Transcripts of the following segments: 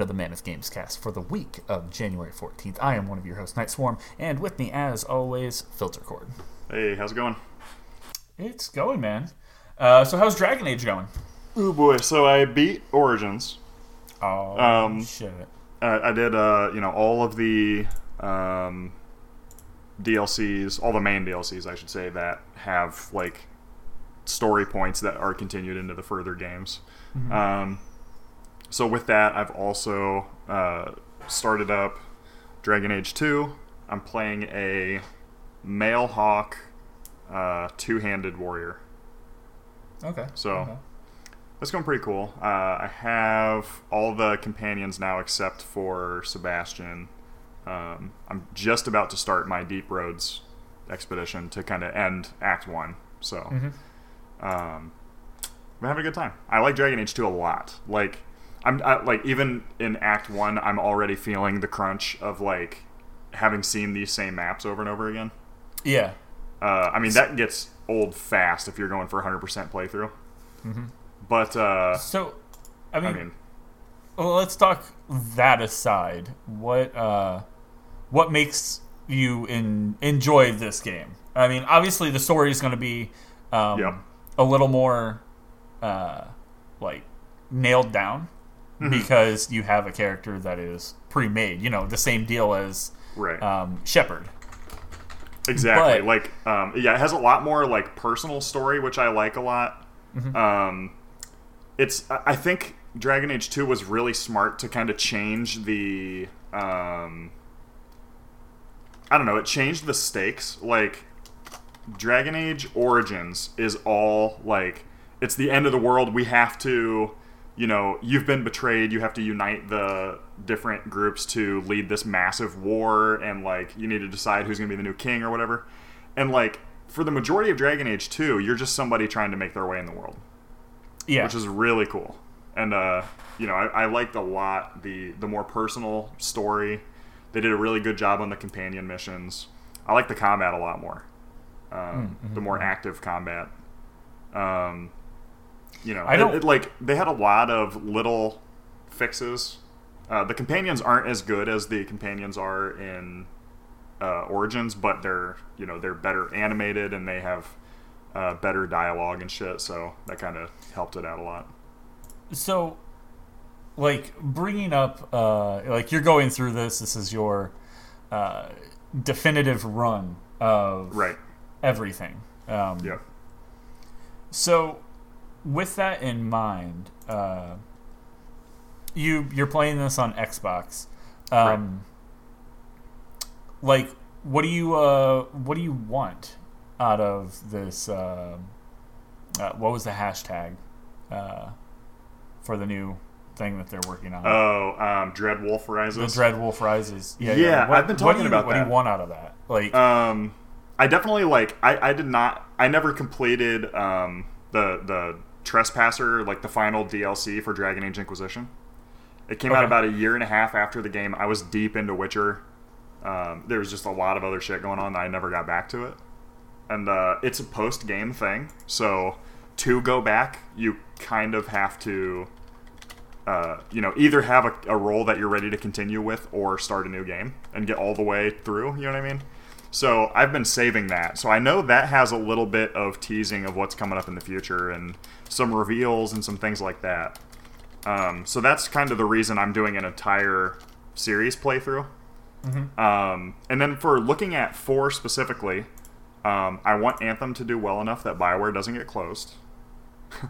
to the Mammoth Games cast for the week of January 14th. I am one of your hosts, Night Swarm, and with me, as always, Filter Cord. Hey, how's it going? It's going, man. Uh, so, how's Dragon Age going? Oh boy, so I beat Origins. Oh, Um, shit. Uh, I did, uh, you know, all of the um, DLCs, all the main DLCs, I should say, that have like story points that are continued into the further games. Um, so with that, I've also uh, started up Dragon Age 2. I'm playing a male Hawke, uh, two-handed warrior. Okay. So okay. that's going pretty cool. Uh, I have all the companions now except for Sebastian. Um, I'm just about to start my Deep Roads expedition to kind of end Act One. So, Mhm. um, I'm having a good time. I like Dragon Age 2 a lot. Like, I'm I, like even in Act One, I'm already feeling the crunch of like having seen these same maps over and over again. Yeah. Uh, I mean, that gets old fast if you're going for 100% playthrough. But uh, So, I mean, I mean, well, let's talk that aside. What uh, what makes you in, enjoy this game? I mean, obviously the story is going to be um, a little more uh, like nailed down Mm-hmm. because you have a character that is pre-made. You know, the same deal as right. um, Shepard. Exactly. But- like, um, yeah, it has a lot more like personal story, which I like a lot. Mm-hmm. Um, it's I think Dragon Age Two was really smart to kind of change the. Um, I don't know. It changed the stakes. Like, Dragon Age Origins is all like it's the end of the world. We have to. You know, you've been betrayed. You have to unite the different groups to lead this massive war, and like you need to decide who's going to be the new king or whatever. And like for the majority of Dragon Age 2, you're just somebody trying to make their way in the world, Yeah. which is really cool. And uh, you know, I, I liked a lot the the more personal story. They did a really good job on the companion missions. I like the combat a lot more. Um, the more active combat. Um, you know, I don't- it, like they had a lot of little fixes. Uh, the companions aren't as good as the companions are in uh, Origins, but they're you know they're better animated and they have uh, better dialogue and shit. So that kind of helped it out a lot. so like bringing up uh like you're going through this this is your uh definitive run of Right. everything um Yeah. so with that in mind uh you you're playing this on xbox um like what do you uh what do you want out of this uh, uh what was the hashtag uh for the new thing that they're working on Oh, um, Dread Wolf Rises. the Dread Wolf Rises. Yeah, Yeah, What, I've been talking you, about What do you want out of that? Like, Um, I definitely like. I, I did not. I never completed um, the the Trespasser like the final DLC for Dragon Age Inquisition. It came out about a year and a half after the game. I was deep into Witcher. Um, there was just a lot of other shit going on that I never got back to it. And uh, it's a post game thing, so to go back, you kind of have to. Uh, you know, either have a, a role that you're ready to continue with, or start a new game and get all the way through. You know what I mean? So I've been saving that. So I know that has a little bit of teasing of what's coming up in the future and some reveals and some things like that. Um, so that's kind of the reason I'm doing an entire series playthrough. Um, and then for looking at four specifically, um, I want Anthem to do well enough that Bioware doesn't get closed.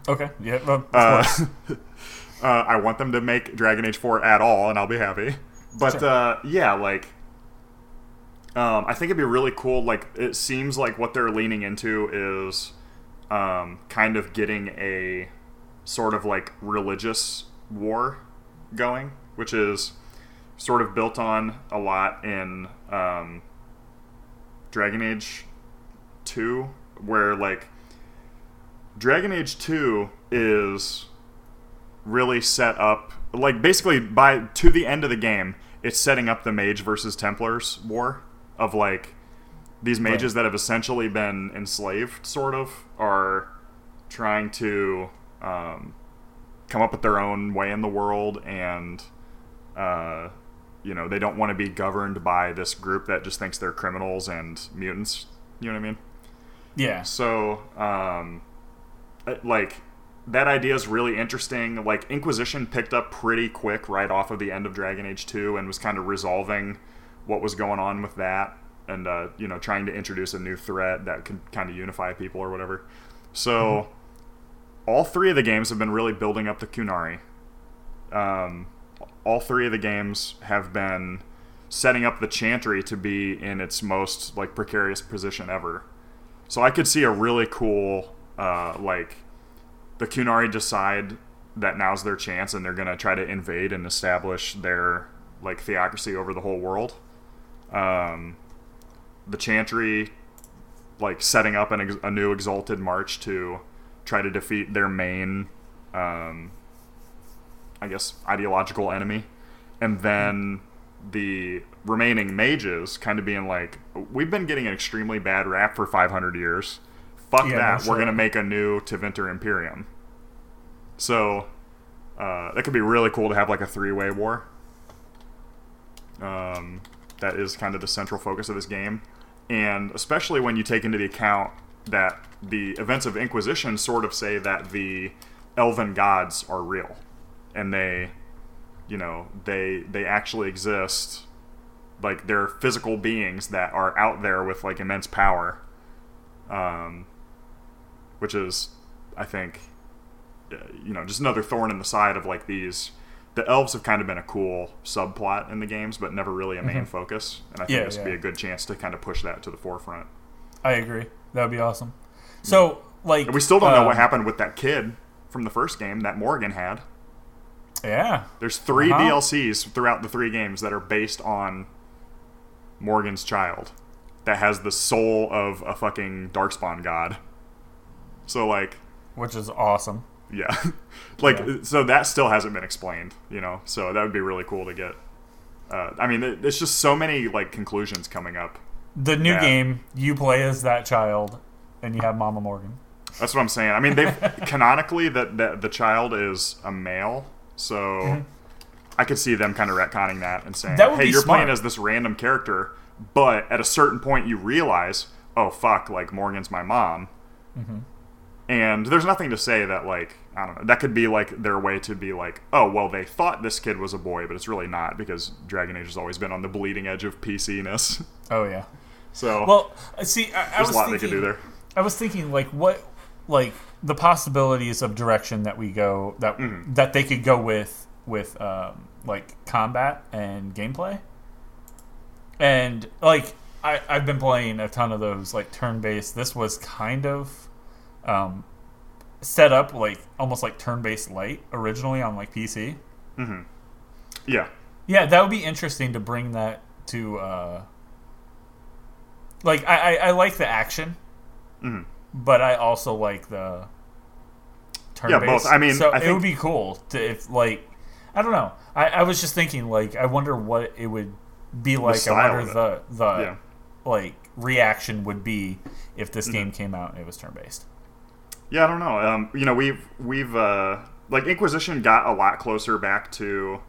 okay, yeah, of Uh, uh, I want them to make Dragon Age 4 at all, and I'll be happy. But Sure. uh, yeah, like, um, I think it'd be really cool. Like, it seems like what they're leaning into is um, kind of getting a sort of like religious war going, which is sort of built on a lot in um, Dragon Age 2, where like Dragon Age 2 is really set up like basically by to the end of the game it's setting up the mage versus templars war of like these mages Right. that have essentially been enslaved sort of are trying to um, come up with their own way in the world and Uh, you know, they don't want to be governed by this group that just thinks they're criminals and mutants. You know what I mean? Yeah. So, um, like, that idea is really interesting. Like, Inquisition picked up pretty quick right off of the end of Dragon Age 2 and was kind of resolving what was going on with that and, uh, you know, trying to introduce a new threat that could kind of unify people or whatever. So, all three of the games have been really building up the Qunari. Um, all three of the games have been setting up the Chantry to be in its most like precarious position ever. So I could see a really cool uh, like the Qunari decide that now's their chance and they're gonna try to invade and establish their like theocracy over the whole world. Um, the Chantry like setting up an ex- a new exalted march to try to defeat their main um, I guess, ideological enemy. And then the remaining mages kind of being like, we've been getting an extremely bad rap for 500 years. Fuck Yeah, that. We're to make a new Tevinter Imperium. So uh, that could be really cool to have like a three way war. Um, that is kind of the central focus of this game. And especially when you take into account that the events of Inquisition sort of say that the elven gods are real and they you know they they actually exist like they're physical beings that are out there with like immense power um which is i think uh, you know just another thorn in the side of like these the elves have kind of been a cool subplot in the games but never really a main focus and i think Yeah, this would be a good chance to kind of push that to the forefront I agree. That would be awesome. So, like, and we still don't know what um, happened with that kid from the first game that Morrigan had Yeah. There's 3 Uh-huh. DLCs throughout the three games that are based on Morrigan's child that has the soul of a fucking darkspawn god. So like, Which is awesome. Yeah. like Yeah. so that still hasn't been explained, you know. So that would be really cool to get. Uh, I mean, there's just so many like conclusions coming up. The new Yeah. game, you play as that child, and you have Mama Morrigan. That's what I'm saying. I mean, they canonically that the, the child is a male, so I could see them kind of retconning that and saying, Mm-hmm. That "Hey, you're smart. playing as this random character, but at a certain point you realize, oh fuck, like Morrigan's my mom." Mm-hmm. And there's nothing to say that like I don't know. That could be like their way to be like, oh well, they thought this kid was a boy, but it's really not because Dragon Age has always been on the bleeding edge of PC ness. Oh yeah. So Well, uh, see, I, I there's was a lot thinking, they could do there. I was thinking like what like the possibilities of direction that we go that Mm-hmm. that they could go with with um, like combat and gameplay. And like I I've been playing a ton of those like turn-based. This was kind of um, set up like almost like turn-based light originally on like PC. Mm-hmm. Yeah. Yeah, that would be interesting to bring that to. Uh, like, I, I, I like the action, Mhm. but I also like the turn Yeah, both. I mean, so I it think- would be cool to if like I don't know. I, I was just thinking like I wonder what it would be like. I wonder the the Yeah. like reaction would be if Mm-hmm. this game came out and it was turn based. Yeah, I don't know. Um, you know, we've we've uh, like Inquisition got a lot closer back to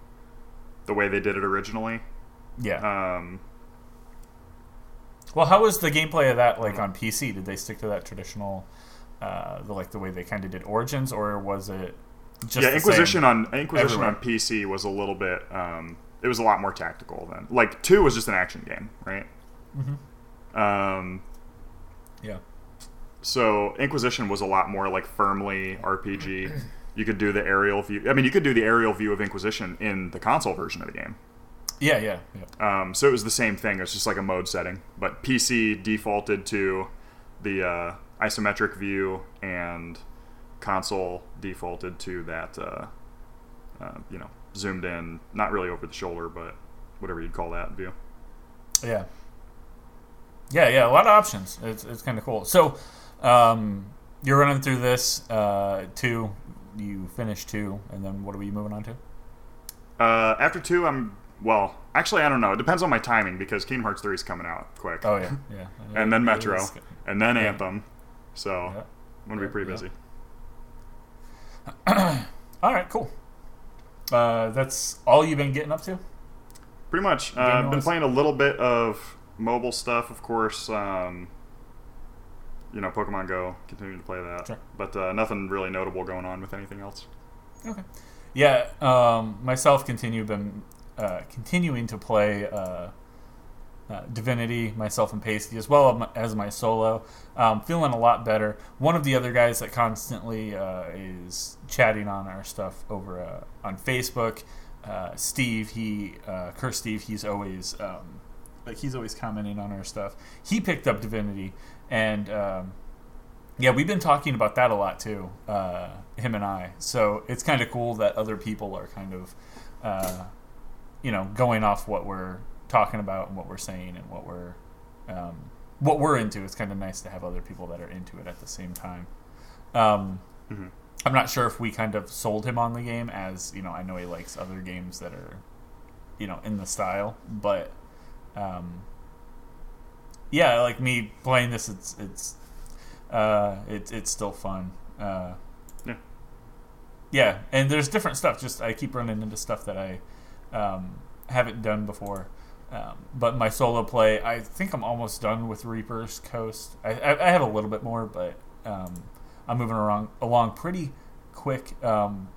the way they did it originally. Yeah. Um, Well, how was the gameplay of that like on PC? Did they stick to that traditional, uh, the, like the way they kind of did Origins, or was it just yeah, Inquisition on Inquisition everywhere? on PC was a little bit. Um, it was a lot more tactical than like two was just an action game, right? Mm-hmm. Um, Yeah, so Inquisition was a lot more like firmly RPG. You could do the aerial view. I mean, you could do the aerial view of Inquisition in the console version of the game. yeah, yeah, yeah. Um, so it was the same thing. It's just like a mode setting, but PC defaulted to the uh, isometric view, and console defaulted to that. Uh, uh, you know, zoomed in, not really over the shoulder, but whatever you'd call that view. Yeah. Yeah, yeah, a lot of options. It's, it's kind of cool. So, um, you're running through this uh, two. You finish two, and then what are we moving on to? Uh, after two, I'm well. Actually, I don't know. It depends on my timing because Kingdom Hearts three is coming out quick, Oh yeah, yeah. and then Metro, and then Yeah. Anthem. So Yeah. I'm gonna be pretty busy. All right, cool. uh, that's all you've been getting up to. Pretty much. Uh, I've been playing a little bit of mobile stuff, of course. Um, you know, Pokemon Go. Continue to play that, Sure. but uh, nothing really notable going on with anything else. Okay. Yeah, um, myself continue been uh, continuing to play uh, uh, Divinity, myself and Pasty, as well as my solo. Um, feeling a lot better. One of the other guys that constantly uh, is chatting on our stuff over uh, on Facebook, uh, Steve. He, uh, Curse Steve. He's always um, like he's always commenting on our stuff. He picked up Divinity, and um, yeah, we've been talking about that a lot too, uh, him and I. So it's kind of cool that other people are kind of, uh, you know, going off what we're talking about and what we're saying and what we're, um, what we're into. It's kind of nice to have other people that are into it at the same time. Um, Mhm. I'm not sure if we kind of sold him on the game, as you know, I know he likes other games that are, you know, in the style, but. Um, yeah, like me playing this, it's it's uh, it's it's still fun. Uh, Yeah. yeah, and there's different stuff. Just I keep running into stuff that I um, haven't done before. Um, but my solo play, I think I'm almost done with Reaper's Coast. I, I, I have a little bit more, but um, I'm moving along along pretty quick. Um,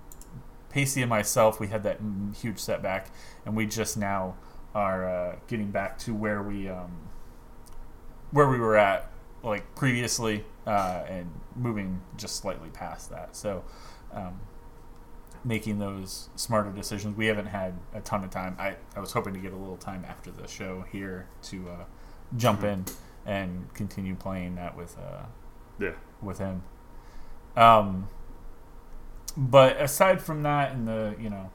Pacey and myself, we had that mm, huge setback, and we just now are uh, getting back to where we um, where we were at like previously, uh, and moving just slightly past that. So, um, making those smarter decisions. We haven't had a ton of time. I, I was hoping to get a little time after the show here to uh, jump in and continue playing that with uh, Yeah. with him. Um, but aside from that, and the you know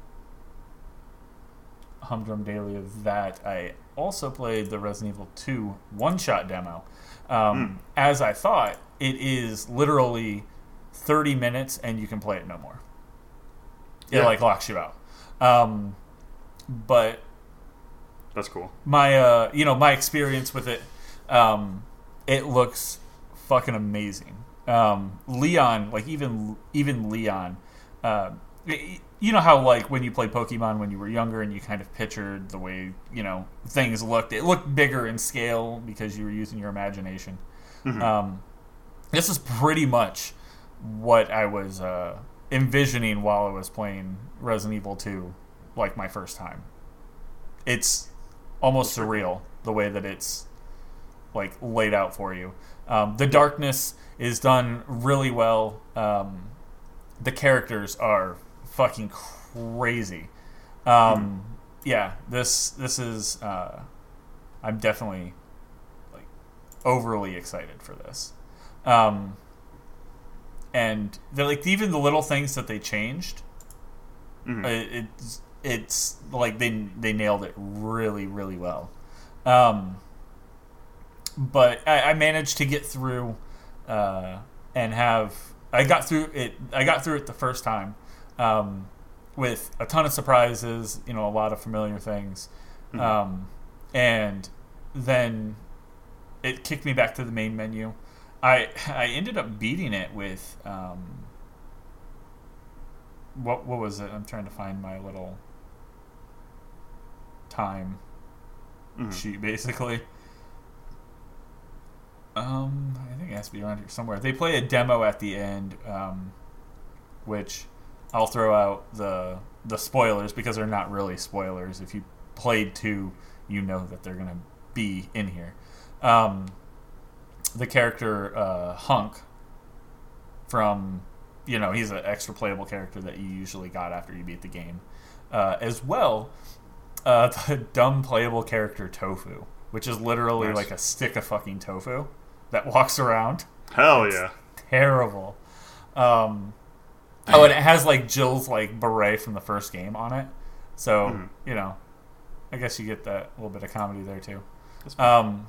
humdrum daily of that, I also played the Resident Evil Two one shot demo. Um, As I thought, it is literally thirty minutes, and you can play it no more. It Yeah. like locks you out. Um, but That's cool. my uh you know my experience with it um it looks fucking amazing um leon like even even leon uh you know how like when you played pokemon when you were younger and you kind of pictured the way you know things looked it looked bigger in scale because you were using your imagination um this is pretty much what i was uh envisioning while i was playing resident evil 2 like my first time it's almost surreal the way that it's like laid out for you. Um, the darkness is done really well. Um, the characters are fucking crazy. Um, Yeah, this this is. Uh, I'm definitely like overly excited for this. Um, and they're like even the little things that they changed Mhm. it, it's it's like they they nailed it really really well um but I, I managed to get through uh and have i got through it i got through it the first time um with a ton of surprises you know a lot of familiar things Mhm. um and then it kicked me back to the main menu i i ended up beating it with um what what was it? I'm trying to find my little time Mhm. sheet basically. Um, I think it has to be around here somewhere. They play a demo at the end, um, which I'll throw out the the spoilers because they're not really spoilers. If you played two, you know that they're gonna be in here. Um, the character uh, Hunk from you know he's an extra playable character that you usually got after you beat the game, uh, as well uh, the dumb playable character Tofu, which is literally Nice. like a stick of fucking tofu that walks around. Hell yeah. Terrible. Um, oh, and it has like Jill's like beret from the first game on it, so Mhm. you know, I guess you get that little bit of comedy there too. Um,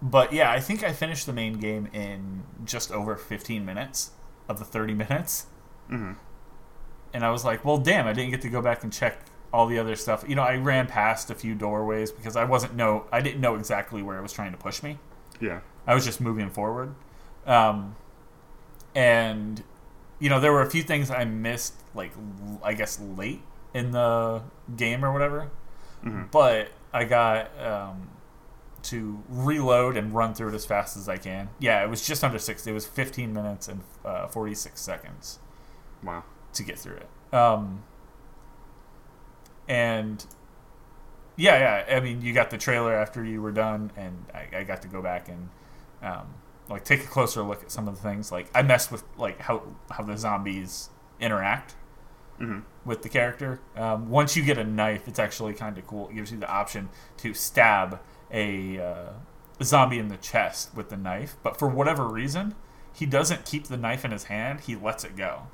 but yeah, I think I finished the main game in just over 15 minutes of the 30 minutes. Mhm. And I was like, well, damn, I didn't get to go back and check all the other stuff. You know, I ran past a few doorways because I wasn't know I didn't know exactly where it was trying to push me. Yeah. I was just moving forward. Um, and you know, there were a few things I missed, like l- I guess late in the game or whatever. Mhm. But I got um, to reload and run through it as fast as I can. Yeah, it was just under sixty. It was fifteen minutes and uh, forty six seconds Wow. to get through it. Um, and yeah, yeah. I mean, you got the trailer after you were done, and I, I got to go back and um, like take a closer look at some of the things. Like I messed with like how how the zombies interact hmm with the character. Um, once you get a knife, it's actually kind of cool. It gives you the option to stab a uh, zombie in the chest with the knife, but for whatever reason, he doesn't keep the knife in his hand. He lets it go.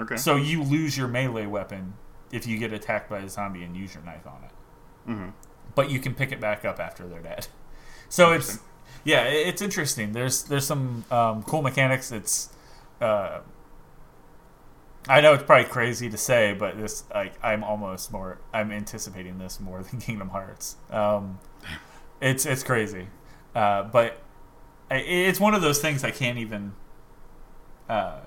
Okay. So you lose your melee weapon if you get attacked by a zombie and use your knife on it. hmm But you can pick it back up after they're dead. So it's. Yeah, it's interesting. There's there's some um, cool mechanics. It's uh, I know it's probably crazy to say, but this like I'm almost more I'm anticipating this more than Kingdom Hearts. Um, it's it's crazy, uh, but I, it's one of those things I can't even. Uh,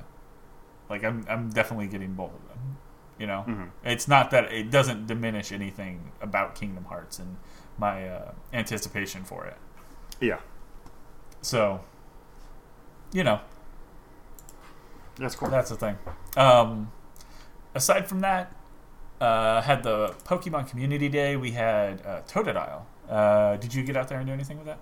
like I'm I'm definitely getting both of them. You know, hmm it's not that it doesn't diminish anything about Kingdom Hearts and my uh, anticipation for it. Yeah. So, you know, That's cool. that's the thing. Um, aside from that, uh, had the Pokemon Community Day. We had uh, Totodile. Uh, did you get out there and do anything with that?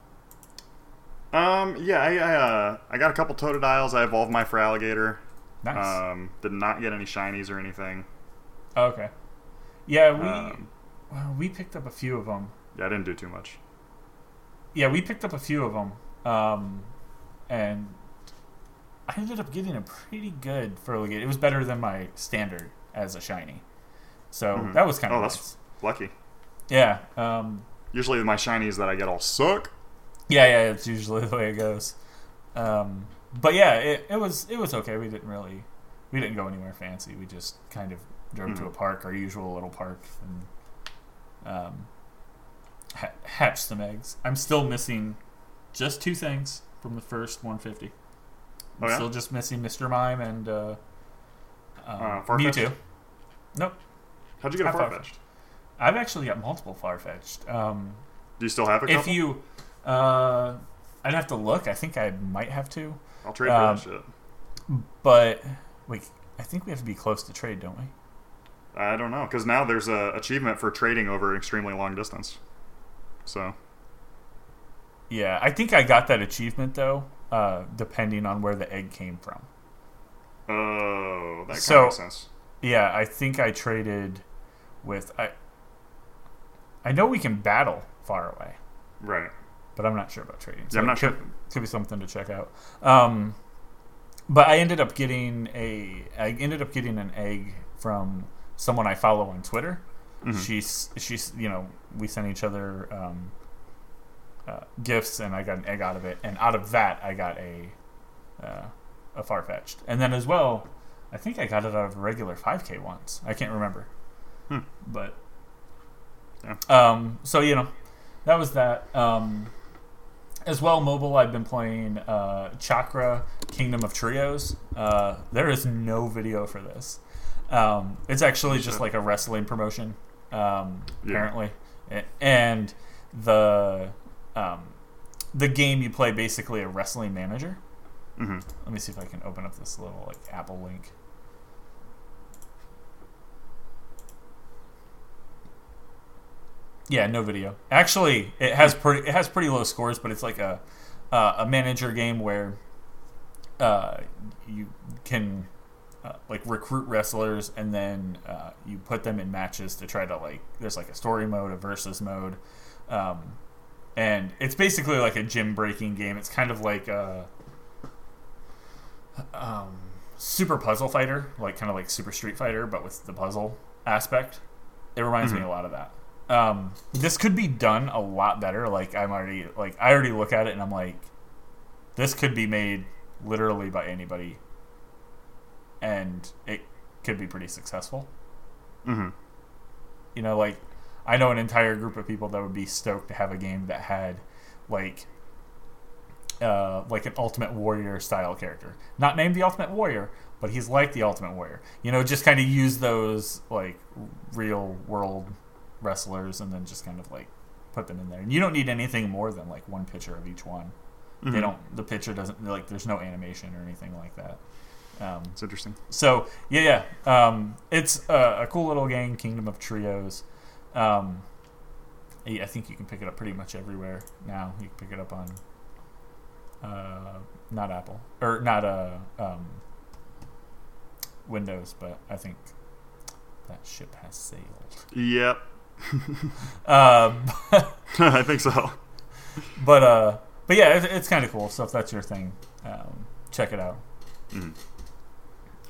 Um. Yeah. I I, uh, I got a couple Totodiles. I evolved my Feraligatr. Nice. Um. Did not get any shinies or anything. Oh, okay. Yeah, we Um, well, we picked up a few of them. yeah. I didn't do too much. Yeah, we picked up a few of them, um, and I ended up getting a pretty good Feraligatr. It was better than my standard as a shiny, so Mhm. that was kind of Oh, nice. that's- Lucky. Yeah, um, Usually my shinies that I get all suck. yeah, yeah. It's usually the way it goes. Um, but yeah, it, it was it was okay. We didn't really we didn't go anywhere fancy. We just kind of drove to Mhm. a park, our usual little park, and um, ha- hatched some eggs. I'm still missing just two things from the first 150. I'm Oh, yeah? still just missing Mr. Mime and uh, um, Uh, Mewtwo. Nope, How'd you get a High five. Farfetch'd? I've actually got multiple Farfetch'd. Um, Do you still have a couple? if you, uh, I'd have to look. I think I might have to, I'll trade for um, that shit. but wait, I think we have to be close to trade, don't we? I don't know because now there's a achievement for trading over extremely long distance. So Yeah, I think I got that achievement though, uh, depending on where the egg came from. oh, that So- makes sense. Yeah, I think I traded with I. I know we can battle far away, Right. but I'm not sure about trading. Yeah, I'm not could, sure. Could be something to check out. Um, but I ended up getting a. I ended up getting an egg from someone I follow on Twitter. Mhm. She's she's you know we sent each other um, uh, gifts and I got an egg out of it. And out of that I got a uh, a Farfetch'd. And then as well I think I got it out of a regular 5k once. I can't remember. Hmm. but Yeah. um so you know that was that. Um as well mobile I've been playing uh, Chikara Kingdom of Trios. Uh, there is no video for this. Um, it's actually just like a wrestling promotion um, Yeah. apparently. And the um, the game you play basically a wrestling manager hmm let me see if I can open up this little like Apple link. Yeah, no video. Actually, it has pretty it has pretty low scores, but it's like a uh, a manager game where uh, you can uh, like recruit wrestlers and then uh, you put them in matches to try to like there's like a story mode, a versus mode, um, and it's basically like a gym breaking game. It's kind of like a um, Super Puzzle Fighter, like kind of like Super Street Fighter, but with the puzzle aspect. It reminds me Mhm. a lot of that. Um, this could be done a lot better. Like I'm already like I already look at it and I'm like, this could be made literally by anybody, and it could be pretty successful. hmm You know, like I know an entire group of people that would be stoked to have a game that had like uh, like an Ultimate Warrior style character, not named the Ultimate Warrior, but he's like the Ultimate Warrior. You know, just kind of use those like real world wrestlers and then just kind of like put them in there. And you don't need anything more than like one picture of each one. They Mhm. don't. The picture doesn't like. There's no animation or anything like that. Um, It's interesting. so yeah, yeah, um, it's a, a cool little game, Kingdom of Trios. Um, I think you can pick it up pretty much everywhere now. You can pick it up on, uh, not Apple or not uh, um, Windows, but I think that ship has sailed. Yep. Uh, I think so. but uh, but yeah, it's, it's kind of cool. So if that's your thing, um, check it out. Mhm.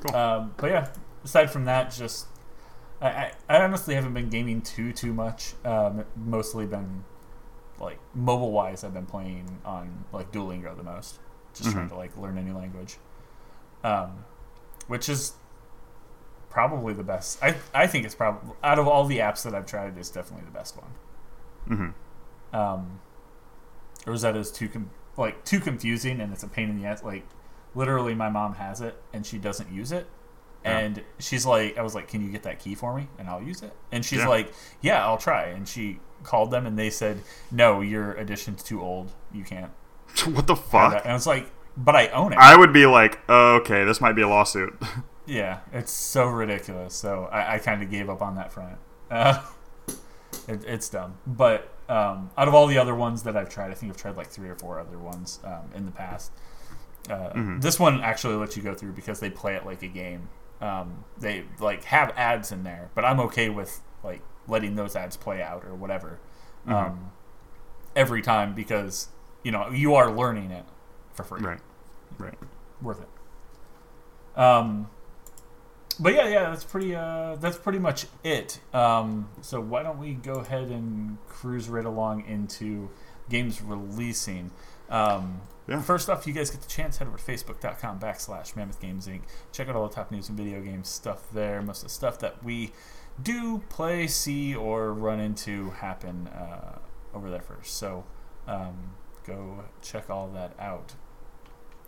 Cool. Um, but yeah, aside from that, just I, I, I honestly haven't been gaming too too much. Um, mostly been like mobile wise. I've been playing on like Duolingo the most, just trying Mhm. to like learn a new language, um, which is probably the best. I I think it's probably out of all the apps that I've tried, it's definitely the best one. hmm Um, Rosetta is too com- like too confusing and it's a pain in the ass. Like literally, my mom has it and she doesn't use it. And she's like, I was like, "Can you get that key for me?" And I'll use it. And she's Yeah. like, "Yeah, I'll try." And she called them and they said, "No, your edition's too old. You can't." what the fuck? And I was like, "But I own it." I would be like, okay, this might be a lawsuit. Yeah, it's so ridiculous. So I, I kind of gave up on that front. Uh, it, it's dumb. But um, out of all the other ones that I've tried, I think I've tried like three or four other ones um, in the past. Uh, Mhm. This one actually lets you go through because they play it like a game. Um, they like have ads in there, but I'm okay with like letting those ads play out or whatever Mhm. um, every time because you know you are learning it for free right. Right. worth it. Um, but yeah, yeah, that's pretty. Uh, that's pretty much it. Um, so why don't we go ahead and cruise right along into games releasing? Um, Yeah. First off, you guys get the chance, head over to facebook.com backslash Mammoth Games Inc. Check out all the top news and video game stuff there. Most of the stuff that we do play, see, or run into happen uh, over there first. So um, go check all that out.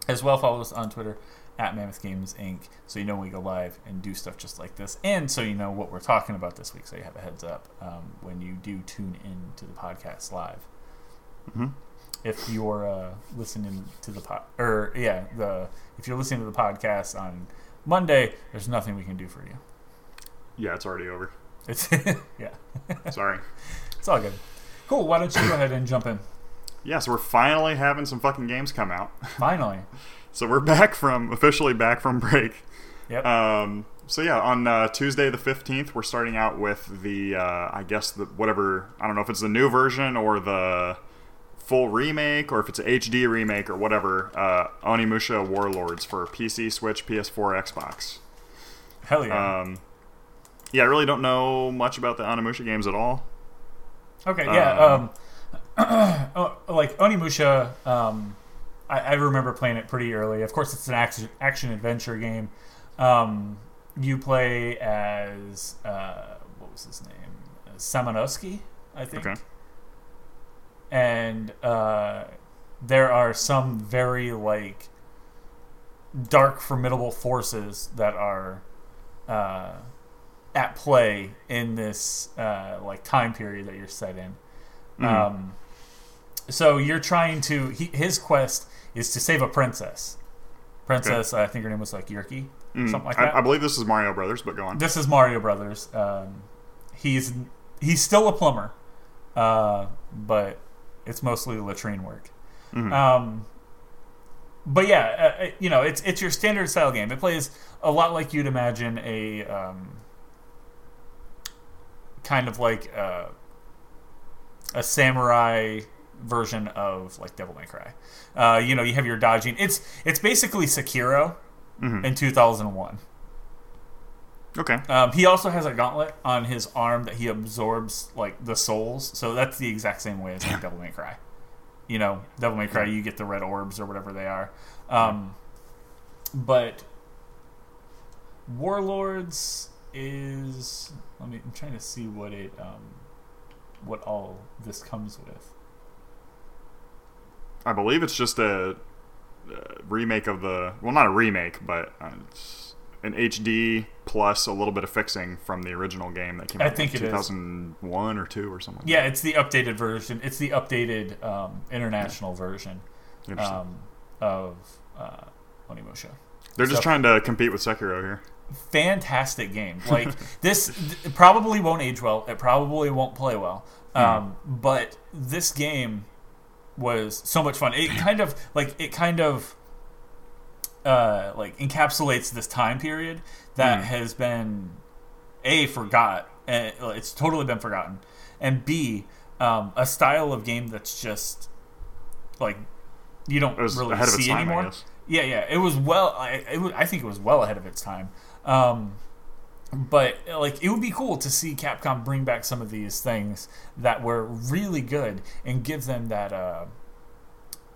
As well, follow us on Twitter at Mammoth Games Inc. so you know when we go live and do stuff just like this, and so you know what we're talking about this week, so you have a heads up um, when you do tune in to the podcast live. hmm If you're uh, listening to the pod, or yeah, the if you're listening to the podcast on Monday, there's nothing we can do for you. Yeah, it's already over. It's yeah, Sorry. it's all good. Cool. Why don't you go ahead and jump in? Yeah, so we're finally having some fucking games come out. Finally. So we're back from officially back from break. Yep. Um, so yeah, on uh, Tuesday the fifteenth, we're starting out with the uh, I guess the whatever I don't know if it's the new version or the full remake or if it's an HD remake or whatever. Uh, Onimusha Warlords for PC, Switch, PS4, Xbox. Hell yeah. Um, yeah, I really don't know much about the Onimusha games at all. Okay, yeah. Um, oh, like Onimusha, um, I, I remember playing it pretty early. Of course, it's an action action adventure game. Um, you play as uh, what was his name? Samanosuke, I think. Okay. And uh, there are some very like dark, formidable forces that are uh, at play in this uh, like time period that you're set in. Mhm. Um, so you're trying to. He, his quest is to save a princess. Princess, I think her name was like Yurki, Mm, something like I, that. I believe this is Mario Brothers, but go on. This is Mario Brothers. Um, he's he's still a plumber, uh, but it's mostly latrine work. Mhm. Um, but yeah, uh, uh, you know, it's it's your standard style game. It plays a lot like you'd imagine a um, kind of like uh, a samurai version of like Devil May Cry. Uh, you know, you have your dodging. It's it's basically Sekiro Mhm. in 2001. Okay. Um, he also has a gauntlet on his arm that he absorbs like the souls. So that's the exact same way as like Devil May Cry. You know, Devil May Cry, you get the red orbs or whatever they are. Um, but Warlords is. Let me. I'm trying to see what it. Um, what all this comes with. I believe it's just a, uh remake of the well, not a remake, but uh, an HD plus a little bit of fixing from the original game that came I out think in it is. 2001 or two or something. Yeah, it's the updated version. It's the updated um, international version um, of uh, Onimusha. They're just trying to compete with Sekiro here. fantastic game. Like this it probably won't age well. It probably won't play well. Um, but this game was so much fun. It kind of like it kind of uh, like encapsulates this time period that Mhm. has been a forgot. And it's totally been forgotten, and b um, a style of game that's just like you don't really ahead of see time, anymore. I guess. Yeah, yeah, it was well. I, it was, I think it was well ahead of its time. Um, but like, it would be cool to see Capcom bring back some of these things that were really good and give them that, uh,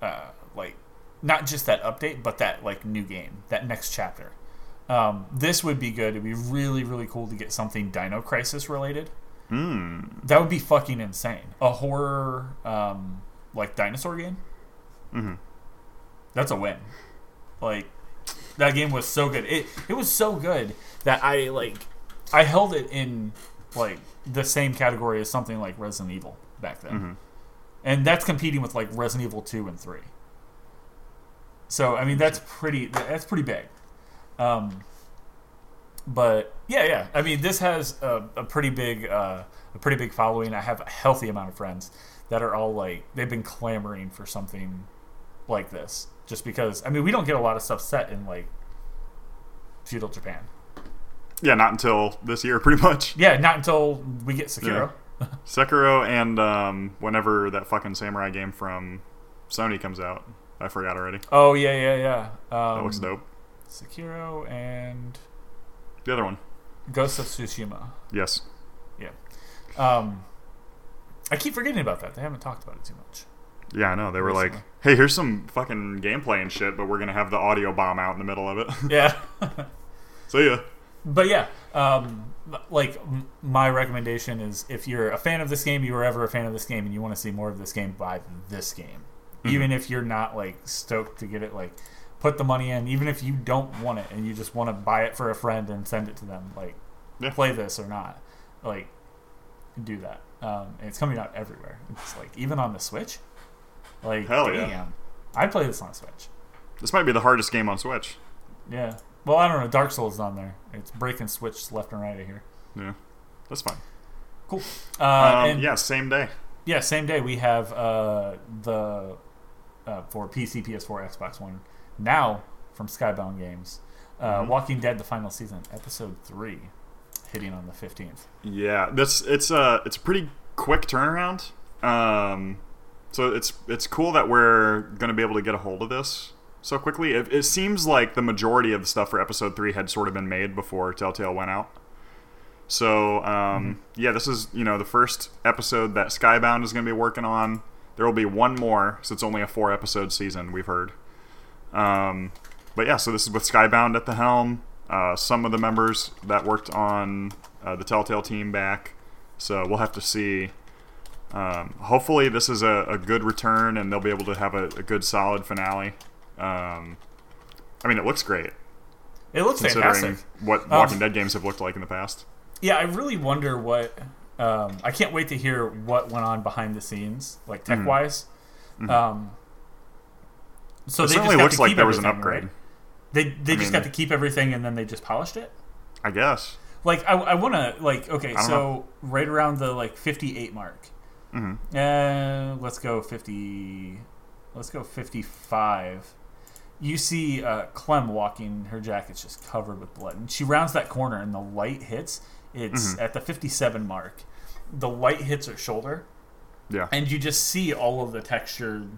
uh, like, not just that update, but that like new game, that next chapter. Um, this would be good. It'd be really, really cool to get something Dino Crisis related. Hmm. That would be fucking insane. A horror, um, like dinosaur game. hmm That's a win. Like that game was so good. It it was so good that I like I held it in like the same category as something like Resident Evil back then. hmm And that's competing with like Resident Evil 2 and 3. So I mean that's pretty that's pretty big. Um but yeah, yeah. I mean this has a, a pretty big uh, a pretty big following. I have a healthy amount of friends that are all like they've been clamoring for something like this just because I mean we don't get a lot of stuff set in like feudal Japan. Yeah, not until this year, pretty much. Yeah, not until we get Sekiro. Sekiro and um, whenever that fucking samurai game from Sony comes out. I forgot already. Oh yeah, yeah, yeah. Um, That looks dope. Sekiro and The other one. Ghost of Tsushima. Yes. Yeah. Um, I keep forgetting about that. They haven't talked about it too much. Yeah, I know. They were like, hey, here's some fucking gameplay and shit, but we're going to have the audio bomb out in the middle of it. Yeah, See ya. but yeah, um, like m- my recommendation is if you're a fan of this game, you were ever a fan of this game, and you want to see more of this game, buy this game. Even if you're not like stoked to get it, like put the money in. Even if you don't want it and you just want to buy it for a friend and send it to them, like Yeah. play this or not, like do that. Um, and it's coming out everywhere. It's like even on the Switch. Like Hell yeah. I'd play this on Switch. This might be the hardest game on Switch. Yeah. Well, I don't know. Dark Souls is on there. It's breaking Switch left and right of here. Yeah. That's fine. Cool. Uh, Um, and yeah, same day. yeah, same day we have uh, the uh, for PC, PS4, Xbox One now from Skybound Games, uh, Mhm. Walking Dead: The Final Season, Episode Three, hitting on the fifteenth. Yeah, that's it's a it's a pretty quick turnaround. Um, so it's it's cool that we're gonna be able to get a hold of this so quickly. It, it seems like the majority of the stuff for episode three had sort of been made before Telltale went out. So um, yeah, this is you know the first episode that Skybound is gonna be working on. There will be one more, so it's only a four episode season. We've heard. Um, but yeah, so this is with Skybound at the helm. Uh, some of the members that worked on uh, the Telltale team back. So we'll have to see. Um, hopefully, this is a, a good return, and they'll be able to have a, a good, solid finale. Um, I mean, it looks great It looks considering fantastic. what Um, Walking Dead games have looked like in the past. Yeah, I really wonder what. Um, I can't wait to hear what went on behind the scenes, like tech wise. Um, so it they certainly just got looks to like there was an upgrade. right? They they I just mean- got to keep everything and then they just polished it. I guess. Like I, I want to like okay, so know. right around the like fifty eight mark. hmm Uh, let's go fifty. Let's go fifty five. You see uh, Clem walking. Her jacket's just covered with blood, and she rounds that corner, and the light hits. It's Mhm. at the fifty seven mark. The light hits her shoulder, Yeah. and you just see all of the textured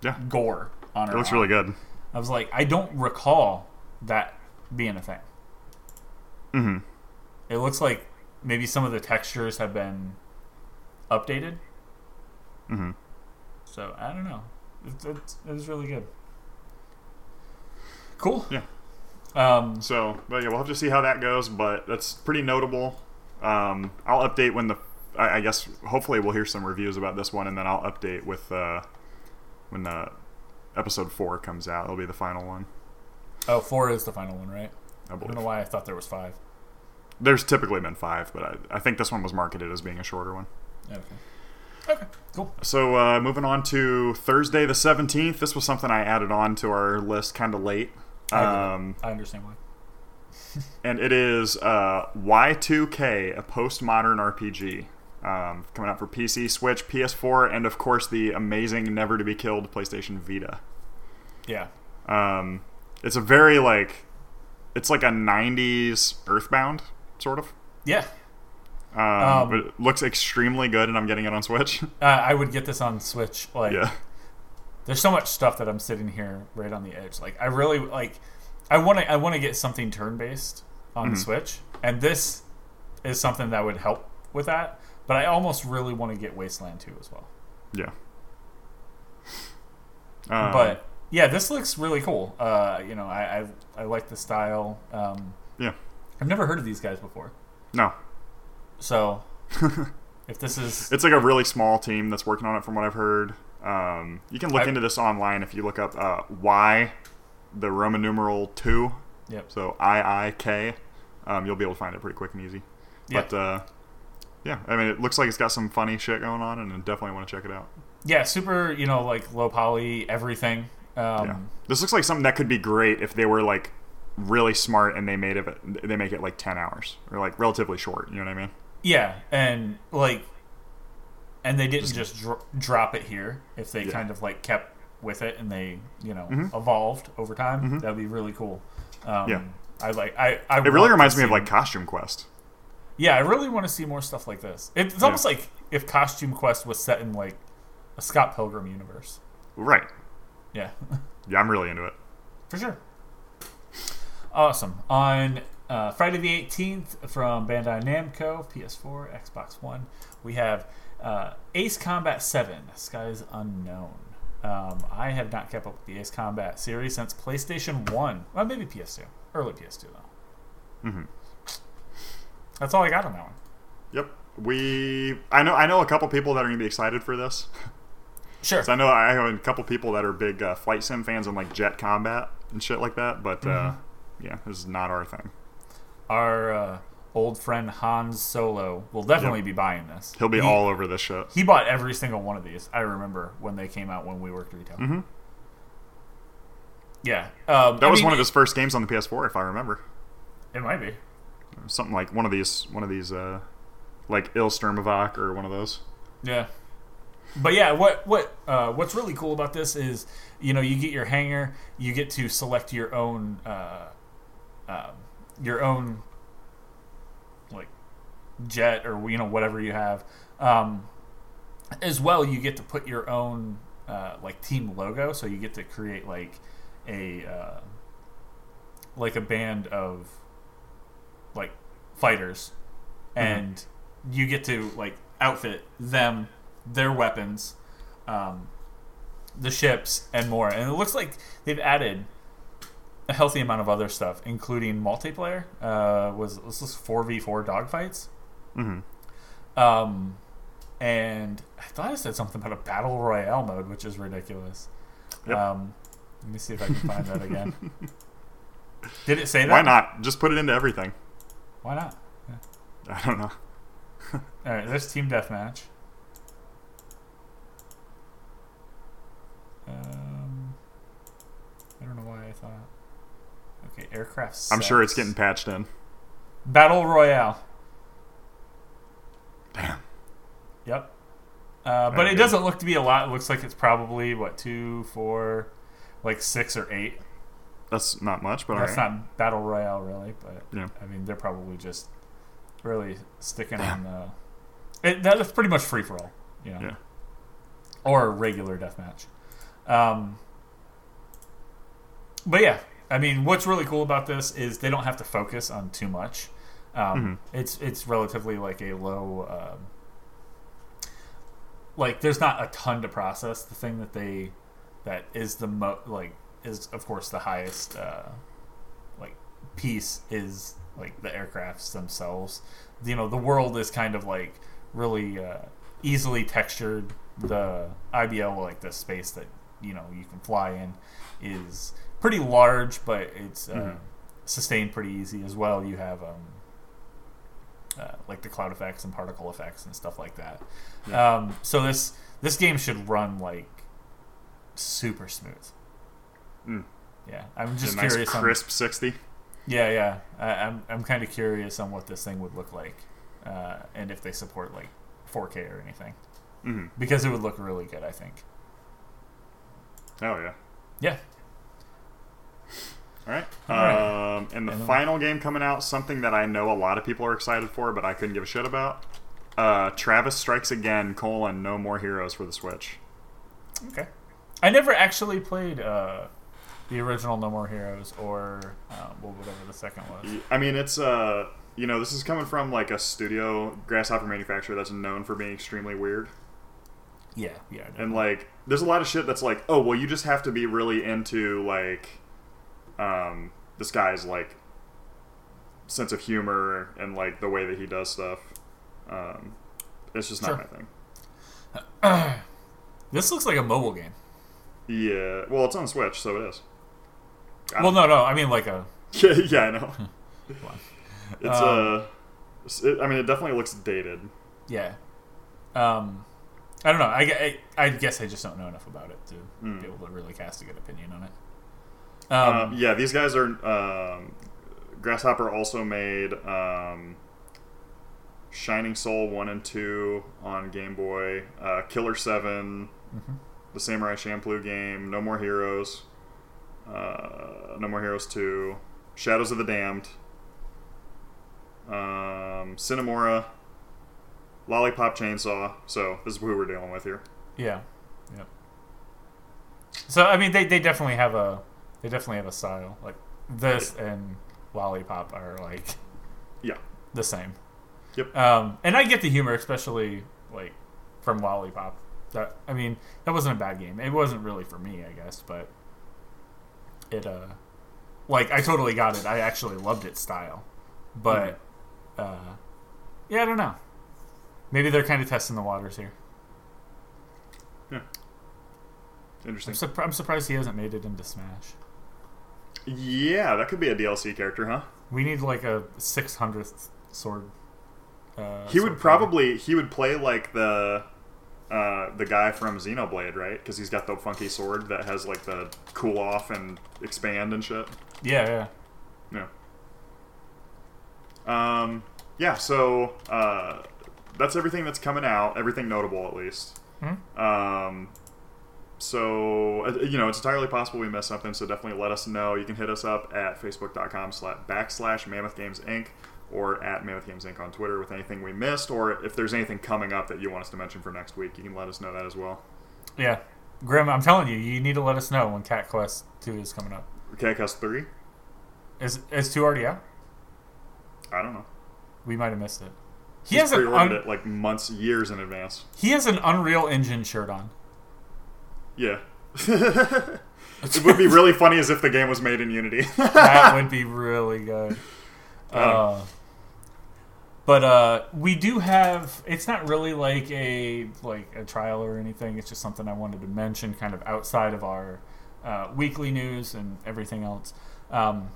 Yeah. gore on her. It looks arm. really good. I was like, I don't recall that being a thing. hmm It looks like maybe some of the textures have been updated. hmm So I don't know. It, it, it was really good. Cool. Yeah. Um, So, but yeah, we'll have to see how that goes. But that's pretty notable. Um, I'll update when the. I, I guess hopefully we'll hear some reviews about this one, and then I'll update with uh, when the episode four comes out. It'll be the final one. Oh, four is the final one, right? I I don't know why I thought there was five. There's typically been five, but I, I think this one was marketed as being a shorter one. Okay. Okay. Cool. So uh, moving on to Thursday the 17th. This was something I added on to our list kind of late. I, get it. Um, I understand why. and it is uh, Y2K, a postmodern RPG. Um, coming out for PC, Switch, PS4, and of course the amazing, never to be killed PlayStation Vita. Yeah. Um, it's a very like, it's like a '90s Earthbound sort of. Yeah. Um, Um, but it looks extremely good, and I'm getting it on Switch. Uh, I would get this on Switch. Like, yeah, there's so much stuff that I'm sitting here right on the edge. Like, I really like. I want to. I want to get something turn based on the Mhm. Switch, and this is something that would help with that. But I almost really want to get Wasteland 2 as well. yeah. Um, but yeah, this looks really cool. Uh, you know, I, I I like the style. Um, yeah, I've never heard of these guys before, no, so if this is it's like a really small team that's working on it, from what I've heard. Um, you can look I- into this online if you look up uh, Y, the Roman numeral two, yep, so I I K. Um, you'll be able to find it pretty quick and easy. Yeah. But uh, yeah, I mean, it looks like it's got some funny shit going on, and I definitely want to check it out. yeah, super. You know, like low poly everything. Um, yeah, this looks like something that could be great if they were like really smart and they made it. They make it like ten hours or like relatively short. You know what I mean? Yeah, and like, and they didn't just dro- drop it here. If they Yeah. kind of like kept with it and they, you know, Mhm. evolved over time, Mhm. that'd be really cool. Um, Yeah. I like. I. I It really reminds me of like Costume Quest. Yeah, I really want to see more stuff like this. It's Yeah. almost like if Costume Quest was set in like a Scott Pilgrim universe. Right. Yeah, Yeah, I'm really into it. for sure. Awesome. On uh, Friday the 18th from Bandai Namco, PS4, Xbox One, we have uh, Ace Combat 7, Skies Unknown. Um, I have not kept up with the Ace Combat series since PlayStation 1. Well, maybe PS2. Early PS2, though. hmm That's all I got on that one. Yep. We. I know. I know a couple people that are gonna be excited for this. Sure. So I know I have a couple people that are big uh, flight sim fans and like Jet Combat and shit like that. But uh, Mm-hmm. yeah, this is not our thing. Our uh, old friend Hans Solo will definitely Yep. be buying this. He'll be He- all over this shit. He bought every single one of these. I remember when they came out when we worked retail. hmm Yeah, um, That I was mean, one of his first games on the PS4, if I remember. It might be. Something like one of these, one of these, uh, like Il or one of those. Yeah, but yeah, what what uh, what's really cool about this is you know you get your hanger, you get to select your own uh, um, your own like jet or you know whatever you have. Um, as well, you get to put your own uh, like team logo, so you get to create like a uh, like a band of like fighters, and you get to like outfit them, their weapons, um, the ships, and more. And it looks like they've added a healthy amount of other stuff, including multiplayer. Uh, was this is four v four dogfights? hmm Um, and I thought I said something about a battle royale mode, which is ridiculous. Yep. Um, let me see if I can find that again. Did it say that? Why not? Just put it into everything. Why not? I don't know. All right, there's team deathmatch. Um, I don't know why I thought. Okay, aircraft. I'm sure it's getting patched in. battle royale. Damn. Yep. Uh, but Okay. it doesn't look to be a lot. It looks like it's probably what two, four, like six or eight. That's not much, but That's alright. not battle royale really, but Yeah. I mean they're probably just really sticking on the. It, that's pretty much free for all, you know, Yeah. or a regular deathmatch. Um, but yeah, I mean, what's really cool about this is they don't have to focus on too much. Um, It's it's relatively like a low. Um, like there's not a ton to process. The thing that they that is the mo like is of course the highest uh, like piece is like the aircrafts themselves. You know, the world is kind of like really uh, easily textured. The IBL like the space that you know you can fly in is pretty large, but it's uh, Mhm. sustained pretty easy as well. You have um, uh, like the cloud effects and particle effects and stuff like that. Yeah. Um, so this this game should run like super smooth. Mm. Yeah, I'm just nice curious. on, crisp 60. yeah, yeah. I, I'm I'm kind of curious on what this thing would look like, uh, and if they support like 4K or anything, hmm because it would look really good. I think. Oh yeah. Yeah. All right. All right. Um, and the And final game coming out, something that I know a lot of people are excited for, but I couldn't give a shit about. Uh, Travis Strikes Again: colon No More Heroes for the Switch. Okay. I never actually played uh, the original No More Heroes or uh, well, whatever the second was. I mean, it's uh, you know, this is coming from like a studio Grasshopper manufacturer that's known for being extremely weird. Yeah, yeah. Know. And like, there's a lot of shit that's like, oh, well, you just have to be really into like, um, this guy's like sense of humor and like the way that he does stuff. Um, it's just not Sure. my thing. This looks like a mobile game. Yeah, well, it's on Switch, so it is. Well, no, no. I mean like a. Yeah, yeah, I know. It's Um, uh, it, I mean, it definitely looks dated. Yeah. Um, I don't know. I, I, I guess I just don't know enough about it to Hmm. be able to really cast a good opinion on it. Um, Um, yeah, these guys are. Um, Grasshopper also made um, Shining Soul one and two on Game Boy, uh, Killer 7 mhm. the Samurai Champloo game, No More Heroes, uh, No More Heroes two, Shadows of the Damned, um, Sine Mora, Lollipop Chainsaw. So this is who we're dealing with here. Yeah. Yep. So I mean, they, they definitely have a they definitely have a style like this and Lollipop are like Yeah. the same. Yep. Um, and I get the humor, especially like from Lollipop. That I mean, that wasn't a bad game. It wasn't really for me, I guess, but it uh, like I totally got it. I actually loved its style, but uh, yeah, I don't know. Maybe they're kind of testing the waters here. Yeah. Interesting. I'm, surp- I'm surprised he hasn't made it into Smash. Yeah, that could be a DLC character, huh? We need like a 600th sword. Uh, he sword would player. probably he would play like the uh, the guy from Xenoblade, right? Because he's got the funky sword that has like the cool off and expand and shit. Yeah, yeah. Yeah. Um. Yeah. So uh, that's everything that's coming out. Everything notable, at least. Hmm? Um. So uh, you know, it's entirely possible we missed something. So definitely let us know. You can hit us up at facebook.com slash backslash Mammoth Games Inc. or at Mammoth Games Inc. on Twitter with anything we missed, or if there's anything coming up that you want us to mention for next week, you can let us know that as well. Yeah. Grim, I'm telling you, you need to let us know when Cat Quest 2 is coming up. Cat Quest three. Is is 2 already out? I don't know. We might have missed it. He He's has an pre-ordered un- it like months, years in advance. he has an Unreal Engine shirt on. Yeah. it would be really funny as if the game was made in Unity. That would be really good. Um, Uh, but uh, we do have. It's not really like a like a trial or anything. It's just something I wanted to mention, kind of outside of our uh, weekly news and everything else. Um,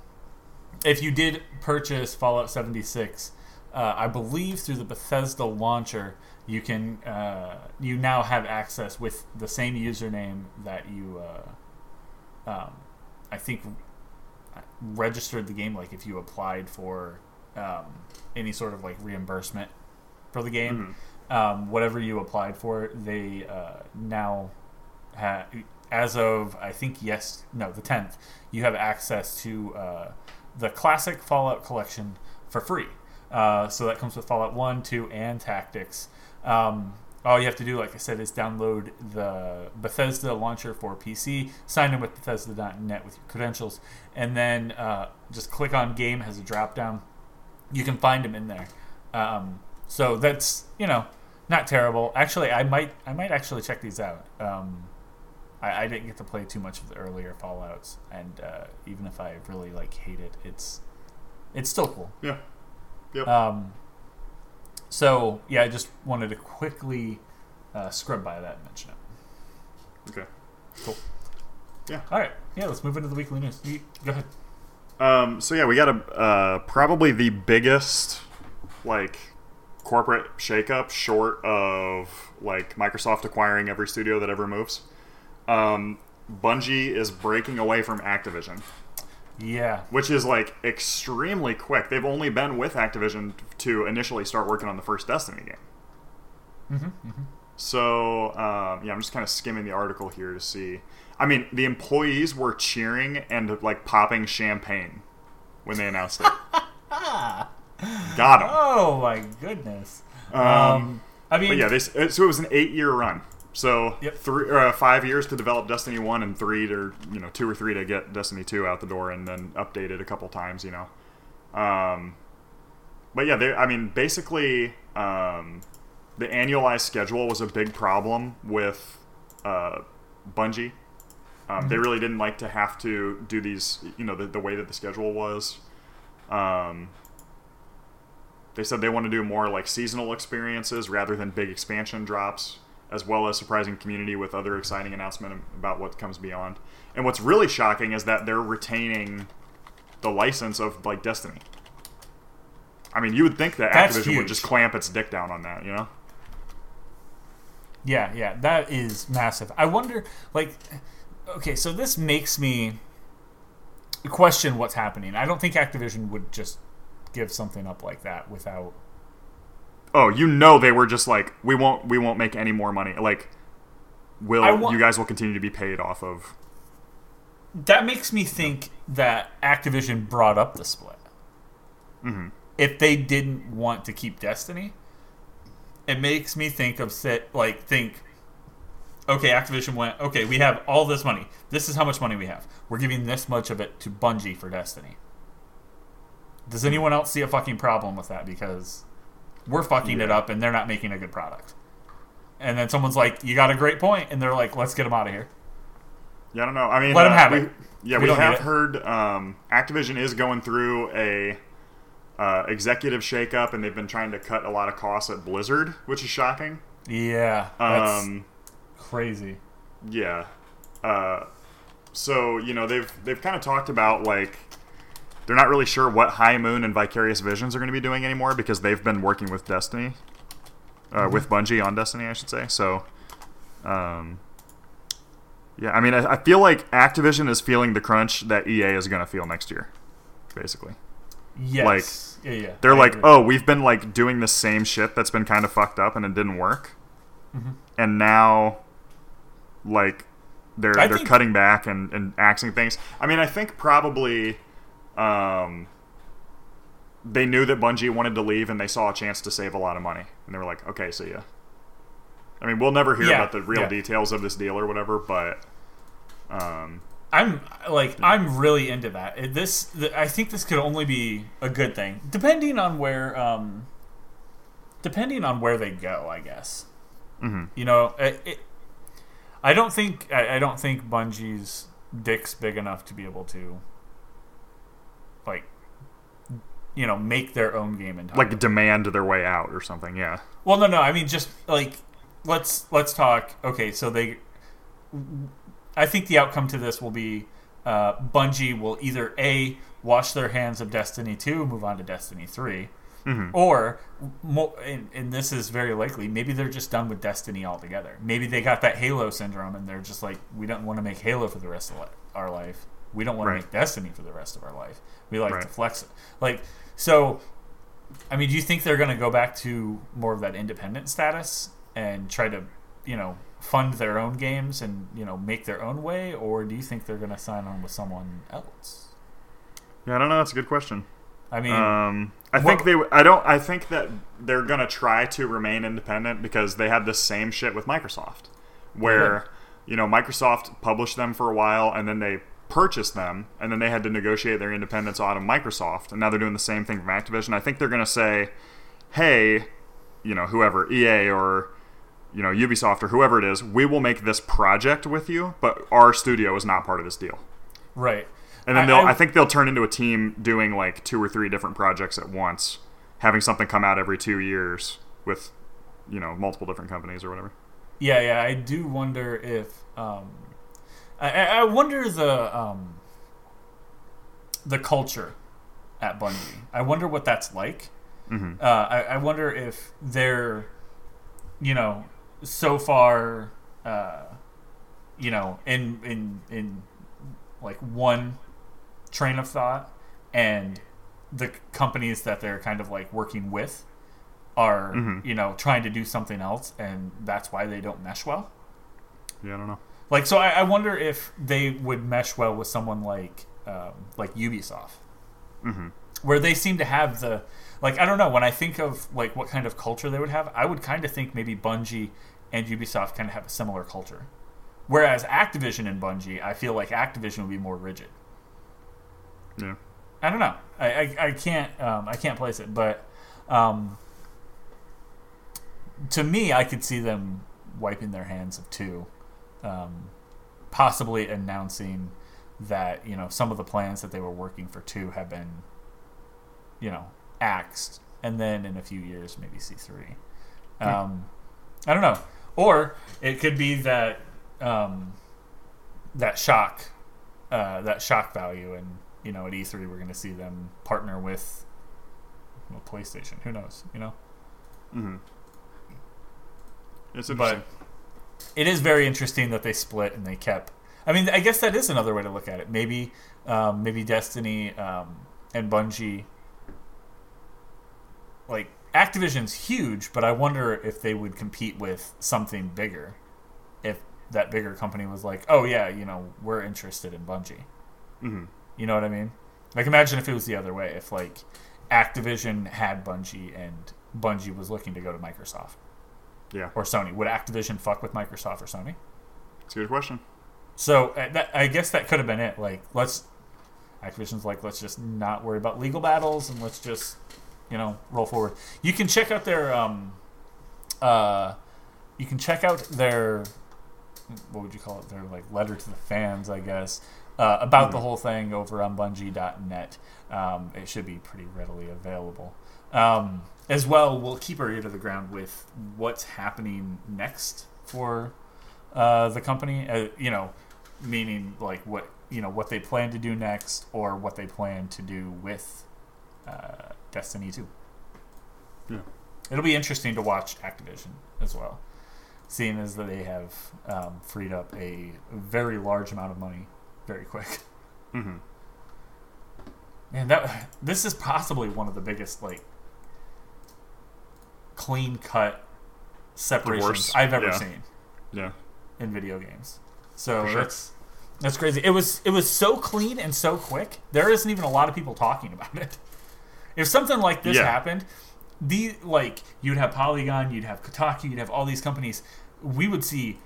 if you did purchase Fallout 76, uh, I believe through the Bethesda launcher, you can uh, you now have access with the same username that you, uh, um, I think, registered the game. Like if you applied for um, any sort of like reimbursement for the game, um, whatever you applied for, they uh, now have as of I think yes no the tenth, you have access to uh, the classic Fallout collection for free. Uh, so that comes with Fallout One, Two, and Tactics. Um, all you have to do, like I said, is download the Bethesda launcher for PC, sign in with Bethesda.net with your credentials, and then uh, just click on Game has a drop down. You can find them in there. Um, so that's you know not terrible. Actually, I might I might actually check these out. Um, I, I didn't get to play too much of the earlier Fallout's, and uh, even if I really like hate it, it's it's still cool. Yeah. Yep. Um, so yeah, I just wanted to quickly uh, scrub by that and mention it. Okay. Cool. Yeah. All right. Yeah, let's move into the weekly news. Go ahead. Um, so yeah, we got a uh, probably the biggest like corporate shakeup short of like Microsoft acquiring every studio that ever moves. Um, Bungie is breaking away from Activision, Yeah. which is like extremely quick. They've only been with Activision to initially start working on the first Destiny game. Mm-hmm, So um, yeah, I'm just kind of skimming the article here to see. I mean, the employees were cheering and like popping champagne when they announced it. Got them. Oh my goodness. Um, Um, I mean, But yeah, they, so it was an eight-year run. So Yep. three, uh, five years to develop Destiny One, and three to you know two or three to get Destiny Two out the door, and then update it a couple times. You know, um, but yeah, they, I mean, basically, um, the annualized schedule was a big problem with uh, Bungie. Um, They really didn't like to have to do these, you know, the, the way that the schedule was. Um, they said they want to do more like seasonal experiences rather than big expansion drops, as well as surprising community with other exciting announcement about what comes beyond. And what's really shocking is that they're retaining the license of like Destiny. I mean, you would think that That's Activision would just clamp its dick down on that, you know? Yeah, yeah, that is massive. I wonder, like, okay, so this makes me question what's happening. I don't think Activision would just give something up like that without. Oh, you know they were just like, we won't, we won't make any more money. Like, will you guys will continue to be paid off of? That makes me think that Activision brought up the split. hmm If they didn't want to keep Destiny, it makes me think of sit like think. Okay, Activision went. Okay, we have all this money. This is how much money we have. We're giving this much of it to Bungie for Destiny. Does anyone else see a fucking problem with that? Because we're fucking it up, and they're not making a good product. And then someone's like, "You got a great point," and they're like, "Let's get them out of here." Yeah, I don't know. I mean, Let uh, have we, it. Yeah, We we, have heard um, Activision is going through a uh, executive shakeup, and they've been trying to cut a lot of costs at Blizzard, which is shocking. Yeah, Um, crazy. yeah. Uh, so you know they've they've kind of talked about like they're not really sure what High Moon and Vicarious Visions are going to be doing anymore because they've been working with Destiny, uh, with Bungie on Destiny, I should say. So, um, yeah, I mean, I, I feel like Activision is feeling the crunch that EA is going to feel next year, basically. Yes. yeah, yeah. They're I like, agree. oh, we've been like doing the same shit that's been kind of fucked up and it didn't work, Mhm. and now, like, they're I they're think- cutting back and and axing things. I mean, I think probably, um, they knew that Bungie wanted to leave and they saw a chance to save a lot of money, and they were like, okay, see ya. I mean, we'll never hear Yeah, about the real yeah. details of this deal or whatever, but, um, I'm like I'm really into that. This th- I think this could only be a good thing, depending on where um, depending on where they go. I guess mhm. you know. It, it, I don't think I, I don't think Bungie's dick's big enough to be able to like you know make their own game and like demand their way out or something yeah. Well no no i mean just like let's let's talk okay so they i think the outcome to this will be uh, bungie will either a wash their hands of destiny 2 move on to destiny 3 Mm-hmm. Or, and, and, this is very likely, maybe they're just done with Destiny altogether. Maybe they got that Halo syndrome and they're just like, we don't want to make Halo for the rest of our life. We don't want right. to make Destiny for the rest of our life. We like right. to flex it. Like, so, I mean, do you think they're going to go back to more of that independent status and try to, you know, fund their own games and, you know, make their own way? Or do you think they're going to sign on with someone else? Yeah, I don't know. That's a good question. I mean, Um, I think they. I don't. I think that they're gonna try to remain independent because they had the same shit with Microsoft, where you know Microsoft published them for a while and then they purchased them and then they had to negotiate their independence out of Microsoft and now they're doing the same thing from Activision. I think they're gonna say, hey, you know, whoever EA or you know Ubisoft or whoever it is, we will make this project with you, but our studio is not part of this deal. right. And then I- they'll, I- I, think they'll turn into a team doing like two or three different projects at once, having something come out every two years with, you know, multiple different companies or whatever. Yeah, yeah. I do wonder if, um, I, I wonder the um, the culture at Bungie. I wonder what that's like. Mhm. Uh, I, I wonder if they're, you know, so far, uh, you know, in in in like one train of thought, and the companies that they're kind of like working with are, Mhm. you know, trying to do something else, and that's why they don't mesh well. Yeah, I don't know. Like, so I, I wonder if they would mesh well with someone like um, like Ubisoft, mm-hmm. where they seem to have the like I don't know. When I think of like what kind of culture they would have, I would kind of think maybe Bungie and Ubisoft kind of have a similar culture. Whereas Activision and Bungie, I feel like Activision would be more rigid. Yeah. I don't know. I, I, I can't um, I can't place it, but um, to me, I could see them wiping their hands of two, um, possibly announcing that you know some of the plans that they were working for two have been, you know, axed, and then in a few years maybe see three. Um, I don't know, or it could be that um, that shock, uh, that shock value, and you know at E3 we're going to see them partner with well, PlayStation. Who knows? You know. hmm It's But it is very interesting that they split and they kept. I mean, I guess that is another way to look at it. Maybe, um, maybe Destiny um, and Bungie. Like Activision's huge, but I wonder if they would compete with something bigger. If that bigger company was like, "Oh yeah, you know, we're interested in Bungie." hmm You know what I mean? Like imagine if it was the other way. If like Activision had Bungie and Bungie was looking to go to Microsoft Yeah, or Sony, would Activision fuck with Microsoft or Sony? it's a good question. So uh, that, I guess that could have been it. Like, let's Activision's like, let's just not worry about legal battles and let's just, you know, roll forward. You can check out their, um, uh, you can check out their, what would you call it? Their like letter to the fans, I guess, uh, about the Mhm. whole thing over on Bungie.net. Um, it should be pretty readily available. Um, as well, we'll keep our ear to the ground with what's happening next for uh, the company. Uh, you know, meaning like what you know what they plan to do next, or what they plan to do with uh, Destiny Two. Yeah. It'll be interesting to watch Activision as well, seeing as that they have um, freed up a very large amount of money very quick. hmm Man, that this is possibly one of the biggest like clean cut separations Divorce, I've ever yeah. seen Yeah. in video games. So sure. that's that's crazy. It was it was so clean and so quick. There isn't even a lot of people talking about it. If something like this Yeah. happened, the like you'd have Polygon, you'd have Kotaku, you'd have all these companies. We would see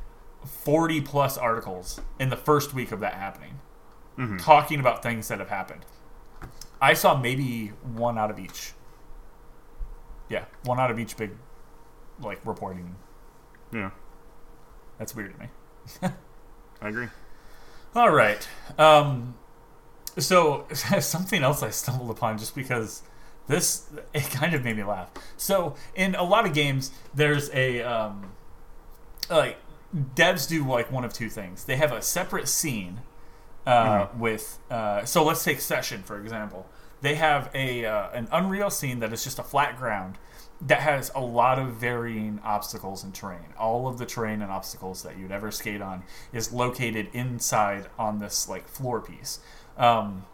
forty plus articles in the first week of that happening, hmm talking about things that have happened. I saw maybe one out of each. Yeah, one out of each big, like reporting. Yeah, That's weird to me. I agree. All right. Um, so something else I stumbled upon just because this it kind of made me laugh. So in a lot of games, there's a um, like devs do like one of two things. They have a separate scene uh, with. Uh, so let's take Session for example. They have a uh, an Unreal scene that is just a flat ground that has a lot of varying obstacles and terrain. All of the terrain and obstacles that you'd ever skate on is located inside on this like floor piece. Um,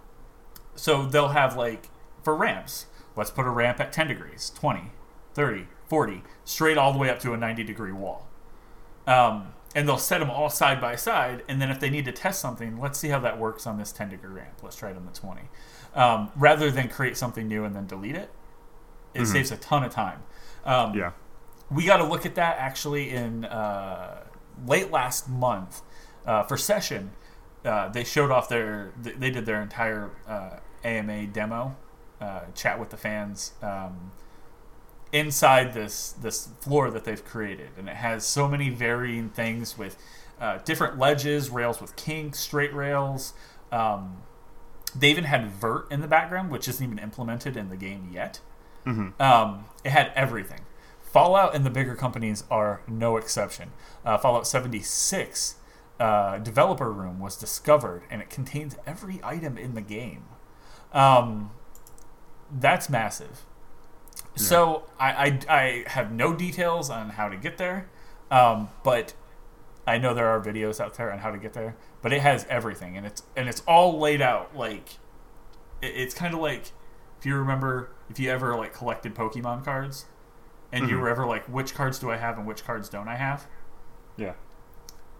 so they'll have like for ramps, let's put a ramp at 10 degrees, 20, 30, 40, straight all the way up to a 90 degree wall. Um, and they'll set them all side by side, and then if they need to test something, let's see how that works on this 10 degree ramp. Let's try it on the 20. Um, rather than create something new and then delete it, it Mhm. saves a ton of time. Um, Yeah. we got to look at that actually in uh, late last month uh, for session. Uh, they showed off their they did their entire uh, AMA demo, uh, chat with the fans um, inside this this floor that they've created, and it has so many varying things with uh, different ledges, rails with kinks, straight rails. Um, they even had vert in the background, which isn't even implemented in the game yet. hmm Um, it had everything. Fallout and the bigger companies are no exception. Uh, Fallout 76 uh, uh, developer room was discovered, and it contains every item in the game. Um, that's massive. So I, I, I have no details on how to get there, um, but I know there are videos out there on how to get there. But it has everything, and it's and it's all laid out like it, it's kind of like if you remember if you ever like collected Pokemon cards, and you Mhm. were ever like which cards do I have and which cards don't I have? Yeah.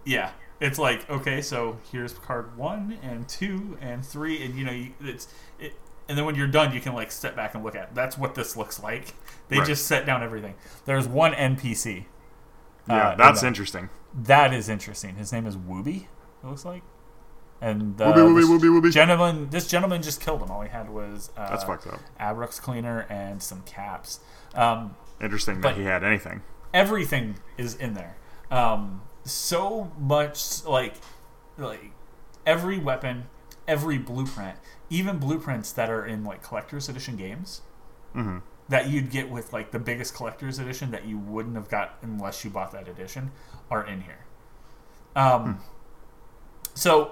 Yeah, it's like okay, so here's card one and two and three, and you know you, it's it, and then when you're done, you can like step back and look at. That's what this looks like. They Right. just set down everything. There's one NPC. Yeah, uh, in that's that. interesting. That is interesting. His name is Wooby. It looks like. And uh, Wooby, wooby, this wooby, wooby. gentleman, this gentleman just killed him. All he had was uh, That's fucked up. Abraxo cleaner and some caps. Um, Interesting that he had anything. everything is in there. Um, so much like like every weapon, every blueprint, even blueprints that are in like collector's edition games hmm that you'd get with like the biggest collector's edition that you wouldn't have got unless you bought that edition are in here. Um, So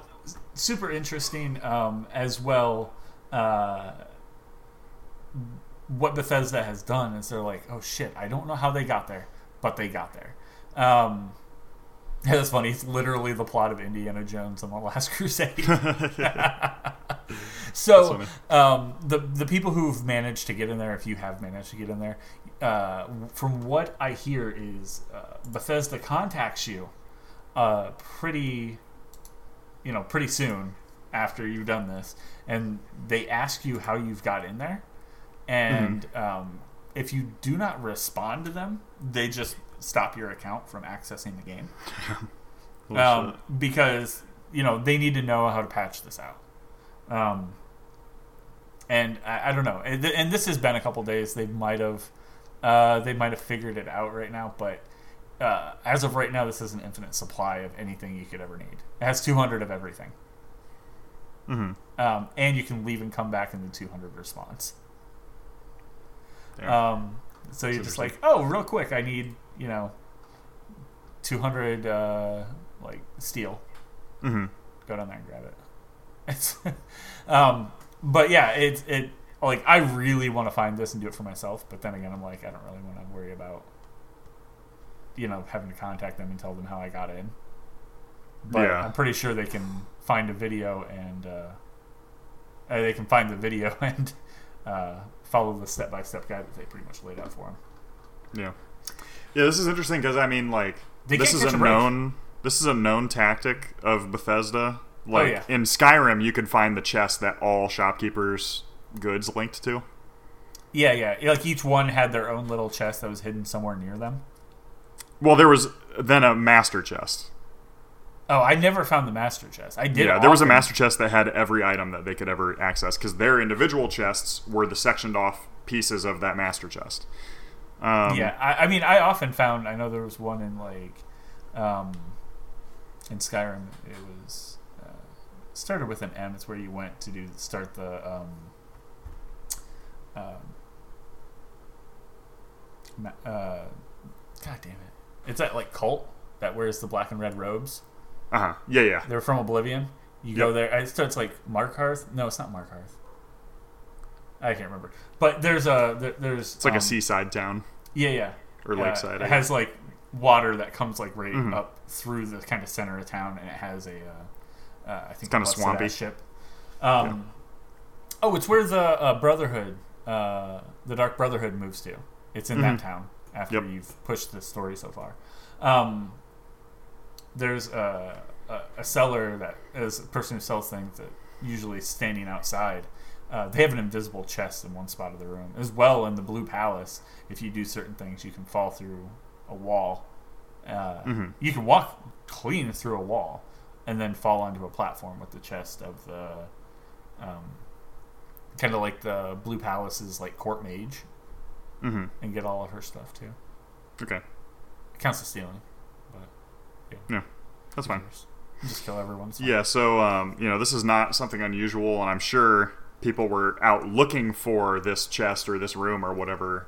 super interesting um, as well. Uh, what Bethesda has done is they're like, oh shit, I don't know how they got there, but they got there. Um, yeah, that's funny. It's literally the plot of Indiana Jones and the Last Crusade. so um, the the people who've managed to get in there, if you have managed to get in there, uh, from what I hear is uh, Bethesda contacts you uh, pretty, you know, pretty soon after you've done this, and they ask you how you've got in there, and um, if you do not respond to them, they just stop your account from accessing the game um, because you know they need to know how to patch this out. Um, and I, I don't know, and, th- and this has been a couple days. They might have, uh, they might have figured it out right now, but uh, as of right now, this is an infinite supply of anything you could ever need. It has 200 of everything, Mhm. um, and you can leave and come back in the 200 response. Damn. Um, so you're just like, oh, real quick, I need you know, 200 uh, like steel. Mhm. go down there and grab it. It's, um, but yeah, it's it like I really want to find this and do it for myself, but then again, I'm like I don't really want to worry about you know having to contact them and tell them how I got in. But Yeah. I'm pretty sure they can find a video and uh, uh, they can find the video and uh, follow the step by step guide that they pretty much laid out for them. Yeah. Yeah, this is interesting because I mean, like, They this is a break. known this is a known tactic of Bethesda. Oh, like Oh, yeah. in Skyrim, you could find the chest that all shopkeepers' goods linked to. Yeah, yeah. Like each one had their own little chest that was hidden somewhere near them. Well, there was then a master chest. Oh, I never found the master chest. I did. yeah, there was a master chest that had every item that they could ever access because their individual chests were the sectioned off pieces of that master chest. Um, yeah, I, I mean, I often found. I know there was one in like, um, in Skyrim. It was uh, started with an M. It's where you went to do start the. Um, um, uh, God damn it! It's that like cult that wears the black and red robes. Uh huh. Yeah, yeah. They're from Oblivion. You go there. It starts like Markarth. No, it's not Markarth. I can't remember. But there's a there, there's It's like um, a seaside town Yeah, yeah. or lakeside. It has like water that comes like right Mhm. up through the kind of center of town, and it has a, uh, uh, I think kinda swampy. ship. Um, Oh, it's where the uh, Brotherhood, uh, the Dark Brotherhood, moves to. It's in that Mhm. town after Yep. you've pushed the story so far. Um, there's a, a, a seller that is a person who sells things that usually is standing outside. Uh, they have an invisible chest in one spot of the room, as well in the Blue Palace. If you do certain things, you can fall through a wall. Uh, Mhm. You can walk clean through a wall, and then fall onto a platform with the chest of the, um, kind of like the Blue Palace's like court mage, hmm and get all of her stuff too. Okay, It counts as stealing, but yeah, that's fine. Just kill everyone. Yeah, so um, you know, this is not something unusual, and I'm sure people were out looking for this chest or this room or whatever,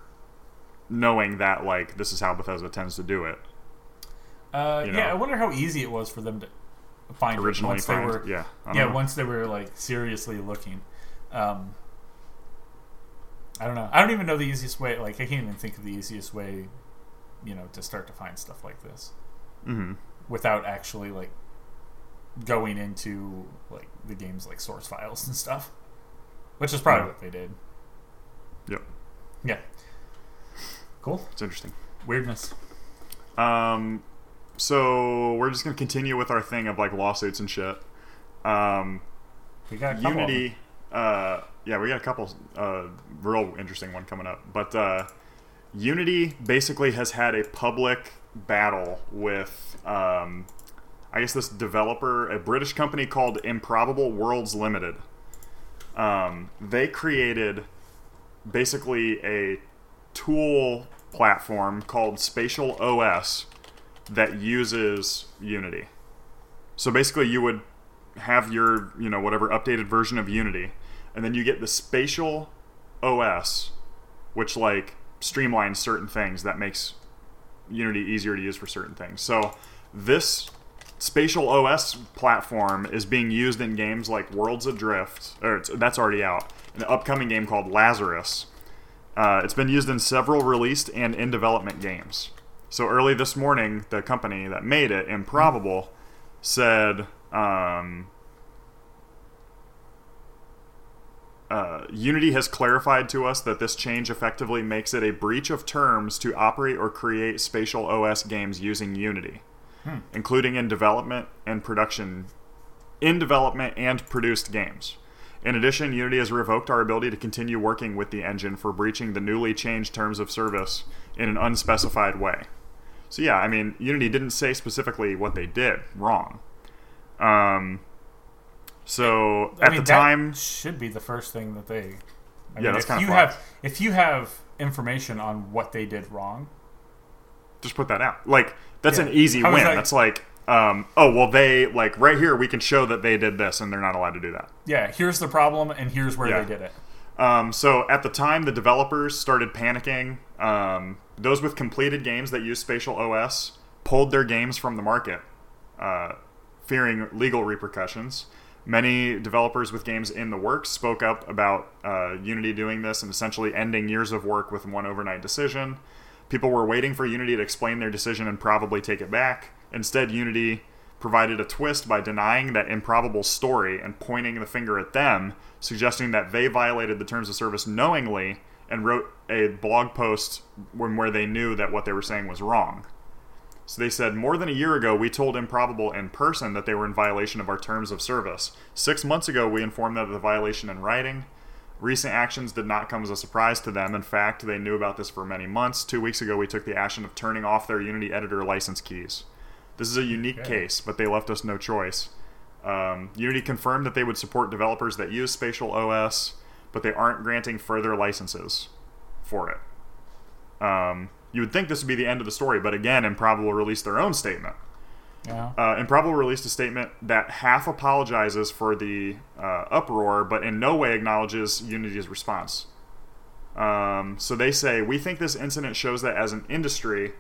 knowing that like this is how Bethesda tends to do it. Uh, you yeah, know. I wonder how easy it was for them to find it originally once find. they were yeah, yeah know. once they were like seriously looking. Um, I don't know. I don't even know the easiest way. Like I can't even think of the easiest way, you know, to start to find stuff like this Mhm. without actually like going into like the game's like source files and stuff, which is probably what they did. Yep, Yeah. Cool. it's interesting. Weirdness. Um, so we're just gonna continue with our thing of like lawsuits and shit. Um, We got a couple of them. Unity. Uh, yeah, we got a couple. Uh, real interesting one coming up. But uh, Unity basically has had a public battle with, um, I guess, this developer, a British company called Improbable Worlds Limited. Um, they created basically a tool platform called Spatial OS that uses Unity. So basically, you would have your, you know, whatever updated version of Unity, and then you get the Spatial OS, which like streamlines certain things that makes Unity easier to use for certain things. So this Spatial OS platform is being used in games like Worlds Adrift, or that's already out. An upcoming game called Lazarus. Uh, it's been used in several released and in development games. So early this morning, the company that made it, Improbable, said um, uh, Unity has clarified to us that this change effectively makes it a breach of terms to operate or create spatial OS games using Unity, including in development and production, in development and produced games. In addition, Unity has revoked our ability to continue working with the engine for breaching the newly changed terms of service in an unspecified way. So yeah, I mean, Unity didn't say specifically what they did wrong. Um, so I at mean, the that time, should be the first thing that they. I Yeah, mean, that's if you have if you have information on what they did wrong, just put that out. Like that's Yeah. an easy How win. that- That's like, um, oh well, they like right here we can show that they did this, and they're not allowed to do that. yeah, here's the problem, and here's where Yeah. they did it. Um, so at the time, the developers started panicking. Um, those with completed games that use Spatial OS pulled their games from the market, uh, fearing legal repercussions. Many developers with games in the works spoke up about uh, Unity doing this and essentially ending years of work with one overnight decision. People were waiting for Unity to explain their decision and probably take it back. Instead, Unity provided a twist by denying that improbable story and pointing the finger at them, suggesting that they violated the terms of service knowingly and wrote a blog post when where they knew that what they were saying was wrong. So they said, more than a year ago, we told Improbable in person that they were in violation of our terms of service. Six months ago, we informed them of the violation in writing. Recent actions did not come as a surprise to them. In fact, they knew about this for many months. Two weeks ago, we took the action of turning off their Unity editor license keys. This is a unique Okay. case, but they left us no choice. Um, Unity confirmed that they would support developers that use Spatial OS, but they aren't granting further licenses for it. Um, you would think this would be the end of the story, but again, Improbable released their own statement. Yeah. Uh, Improbable released a statement that half apologizes for the uh, uproar, but in no way acknowledges Unity's response. Um, so they say, We think this incident shows that as an industry,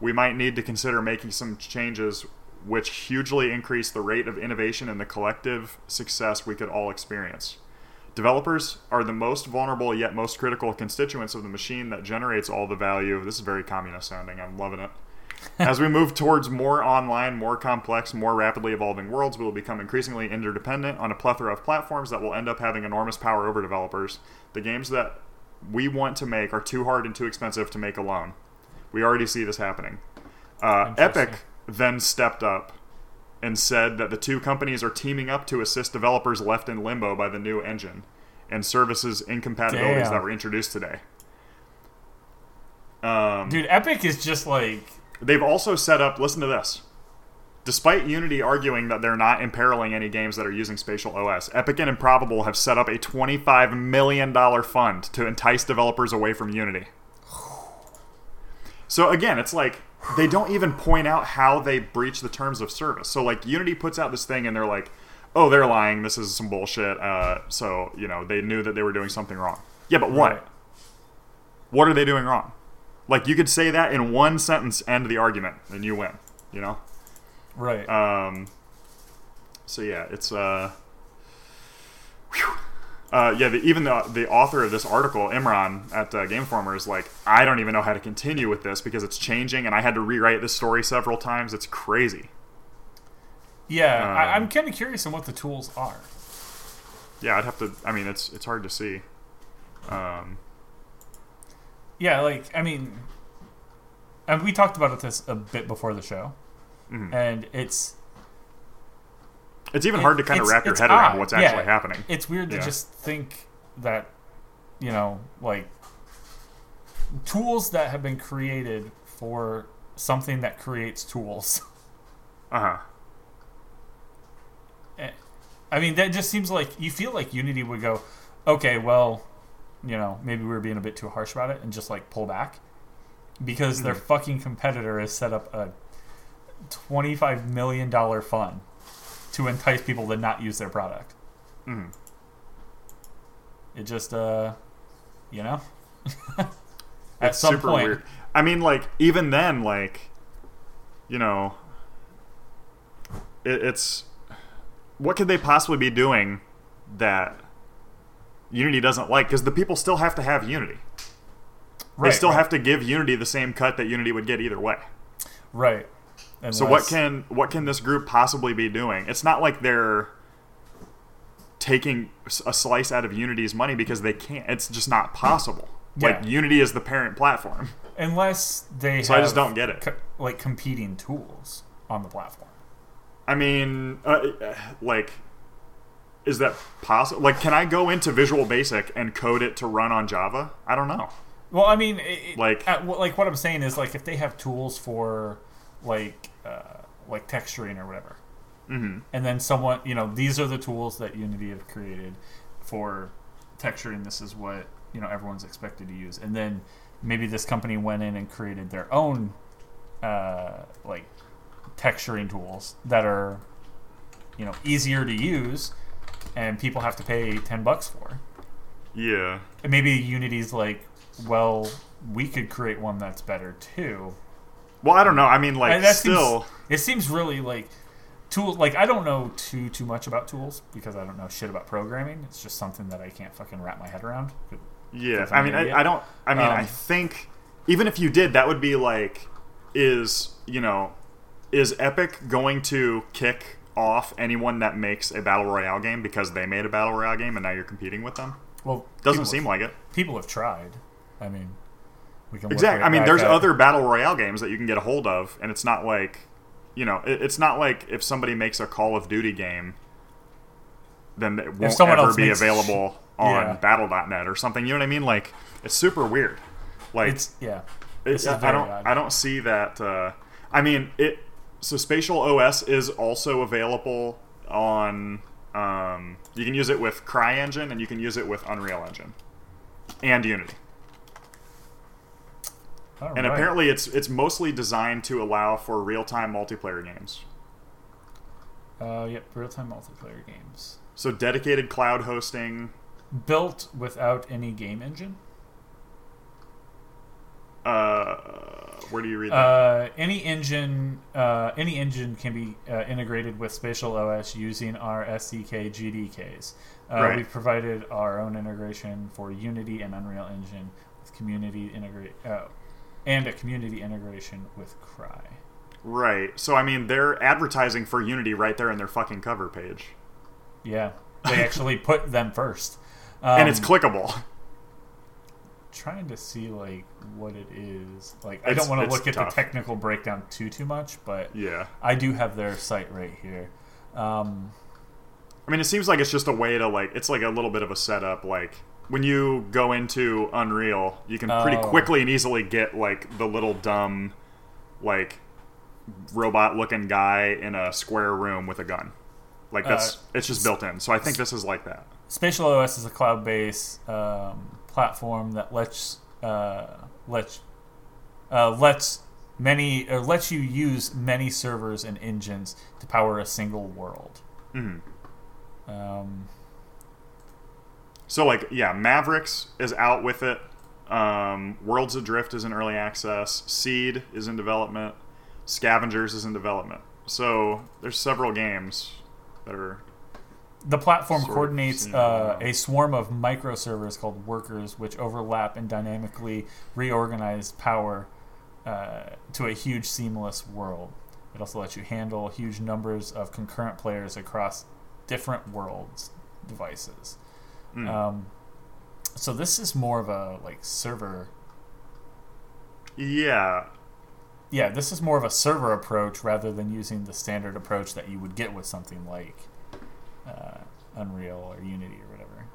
we might need to consider making some changes which hugely increase the rate of innovation and the collective success we could all experience. Developers are the most vulnerable yet most critical constituents of the machine that generates all the value. This is very communist sounding. I'm loving it. As we move towards more online, more complex, more rapidly evolving worlds, we will become increasingly interdependent on a plethora of platforms that will end up having enormous power over developers. The games that we want to make are too hard and too expensive to make alone. We already see this happening. Uh, Epic then stepped up and said that the two companies are teaming up to assist developers left in limbo by the new engine and services incompatibilities Damn. that were introduced today. Um, Dude, Epic is just like They've also set up, listen to this. Despite Unity arguing that they're not imperiling any games that are using Spatial OS, Epic and Improbable have set up a $25 million fund to entice developers away from Unity. So again, it's like they don't even point out how they breach the terms of service. So like Unity puts out this thing and they're like, "Oh, they're lying. This is some bullshit." Uh, so you know they knew that they were doing something wrong. Yeah, but what? Right. What are they doing wrong? Like you could say that in one sentence, end the argument, and you win. You know. right. Um, so yeah, it's uh, whew. uh yeah. The, even the the author of this article, Imran at uh, Game Informer, is like, I don't even know how to continue with this because it's changing, and I had to rewrite this story several times. It's crazy. Yeah, I, Um, I'm kind of curious on what the tools are. Yeah, I'd have to. I mean, it's it's hard to see. Um, Yeah, like I mean, and we talked about this a bit before the show, mhm. and it's It's even It- hard to kind of wrap your head around odd, what's yeah. actually happening. it's weird to just think that you know like tools that have been created for something that creates tools. Uh huh. Eh, I mean, that just seems like you feel like Unity would go, okay, well, you know, maybe we were being a bit too harsh about it and just like pull back because their Mhm. fucking competitor has set up a $25 million fund to entice people to not use their product. hmm It just, uh, you know, at It's some super point, weird. I mean, like even then, like you know, it, it's what could they possibly be doing that Unity doesn't like? Because the people still have to have Unity. right, they still right, have to give Unity the same cut that Unity would get either way. right. So what can what can this group possibly be doing? It's not like they're taking a slice out of Unity's money because they can't. It's just not possible. Like Unity is the parent platform. unless they So I just don't get it. co- like competing tools on the platform. I mean, uh, like, is that possible? Like, can I go into Visual Basic and code it to run on Java? I don't know. Well, I mean, it, Like- wh- like what I'm saying is like if they have tools for like uh, like texturing or whatever, hmm and then someone you know these are the tools that Unity have created for texturing. This is what you know everyone's expected to use, and then maybe this company went in and created their own uh, like texturing tools that are you know easier to use, and people have to pay ten bucks for. Yeah. And maybe Unity's like, well, we could create one that's better too. Well, I don't know. I mean, like, still. seems, it seems really like tool. Like I don't know too too much about tools because I don't know shit about programming. It's just something that I can't fucking wrap my head around. Yeah, I mean. I, I don't. I mean, I Um, think even if you did, that would be like, is you know, is Epic going to kick off anyone that makes a battle royale game because they made a battle royale game and now you're competing with them? Well, Doesn't seem have, like it. people have tried. I mean, we can Exactly. right I mean, there's at- other battle royale games that you can get a hold of, and it's not like, you know, it, it's not like if somebody makes a Call of Duty game, then it won't ever be available on Yeah. Battle.net or something. You know what I mean? Like, it's super weird. Like, It's yeah. it's, I don't. odd. I don't see that. Uh, I mean, it. So Spatial OS is also available on. Um, you can use it with CryEngine and you can use it with Unreal Engine, and Unity. All And right. apparently, it's it's mostly designed to allow for real time multiplayer games. uh, yep, real time multiplayer games So dedicated cloud hosting. built without any game engine. Uh, where do you read that? Uh, any engine, uh, any engine can be uh, integrated with Spatial OS using our SDK GDKs. Uh, Right. We've provided our own integration for Unity and Unreal Engine with community integrate, uh, and a community integration with Cry. right. So I mean, they're advertising for Unity right there in their fucking cover page, Yeah, they actually put them first. Um, and it's clickable. Trying to see like what it is. Like I It's- don't want to look at tough. the technical breakdown too too much, but Yeah. I do have their site right here. Um, I mean, it seems like it's just a way to like. It's like a little bit of a setup. Like when you go into Unreal, you can pretty Oh. quickly and easily get like the little dumb, like robot-looking guy in a square room with a gun. Like that's Uh, it's just built in. So I think this is like that. Spatial OS is a cloud-based um, platform that lets uh, lets uh, lets many or lets you use many servers and engines to power a single world. hmm Um, So like yeah, Mavericks is out with it. Um, Worlds Adrift is in early access. Seed is in development. Scavengers is in development. So there's several games that are The platform Sort coordinates uh, a swarm of microservers called workers, which overlap and dynamically reorganize power uh, to a huge seamless world. It also lets you handle huge numbers of concurrent players across different worlds devices. mm, Um, so this is more of a like server. yeah. Yeah, this is more of a server approach rather than using the standard approach that you would get with something like uh, Unreal or Unity or whatever.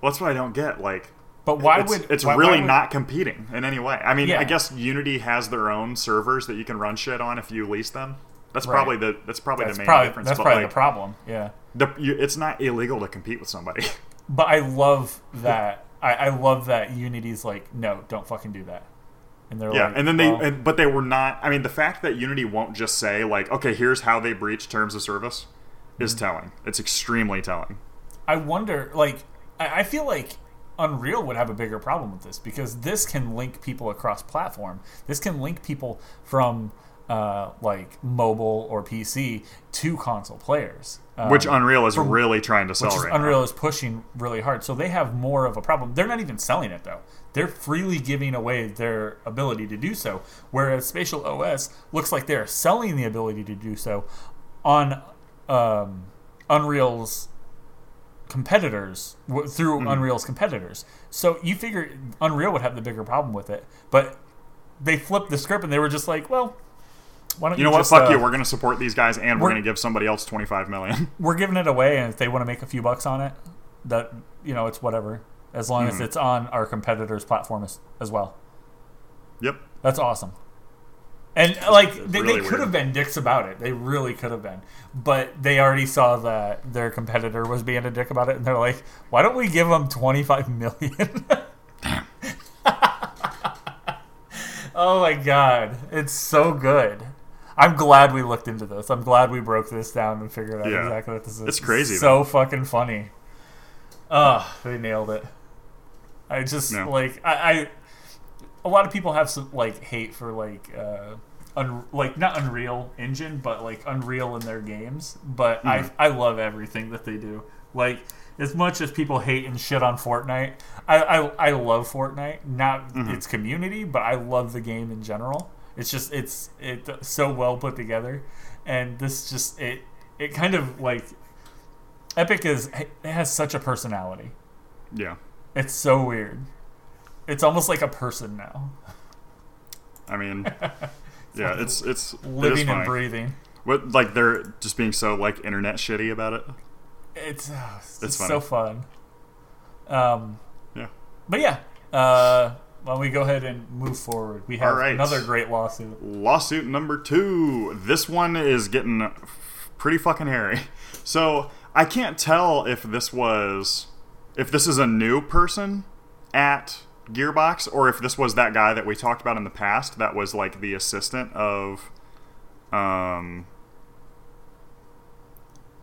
Well, that's what I don't get. Like, But why it's, would it's why- why really would- not competing in any way? I mean, Yeah. I guess Unity has their own servers that you can run shit on if you lease them. That's Right. probably the that's probably That's the main probably difference. that's but probably like, the problem. Yeah, the, you, it's not illegal to compete with somebody. but I love that. I, I love that Unity's like, no, don't fucking do that. And they're yeah, like, and then they, well, and, but they were not. I mean, the fact that Unity won't just say like, okay, here's how they breach terms of service, is Mm-hmm. telling. It's extremely telling. I wonder, like, I, I feel like Unreal would have a bigger problem with this because this can link people across platform. This can link people from uh, like mobile or PC to console players. Um, Which Unreal is from- really trying to sell which is right Unreal now. is pushing really hard. So they have more of a problem. They're not even selling it though. They're freely giving away their ability to do so. Whereas Spatial OS looks like they're selling the ability to do so on um, Unreal's competitors w- through Mm-hmm. Unreal's competitors. So you figure Unreal would have the bigger problem with it, but they flipped the script and they were just like, well. Why don't You you, know what? just, Fuck uh, you. We're going to support these guys, and we're, we're- going to give somebody else twenty five million. we're giving it away, and if they want to make a few bucks on it, that you know, it's whatever. As long as Mhm. it's on our competitors' platform as, as well. yep. That's awesome. And uh, like they, really they could have been dicks about it. They really could have been, but they already saw that their competitor was being a dick about it, and they're like, "Why don't we give them twenty five million? oh my god, it's so good. I'm glad we looked into this. I'm glad we broke this down and figured out Yeah. exactly what this is. It's crazy, So fucking funny. Ugh, they nailed it. I just Yeah. like I, I. A lot of people have some like hate for like uh, un, like not Unreal Engine, but like Unreal in their games. But Mhm. I I love everything that they do. Like as much as people hate and shit on Fortnite, I I, I love Fortnite. Not Mhm. its community, but I love the game in general. It's just it's it's so well put together, and this just it it kind of like Epic is it has such a personality. Yeah. It's so weird. It's almost like a person now, I mean, yeah. It's it's it living and funny. breathing. What like they're just being so like internet shitty about it. It's, uh, it's It's so fun. Um, Yeah. but yeah, uh, why don't we go ahead and move forward? We have right. another great lawsuit. Lawsuit number two. This one is getting pretty fucking hairy. So I can't tell if this was if this is a new person at Gearbox or if this was that guy that we talked about in the past that was like the assistant of um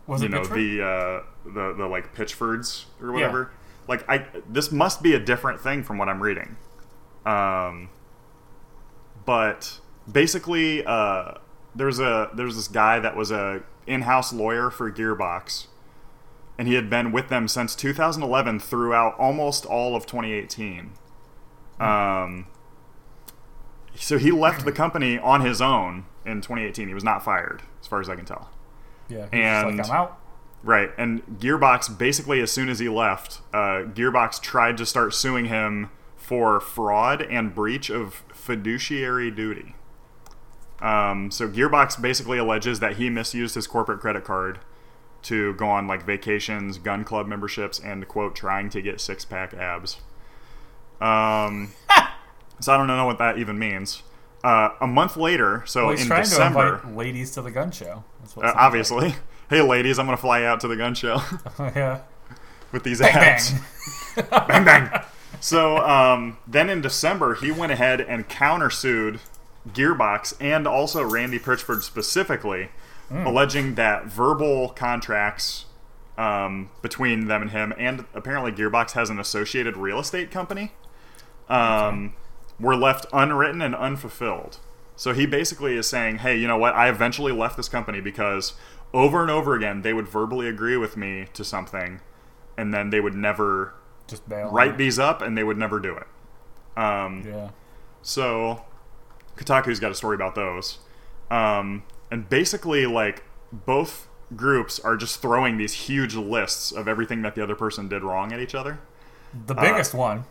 Was you it know Pitchford? the uh the the like Pitchfords or whatever. Like I this must be a different thing from what I'm reading. Um but basically uh there's a there's this guy that was a in-house lawyer for Gearbox and he had been with them since 2011 throughout almost all of 2018. Um so he left the company on his own in 2018. He was not fired as far as I can tell. yeah, and- like I'm out. Right, and Gearbox basically as soon as he left, uh, Gearbox tried to start suing him for fraud and breach of fiduciary duty. Um, so Gearbox basically alleges that he misused his corporate credit card to go on like vacations, gun club memberships, and quote trying to get six pack abs. Um, so I don't know what that even means. Uh, a month later, so Well, in trying December, ladies to the gun show. That's what it uh, sounds like. obviously. Hey, ladies, I'm gonna fly out to the gun show yeah. with these Bang, abs. bang. bang bang. So um, then in December, he went ahead and countersued Gearbox and also Randy Pitchford specifically, alleging that verbal contracts um, between them and him, and apparently Gearbox has an associated real estate company, um, were left unwritten and unfulfilled. So he basically is saying, hey, you know what? I eventually left this company because over and over again, they would verbally agree with me to something, and then they would never Just bail. write it. these up, and they would never do it. Um, Yeah. so, Kotaku's got a story about those. Um, and basically, like, both groups are just throwing these huge lists of everything that the other person did wrong at each other. The biggest one.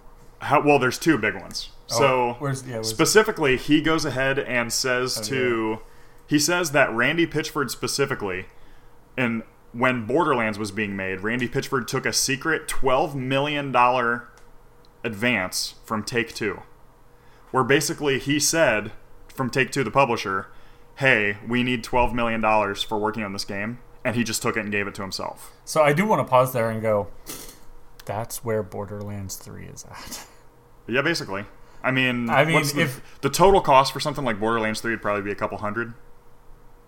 How, well, there's two big ones. Oh, so, yeah? Specifically, he goes ahead and says Oh, to. He says that Randy Pitchford specifically, and when Borderlands was being made, Randy Pitchford took a secret $12 million advance from Take Two, where basically he said from Take Two, the publisher, hey, we need $12 million for working on this game. And he just took it and gave it to himself. so I do want to pause there and go. That's where Borderlands Three is at. Yeah, basically. I mean, I mean, the, if- the total cost for something like Borderlands 3 would probably be a couple hundred.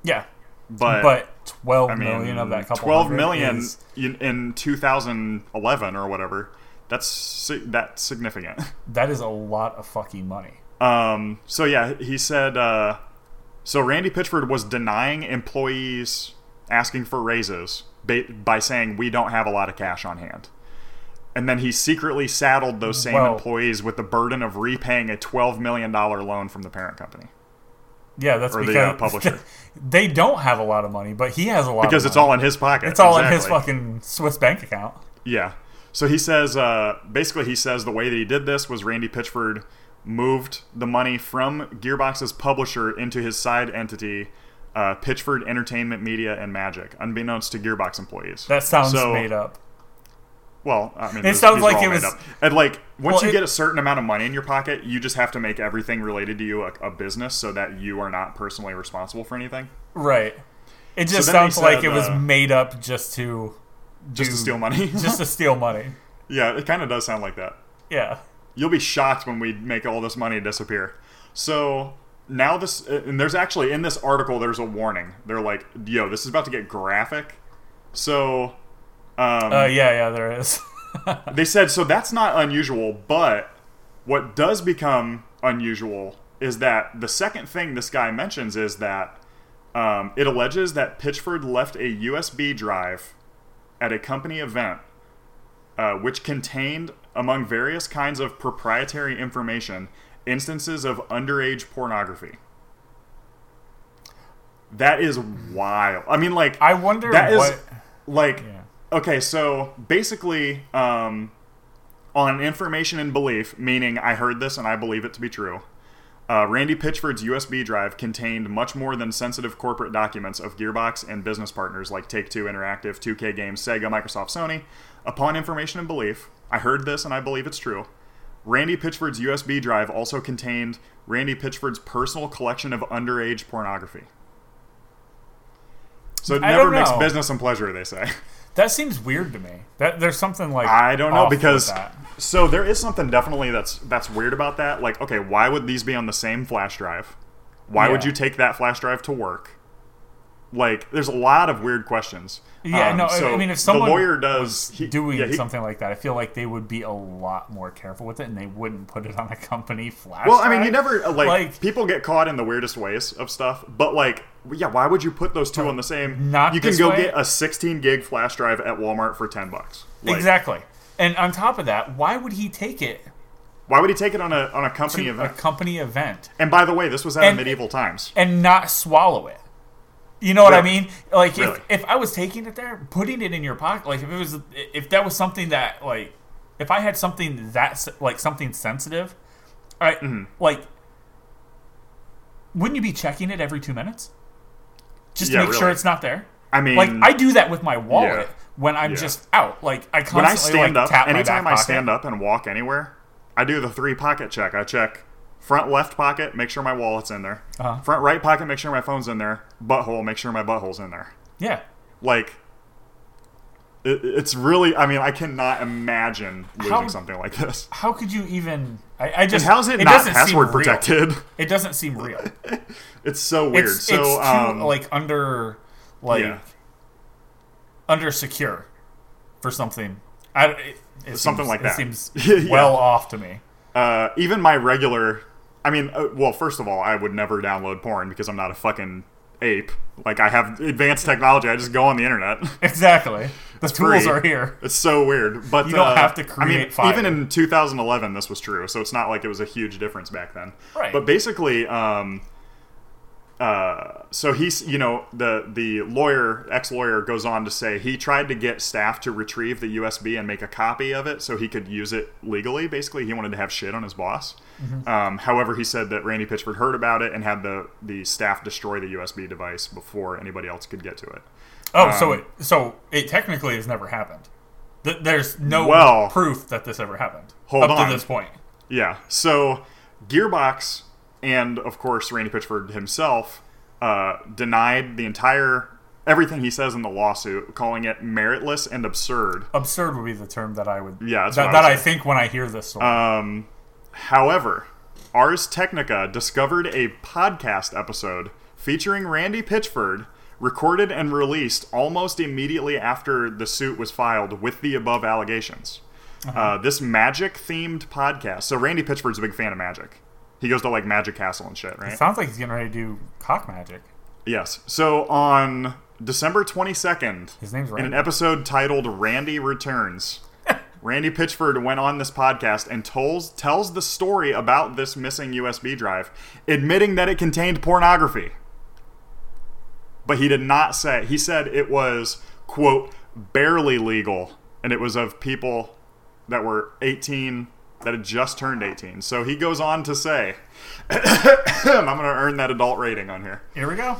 Yeah, But, but twelve I million of that couple. twelve million is- in, in 2011 or whatever. That's that's significant. that is a lot of fucking money. Um, so yeah, he said. Uh, so Randy Pitchford was denying employees asking for raises by saying we don't have a lot of cash on hand, and then he secretly saddled those same employees with the burden of repaying a twelve million dollar loan from the parent company Yeah, that's or because the uh, publisher they don't have a lot of money, but he has a lot because it's money. all in his pocket. It's all in his fucking Swiss bank account. Yeah. So he says, uh, basically, he says the way that he did this was Randy Pitchford moved the money from Gearbox's publisher into his side entity, uh, Pitchford Entertainment Media and Magic, unbeknownst to Gearbox employees. That sounds So- made up. Well, I mean, It sounds like it was- up. and like once Well, you it- get a certain amount of money in your pocket, you just have to make everything related to you a, a business, so that you are not personally responsible for anything, Right. It just he sounds like it was uh, made up just to just to steal money. just to steal money. yeah, it kind of does sound like that. Yeah. you'll be shocked when we make all this money disappear. So now this, and there's actually in this article, there's a warning. They're like, "Yo, this is about to get graphic." So, um, Uh, yeah, yeah, there is. they said so that's not unusual, but what does become unusual is that the second thing this guy mentions is that um, it alleges that Pitchford left a USB drive at a company event, uh, which contained, among various kinds of proprietary information, instances of underage pornography. That is wild. I mean, like I wonder that is what. like Yeah. Okay so basically um, on information and belief meaning i heard this and i believe it to be true uh, randy pitchford's usb drive contained much more than sensitive corporate documents of gearbox and business partners like take-two interactive 2k games sega microsoft sony. Upon information and belief i heard this and i believe it's true. Randy pitchford's usb drive also contained randy pitchford's personal collection of underage pornography. So it I never know. business and pleasure they say That seems weird to me. That there's something like I don't know because so there is something definitely that's that's weird about that. Like, okay, why would these be on the same flash drive? Why would you take that flash drive to work? Like, there's a lot of weird questions. Yeah, Um, no, I- so I mean, if someone the lawyer does he- doing yeah, he- something like that, I feel like they would be a lot more careful with it, and they wouldn't put it on a company flash. Well, I mean, you never uh, like, Like- people get caught in the weirdest ways of stuff, but like, yeah, why would you put those two on the same? Not you can go way. get a 16 gig flash drive at Walmart for 10 bucks. Like, exactly. And on top of that, why would he take it Why would he take it on a on a company to a company event And by the way, this was at And- medieval times. and not swallow it? You know what I mean? Like Really? if, if I was taking it there, putting it in your pocket, like if it was if that was something that like if I had something that's like something sensitive, I Mm-hmm. like wouldn't you be checking it every two minutes? Just Yeah, to make sure it's not there. I mean, Like I do that with my wallet Yeah. when I'm Yeah. just out. Like I constantly when I stand like, up, tap my anytime I stand up and walk anywhere, I do the three pocket check. I check front left pocket, make sure my wallet's in there. Uh-huh. Front right pocket, make sure my phone's in there. Butthole, make sure my butthole's in there. Yeah. Like, it, it's really. I mean, I cannot imagine losing How- something like this. How could you even? I, I just And how's it, not doesn't password protected? It doesn't seem real. It's so weird. It's, so, it's too um, like under like yeah. under secure for something. I it, it Something seems, like that. It seems Yeah. well off to me. uh, even my regular. I mean, uh, well, first of all, I would never download porn because I'm not a fucking ape. Like I have advanced technology. I just go on the internet. Exactly. The tools free. are here. It's so weird, but You don't uh, have to create. I mean, fire. even in 2011, this was true, so it's not like it was a huge difference back then. Right. But basically, um, uh, so he's you know the the lawyer ex lawyer goes on to say he tried to get staff to retrieve the USB and make a copy of it so he could use it legally. Basically, he wanted to have shit on his boss. Mm-hmm. Um, however, he said that Randy Pitchford heard about it and had the the staff destroy the USB device before anybody else could get to it. Oh, so Um, it so it technically has never happened. Th- There's no Well- proof that this ever happened Hold up on. to this point. Yeah. So Gearbox and of course Randy Pitchford himself uh, denied the entire everything he says in the lawsuit, calling it meritless and absurd. Absurd would be the term that I would. Yeah, that, I that I think when I hear this story. Um, however, Ars Technica discovered a podcast episode featuring Randy Pitchford, recorded and released almost immediately after the suit was filed with the above allegations. uh this magic themed podcast. So Randy Pitchford's a big fan of magic. He goes to like Magic Castle and shit, right? it sounds like he's getting ready to do cock magic. Yes. So on December 22nd, His name's in an episode titled Randy Returns, Randy Pitchford went on this podcast and tells tells the story about this missing USB drive, admitting that it contained pornography. But he did not say. He said it was quote barely legal and it was of people that were 18 that had just turned 18. So he goes on to say, I'm going to earn that adult rating on here. Here we go.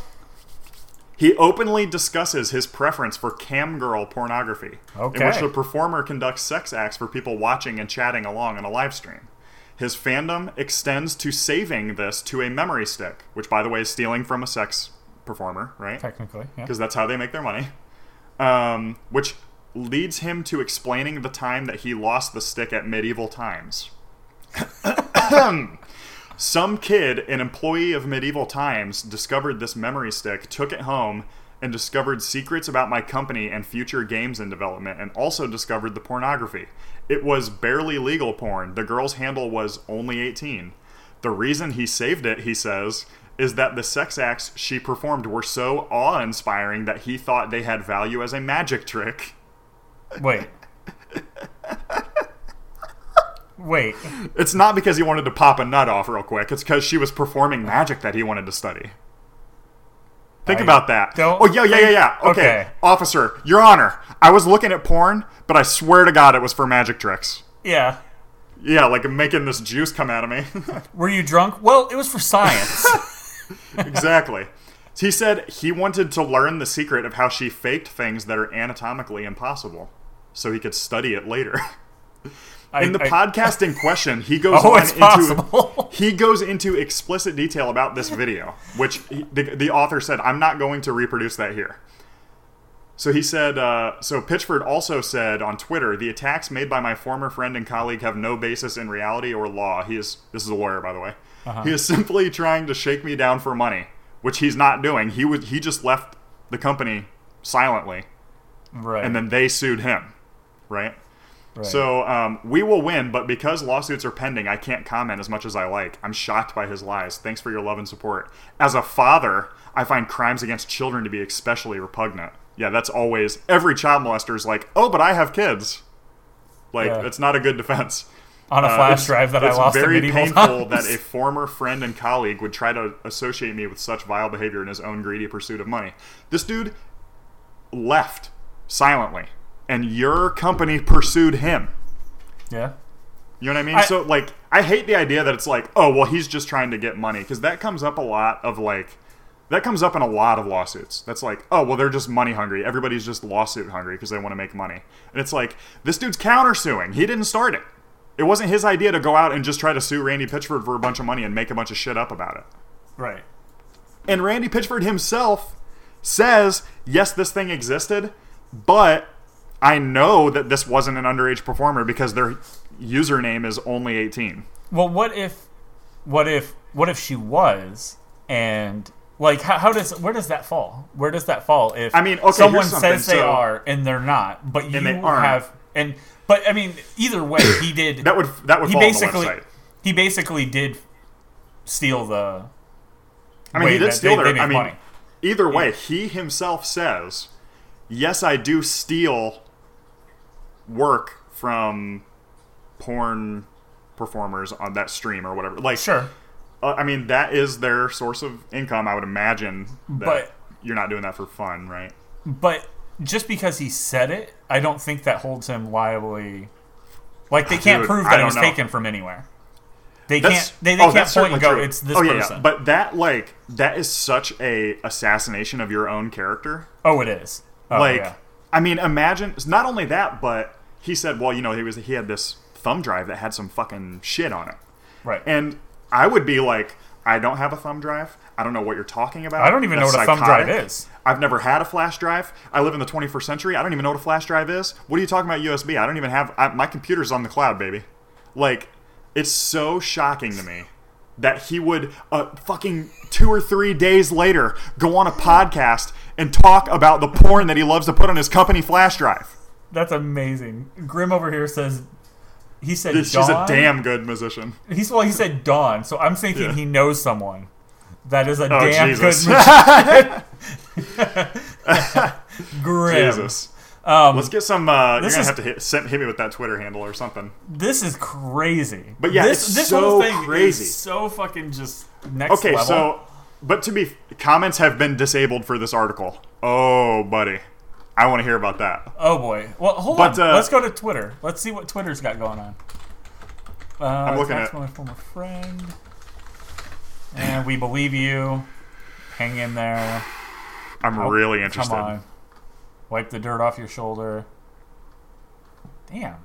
He openly discusses his preference for camgirl pornography, in which the performer conducts sex acts for people watching and chatting along on a live stream. His fandom extends to saving this to a memory stick, which, by the way, is stealing from a sex performer, right? Technically, yeah. Because that's how they make their money. Um, which leads him to explaining the time that he lost the stick at medieval times. Some kid, an employee of medieval times, discovered this memory stick, took it home, and discovered secrets about my company and future games in development, and also discovered the pornography. It was barely legal porn. The girl's handle was only 18. The reason he saved it, he says, is that the sex acts she performed were so awe inspiring that he thought they had value as a magic trick. Wait. Wait. It's not because he wanted to pop a nut off real quick, it's because she was performing magic that he wanted to study. Think I about that. don't oh, yeah, yeah, yeah, yeah. Okay. Okay. Officer, Your Honor, I was looking at porn, but I swear to God it was for magic tricks. Yeah. Yeah, like making this juice come out of me. Were you drunk? Well, it was for science. exactly. He said he wanted to learn the secret of how she faked things that are anatomically impossible so he could study it later. I- In the I- podcast in question, he goes Oh, into possible. he goes into explicit detail about this video, which he, the, the author said, "I'm not going to reproduce that here." So he said, uh, so Pitchford also said on Twitter, the attacks made by my former friend and colleague have no basis in reality or law. He is, this is a lawyer, by the way. Uh-huh. He is simply trying to shake me down for money, which he's not doing. He would, he just left the company silently, right. and then they sued him, right? right. So um, we will win, but because lawsuits are pending, I can't comment as much as I like. I'm shocked by his lies. Thanks for your love and support. As a father, I find crimes against children to be especially repugnant. Yeah, that's always every child molester is like, oh, but I have kids. Like, Yeah. it's not a good defense. on a Uh, flash it's- drive that I it's lost very at medieval painful times. that a former friend and colleague would try to associate me with such vile behavior in his own greedy pursuit of money. This dude left silently, and your company pursued him. yeah. You know what I mean? I- so like I hate the idea that it's like, oh, well he's just trying to get money because that comes up a lot of like that comes up in a lot of lawsuits. That's like, oh, well they're just money hungry. Everybody's just lawsuit hungry because they want to make money. And it's like this dude's countersuing. He didn't start it. It wasn't his idea to go out and just try to sue Randy Pitchford for a bunch of money and make a bunch of shit up about it. Right. And Randy Pitchford himself says, yes, this thing existed, but I know that this wasn't an underage performer because their username is only 18. Well, what if, what if, what if she was, and like, how, how does, where does that fall? Where does that fall if I mean, okay, someone says they So- are and they're not, but you have, and but I mean, either way, he did. That would that would he fall on the basically, he basically did steal the. I mean, he did steal they, their. they I mean, money. either way, he himself says, "Yes, I do steal work from porn performers on that stream or whatever." Like, Sure. uh, I mean, that is their source of income. I would imagine that But- you're not doing that for fun, right? But just because he said it, I don't think that holds him liably. Like they can't dude, prove that it was know. taken from anywhere. They That's, can't. They, they oh, can't point and go. true. It's this oh, yeah, yeah. person. But that, like, that is such a assassination of your own character. oh, it is. Oh, like yeah. I mean, imagine not only that, but he said, well, you know, he was he had this thumb drive that had some fucking shit on it, right. and I would be like, I don't have a thumb drive. I don't know what you're talking about. I don't even know That's what a thumb drive is. I've never had a flash drive. I live in the 21st century. I don't even know what a flash drive is. What are you talking about USB? I don't even have I, my computer's on the cloud, baby. Like, it's so shocking to me that he would uh, fucking two or three days later go on a podcast and talk about the porn that he loves to put on his company flash drive. That's amazing. Grim over here says he said She's Dawn. a damn good musician. He's well. He said Dawn, so I'm thinking Yeah. he knows someone. That is a Oh, damn Jesus. good. Grim. Jesus. Um, Let's get some. Uh, you're gonna is- have to hit, send, hit me with that Twitter handle or something. this is crazy. But yeah, this, it's this so whole thing crazy. is so fucking just next Okay, level. so but to be comments have been disabled for this article. Oh, buddy, I want to hear about that. oh boy. Well, hold But, on. uh, Let's go to Twitter. Let's see what Twitter's got going on. Uh, I'm looking at- my former friend, and we believe you. Hang in there. I'm Oh, really interested. Come on. Wipe the dirt off your shoulder. Damn.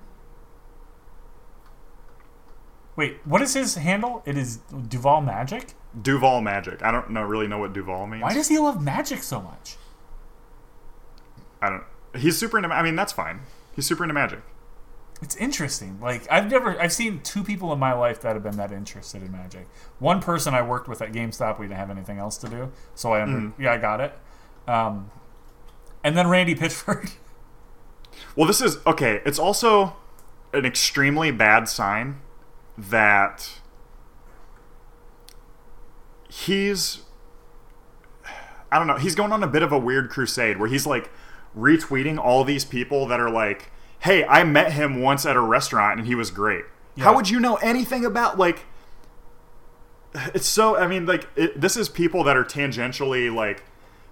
Wait, what is his handle? It is Duval Magic? Duval Magic. I don't know really know what Duval means. Why does he love magic so much? I don't. He's super into. I mean, that's fine. He's super into magic. It's interesting. Like I've never I've seen two people in my life that have been that interested in magic. One person I worked with at GameStop, we didn't have anything else to do. So I under, Mm-hmm. yeah, I got it. Um, and then Randy Pitchford. Well, this is okay. It's also an extremely bad sign that he's I don't know, he's going on a bit of a weird crusade where he's like retweeting all these people that are like, "Hey, I met him once at a restaurant and he was great." How would you know anything about like it's so I mean like it, this is people that are tangentially like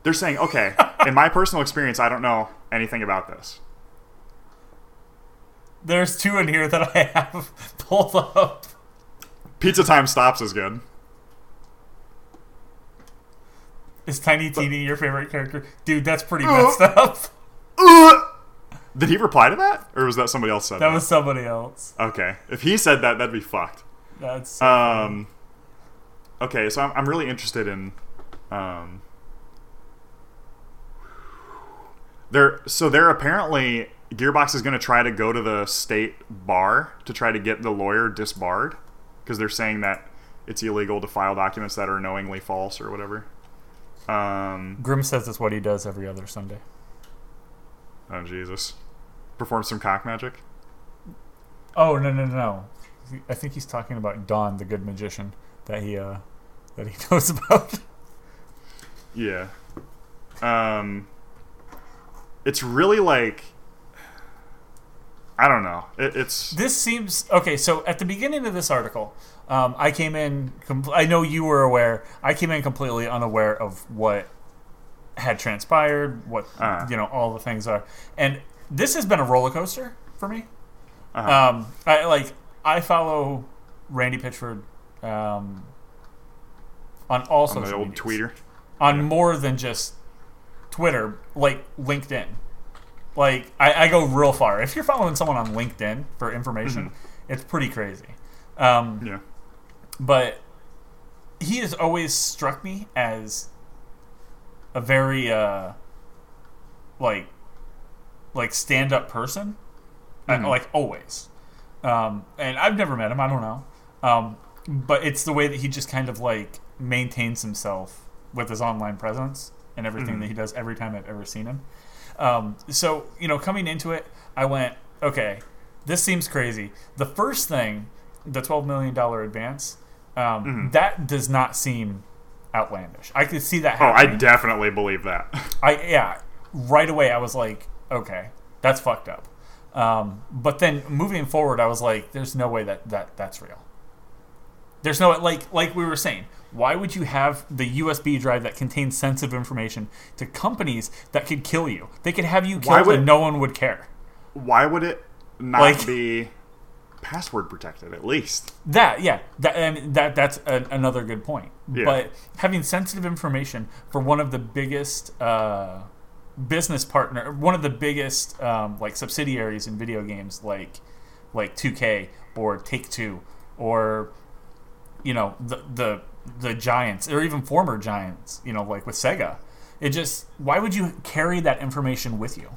they're saying, "Okay, in my personal experience, I don't know anything about this." There's two in here that I have pulled up. Pizza Time Stops is good. Is Tiny Teeny your favorite character? Dude, that's pretty Uh. messed up. Did he reply to that, or was that somebody else said That that? was somebody else. okay. If he said that, that'd be fucked. That's so Um. Okay, so I'm, I'm really interested in. Um. They're so they're apparently Gearbox is going to try to go to the state bar to try to get the lawyer disbarred because they're saying that it's illegal to file documents that are knowingly false or whatever. Um. Grim says it's what he does every other Sunday. Oh Jesus. Perform some cock magic. Oh no no no! I think he's talking about Don, the good magician that he uh that he knows about. Yeah. Um it's really like I don't know. It, it's this seems okay. So at the beginning of this article, um, I came in. Com- I know you were aware. I came in completely unaware of what had transpired, what Uh. you know, all the things are, and this has been a roller coaster for me. uh Um, I like I follow Randy Pitchford um, on all on social the old medias. tweeter. on more than just Twitter, like LinkedIn. Like I, I go real far. If you're following someone on LinkedIn for information, it's pretty crazy. Um, Yeah. but he has always struck me as a very uh, like like stand up person, I- Mhm. like always. Um, and I've never met him. I don't know. Um, but it's the way that he just kind of like maintains himself with his online presence and everything Mhm. that he does every time I've ever seen him. Um, so you know, coming into it, I went, okay, this seems crazy. The first thing, the twelve million dollar advance, um, Mhm. that does not seem outlandish. I could see that Happening. Oh, I definitely believe that. I yeah, right away I was like, okay, that's fucked up. Um, but then moving forward, I was like, there's no way that, that that's real. There's no like like we were saying. Why would you have the USB drive that contains sensitive information to companies that could kill you? They could have you killed would- and no one would care. Why would it not Like- be password protected at least? That yeah, that and that that's a, another good point. Yeah. But having sensitive information for one of the biggest uh, business partner, one of the biggest um, like subsidiaries in video games, like like 2K or Take Two, or you know the the the giants or even former giants, you know like with Sega. It just why would you carry that information with you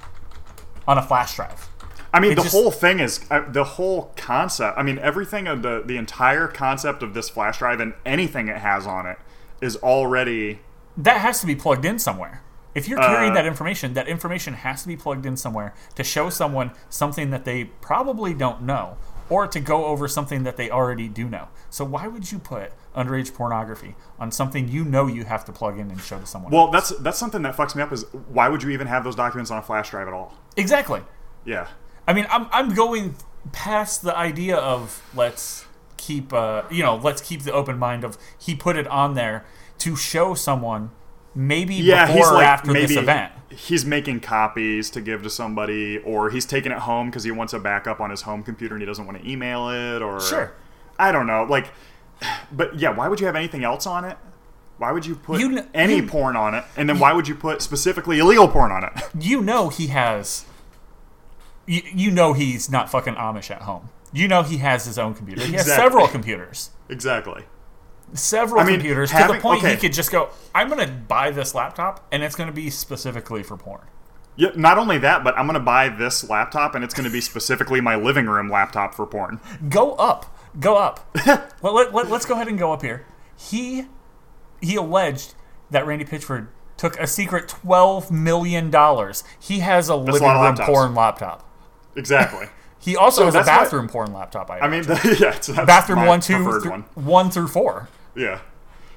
on a flash drive? I mean, It the just- whole thing is uh, the whole concept. I mean, everything of the the entire concept of this flash drive and anything it has on it is already that has to be plugged in somewhere. If you're carrying Uh, that information, that information has to be plugged in somewhere to show someone something that they probably don't know or to go over something that they already do know. So why would you put underage pornography on something you know you have to plug in and show to someone? well. That's that's something that fucks me up. Is why would you even have those documents on a flash drive at all? exactly. Yeah. I mean, I'm I'm going past the idea of let's keep uh you know let's keep the open mind of he put it on there to show someone maybe Yeah, before he's or like after maybe this event. he's making copies to give to somebody, or he's taking it home because he wants a backup on his home computer and he doesn't want to email it, or Sure. I don't know. Like, but yeah, why would you have anything else on it? Why would you put You kn- any you- porn on it? And then why would you put specifically illegal porn on it? you know he has you, you know he's not fucking amish at home you know he has his own computer he has several computers exactly. Several I mean, computers to the point okay. he could just go i'm gonna buy this laptop and it's gonna be specifically for porn Yeah, not only that, but I'm gonna buy this laptop, and it's gonna be specifically my living room laptop for porn. go up go up well, let, let, let's go ahead and go up here he he alleged that randy pitchford took a secret 12 million dollars he has a a living of room porn laptop Exactly. he also So has a that's bathroom porn laptop I, I mean, yeah, it's, that's bathroom one, two, through, one. one through four. Yeah.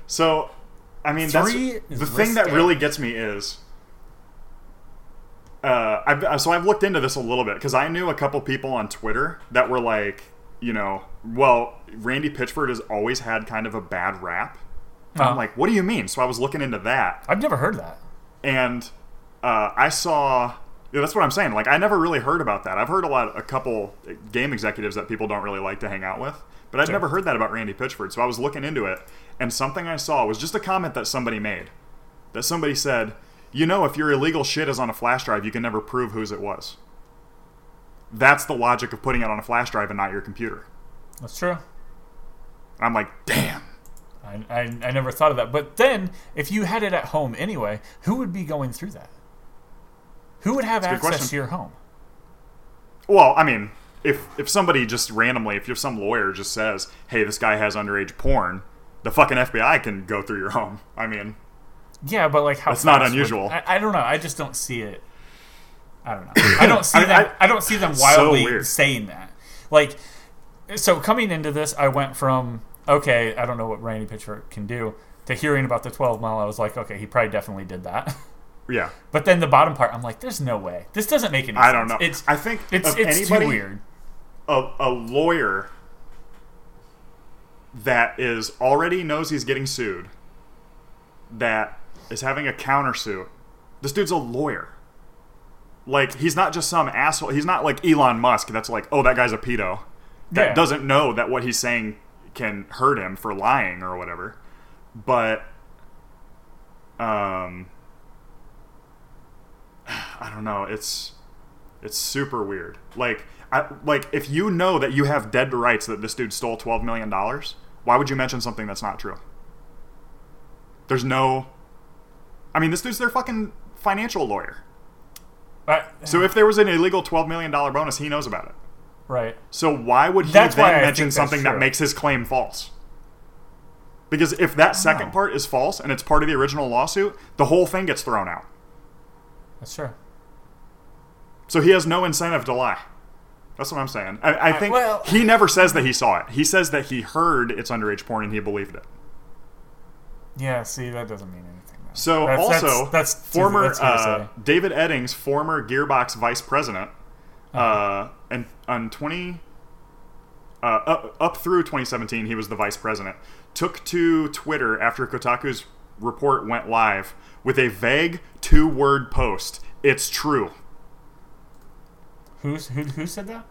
So, I mean, Three that's the thing that really gets me is. Uh, I've, so I've looked into this a little bit because I knew a couple people on Twitter that were like, you know, well, Randy Pitchford has always had kind of a bad rap. Uh-huh. I'm like, what do you mean? So I was looking into that, I've never heard that. and uh, I saw. Yeah, that's what I'm saying. Like, I never really heard about that. I've heard a lot, a couple game executives that people don't really like to hang out with, but I've Sure. never heard that about Randy Pitchford. So I was looking into it, and something I saw was just a comment that somebody made. That somebody said, "You know, if your illegal shit is on a flash drive, you can never prove whose it was." That's the logic of putting it on a flash drive and not your computer. That's true. I'm like, damn. I, I, I never thought of that. But then, if you had it at home anyway, who would be going through that? Who would have good access to your home? Well, I mean, if if somebody just randomly, if you're some lawyer just says, "Hey, this guy has underage porn," the fucking FBI can go through your home. I mean, Yeah, but like how That's not fast would- unusual. I, I don't know. I just don't see it. I don't know. I don't see I them. I, I- don't see them wildly weird. saying that. Like, so coming into this, I went from okay, I don't know what Randy Pitchford can do, to hearing about the 12 mile. I was like, okay, he probably definitely did that. yeah. But then the bottom part, I'm like, there's no way. This doesn't make any I sense. don't know. It's I think it's it's anybody, too weird. A, a lawyer that is already knows he's getting sued, that is having a countersuit. This dude's a lawyer. Like he's not just some asshole. He's not like Elon Musk. That's like, oh, that guy's a pedo. That Yeah. doesn't know that what he's saying can hurt him for lying or whatever. But, um, I don't know. It's it's super weird. Like I like if you know that you have dead rights that this dude stole twelve million dollars, why would you mention something that's not true? There's no. I mean, this dude's their fucking financial lawyer. But, So if there was an illegal twelve million dollar bonus, he knows about it. right. So why would he That's then mention something that makes his claim false? Because if that second know. part is false and it's part of the original lawsuit, the whole thing gets thrown out. That's true. So he has no incentive to lie. That's what I'm saying. I, I think well- he never says that he saw it. He says that he heard it's underage porn and he believed it. Yeah, see, that doesn't mean anything. though. So That's- also, that's, that's former that's uh. David Eddings, former Gearbox vice president, uh Uh-huh. and on twenty, uh, up, up through 2017, he was the vice president. Took to Twitter after Kotaku's report went live with a vague two-word post. It's true. Who's, who, who said that?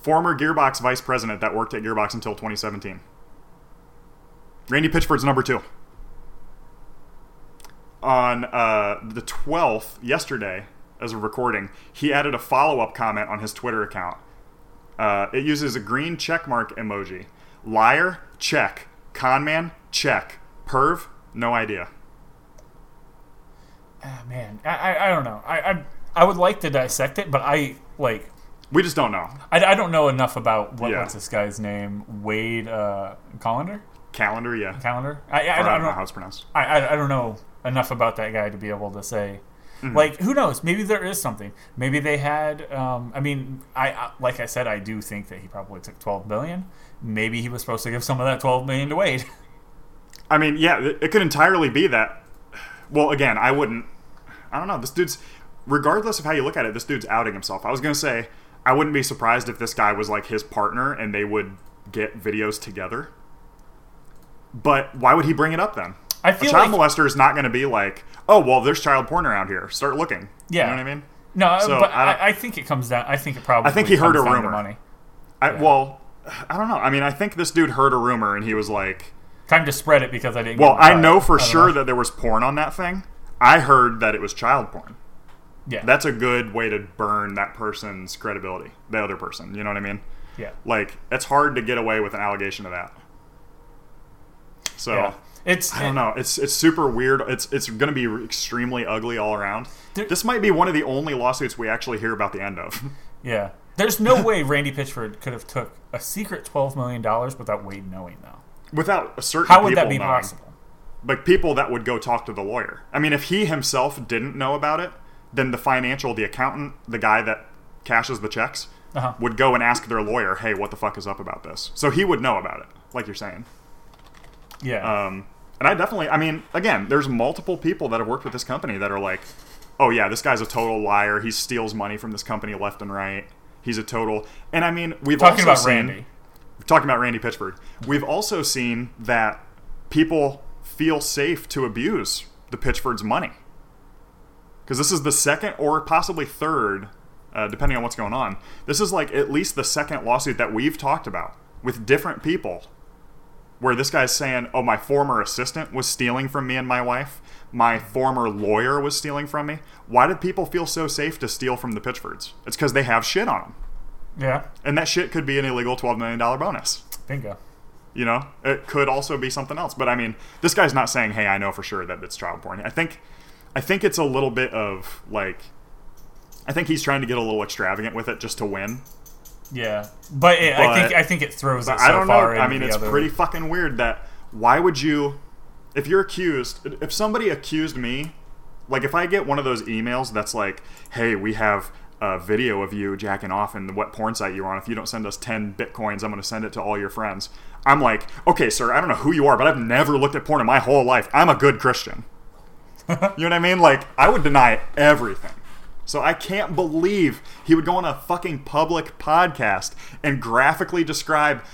Former Gearbox vice president that worked at Gearbox until 2017. Randy Pitchford's number two. On uh, the 12th, yesterday, as a recording, he added a follow up comment on his Twitter account. Uh, it uses a green checkmark emoji. Liar, check. Conman, check. Perv, no idea. Ah, man, I, I, I don't know. I, I, I would like to dissect it, but I like. We just don't know. I, I don't know enough about what, Yeah. what's this guy's name, Wade uh, Callender, yeah. Callender. I, I, Or I, I don't don't know how it's pronounced. I, I, I don't know enough about that guy to be able to say. Mm-hmm. Like, who knows? Maybe there is something. Maybe they had. Um, I mean, I, I like I said, I do think that he probably took twelve billion. Maybe he was supposed to give some of that twelve million to Wade. I mean, yeah, it it could entirely be that. Well, again, I wouldn't. I don't know. This dude's, regardless of how you look at it, this dude's outing himself. I was gonna say, I wouldn't be surprised if this guy was like his partner and they would get videos together. But why would he bring it up then? I feel a child like molester is not going to be like, oh, well, there's child porn around here. Start looking. Yeah. You know what I mean? no, So, but I I, think it comes down. I think it probably. I think he heard a rumor. Money. I, Yeah. Well, I don't know. I mean, I think this dude heard a rumor and he was like, Time to spread it because I didn't. well, I know for I sure know. that there was porn on that thing. I heard that it was child porn. Yeah. that's a good way to burn that person's credibility, the other person. You know what I mean? yeah. Like, it's hard to get away with an allegation of that. So, Yeah. It's. I don't know. It's it's super weird. It's it's going to be extremely ugly all around. There- this might be one of the only lawsuits we actually hear about the end of. Yeah. There's no way Randy Pitchford could have took a secret twelve million dollars without Wade knowing though. Without a certain How would that be knowing. possible? But people that would go talk to the lawyer. I mean, if he himself didn't know about it, then the financial, the accountant, the guy that cashes the checks, Uh-huh. would go and ask their lawyer, "Hey, what the fuck is up about this?" So he would know about it, like you're saying. Yeah. Um, and I definitely, I mean, again, there's multiple people that have worked with this company that are like, "Oh yeah, this guy's a total liar. He steals money from this company left and right. He's a total." And I mean, we've Talking also about seen- Randy. talking about Randy Pitchford. We've also seen that people feel safe to abuse the Pitchford's money. Because this is the second or possibly third, uh, depending on what's going on. This is like at least the second lawsuit that we've talked about with different people where this guy's saying, oh, my former assistant was stealing from me and my wife. My former lawyer was stealing from me. Why did people feel so safe to steal from the Pitchfords? It's because they have shit on them. Yeah. And that shit could be an illegal $12 million bonus. Bingo. You know, it could also be something else. But I mean, this guy's not saying, "Hey, I know for sure that it's child porn." I think, I think it's a little bit of like, I think he's trying to get a little extravagant with it just to win. Yeah. But, it, I think I think it throws it so I don't know. I mean, it's other- pretty fucking weird that why would you, if you're accused, if somebody accused me, like if I get one of those emails that's like, "Hey, we have." A video of you jacking off and what porn site you're on. If you don't send us 10 bitcoins, I'm going to send it to all your friends. I'm like, okay, sir, I don't know who you are, but I've never looked at porn in my whole life. I'm a good Christian. you know what I mean? Like, I would deny everything. So I can't believe he would go on a fucking public podcast and graphically describe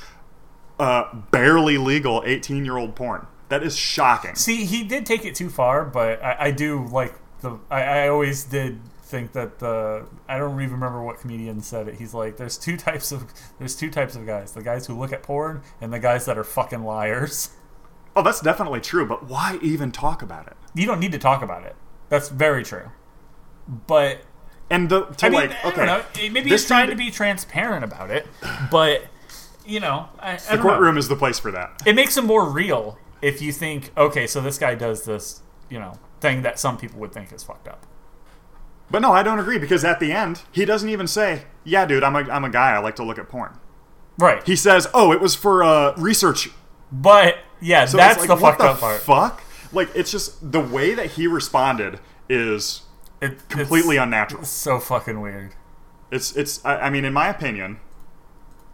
uh, barely legal 18 year old porn. That is shocking. See, he did take it too far, but I, I do like the. I, I always did think that the. I don't even remember what comedian said it. He's like, "There's two types of there's two types of guys: the guys who look at porn and the guys that are fucking liars." Oh, that's definitely true, but why even talk about it? You don't need to talk about it. That's very true. But And the, to I mean, like, okay, know. Maybe he's trying to be transparent about it, but you know, I, I the don't know. courtroom is the place for that. it makes him more real if you think, okay, so this guy does this, you know, thing that some people would think is fucked up. But no, I don't agree because at the end, he doesn't even say, "Yeah, dude, I'm a I'm a guy. I like to look at porn." Right. He says, "Oh, it was for uh, research." but yeah, So that's the like, what fucked the up part. Fuck. Like it's just the way that he responded is it, completely it's, unnatural. It's so fucking weird. It's it's. I, I, mean, in my opinion,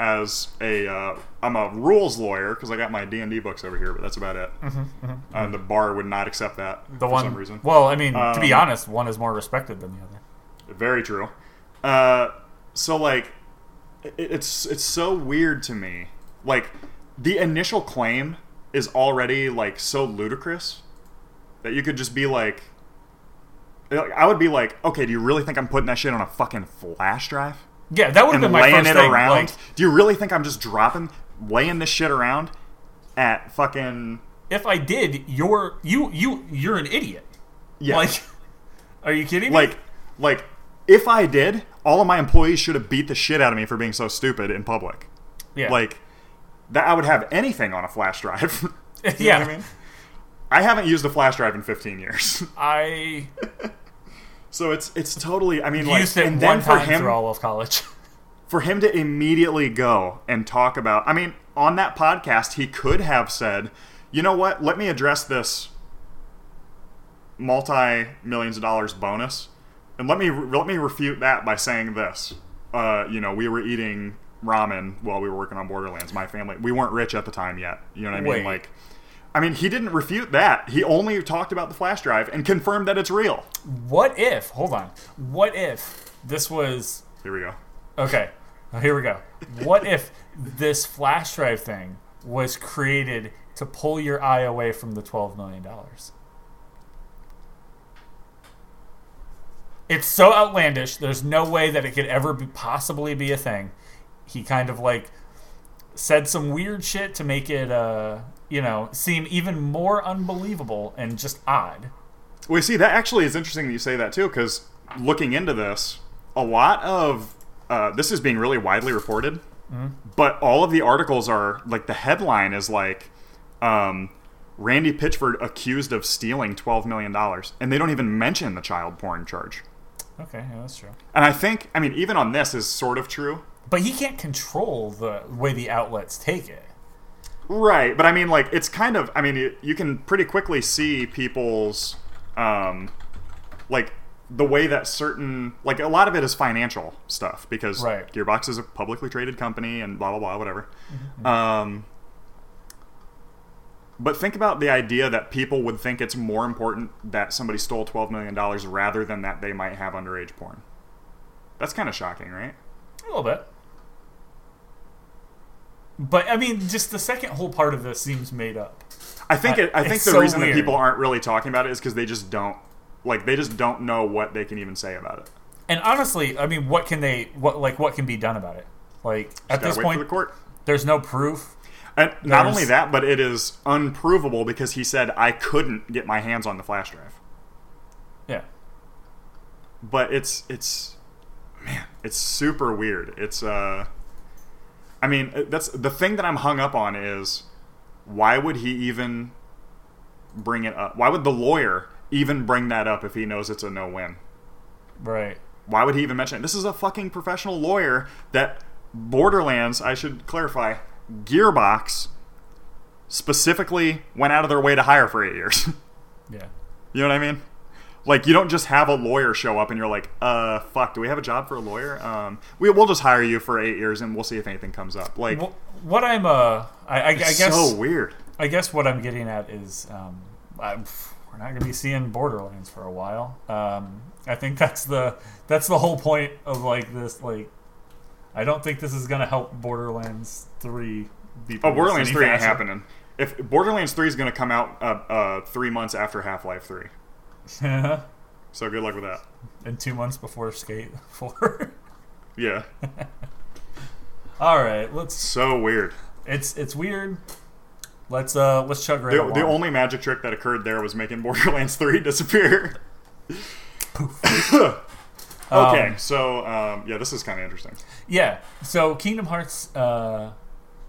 as a uh, I'm a rules lawyer because I got my D and D books over here, but that's about it. And the bar would not accept that The for one. some reason. Well, I mean, to be Um, honest, one is more respected than the other. Very true. Uh, so like, it, it's it's so weird to me. Like, the initial claim is already like so ludicrous that you could just be like, I would be like, okay, do you really think I'm putting that shit on a fucking flash drive Yeah, that would have been my laying first it thing. around? Like, do you really think I'm just dropping, laying this shit around at fucking if I did, you're you you you're an idiot. yeah? Like, are you kidding me? like like if I did, all of my employees should have beat the shit out of me for being so stupid in public. yeah, Like that I would have anything on a flash drive. You know yeah. what I mean? I haven't used a flash drive in 15 years. I so it's it's totally I mean like used it and one then for time him through all of college. for him to immediately go and talk about I mean on that podcast he could have said, "You know what? Let me address this multi millions of dollars bonus, and let me let me refute that by saying this. Uh, you know, we were eating ramen while we were working on Borderlands. My family, we weren't rich at the time yet. You know what I mean? Wait. Like, I mean, he didn't refute that. He only talked about the flash drive and confirmed that it's real. What if? Hold on. What if this was Here we go. okay? Oh, here we go. What if this flash drive thing was created to pull your eye away from the twelve million dollars? It's so outlandish. There's no way that it could ever be, possibly be a thing. He kind of like said some weird shit to make it, uh, you know, seem even more unbelievable and just odd. Well, you see, that actually is interesting that you say that too, because looking into this, a lot of uh, this is being really widely reported, but all of the articles are like the headline is like um, Randy Pitchford accused of stealing twelve million dollars, and they don't even mention the child porn charge. Okay, yeah, that's true. And I think, I mean, even on this is sort of true, But he can't control the way the outlets take it. Right, but I mean, like, it's kind of. I mean, you, you can pretty quickly see people's, um, like, the way that certain, like, a lot of it is financial stuff because Right. Gearbox is a publicly traded company and blah blah blah, whatever. Um, but think about the idea that people would think it's more important that somebody stole twelve million dollars rather than that they might have underage porn. That's kind of shocking, right? A little bit. But I mean, just the second whole part of this seems made up. I think it, I think it's the so reason weird. that people aren't really talking about it is because they just don't like they just don't know what they can even say about it. And honestly, I mean, what can they what like what can be done about it? Like at this point, the court. there's no proof. And not There's- only that, but it is unprovable because he said I couldn't get my hands on the flash drive. Yeah. But it's it's man, it's super weird. It's uh I mean, uh, that's the thing that I'm hung up on is why would he even bring it up? Why would the lawyer even bring that up if he knows it's a no-win? Right. Why would he even mention it? This is a fucking professional lawyer that Borderlands, I should clarify, Gearbox specifically went out of their way to hire for eight years. Yeah. you know what I mean? Like you don't just have a lawyer show up and you're like, uh, fuck, do we have a job for a lawyer? Um, we we'll just hire you for eight years and we'll see if anything comes up. Like, Wh- What I'm uh, I, I, I guess so weird. I guess what I'm getting at is um, I, we're not going to be seeing Borderlands for a while. Um, I think that's the that's the whole point of like this. Like, I don't think this is going to help Borderlands Three. Be Oh, Borderlands Three ain't happening. If Borderlands Three is going to come out uh, uh, three months after Half Life Three, so good luck with that. and two months before Skate Four. Yeah, All right, let's. so weird. It's it's weird. Let's uh let's chug right The, along. the only magic trick that occurred there was making Borderlands 3 disappear. okay, Um, so um, yeah, this is kind of interesting. Yeah. So Kingdom Hearts uh,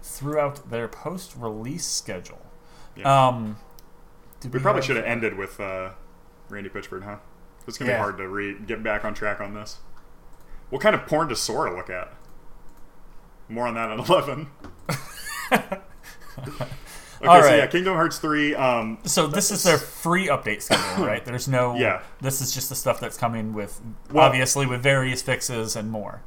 threw out their post-release schedule. Yeah. Um, did We probably have- should have ended with uh, Randy Pitchford, huh? It's gonna Yeah. be hard to read, get back on track on this. What kind of porn does Sora look at? More on that at eleven. Okay, All so yeah, Kingdom Hearts 3. Um, So this is their free update schedule, right? There's no. Yeah. This is just the stuff that's coming with, Well- obviously, with various fixes and more.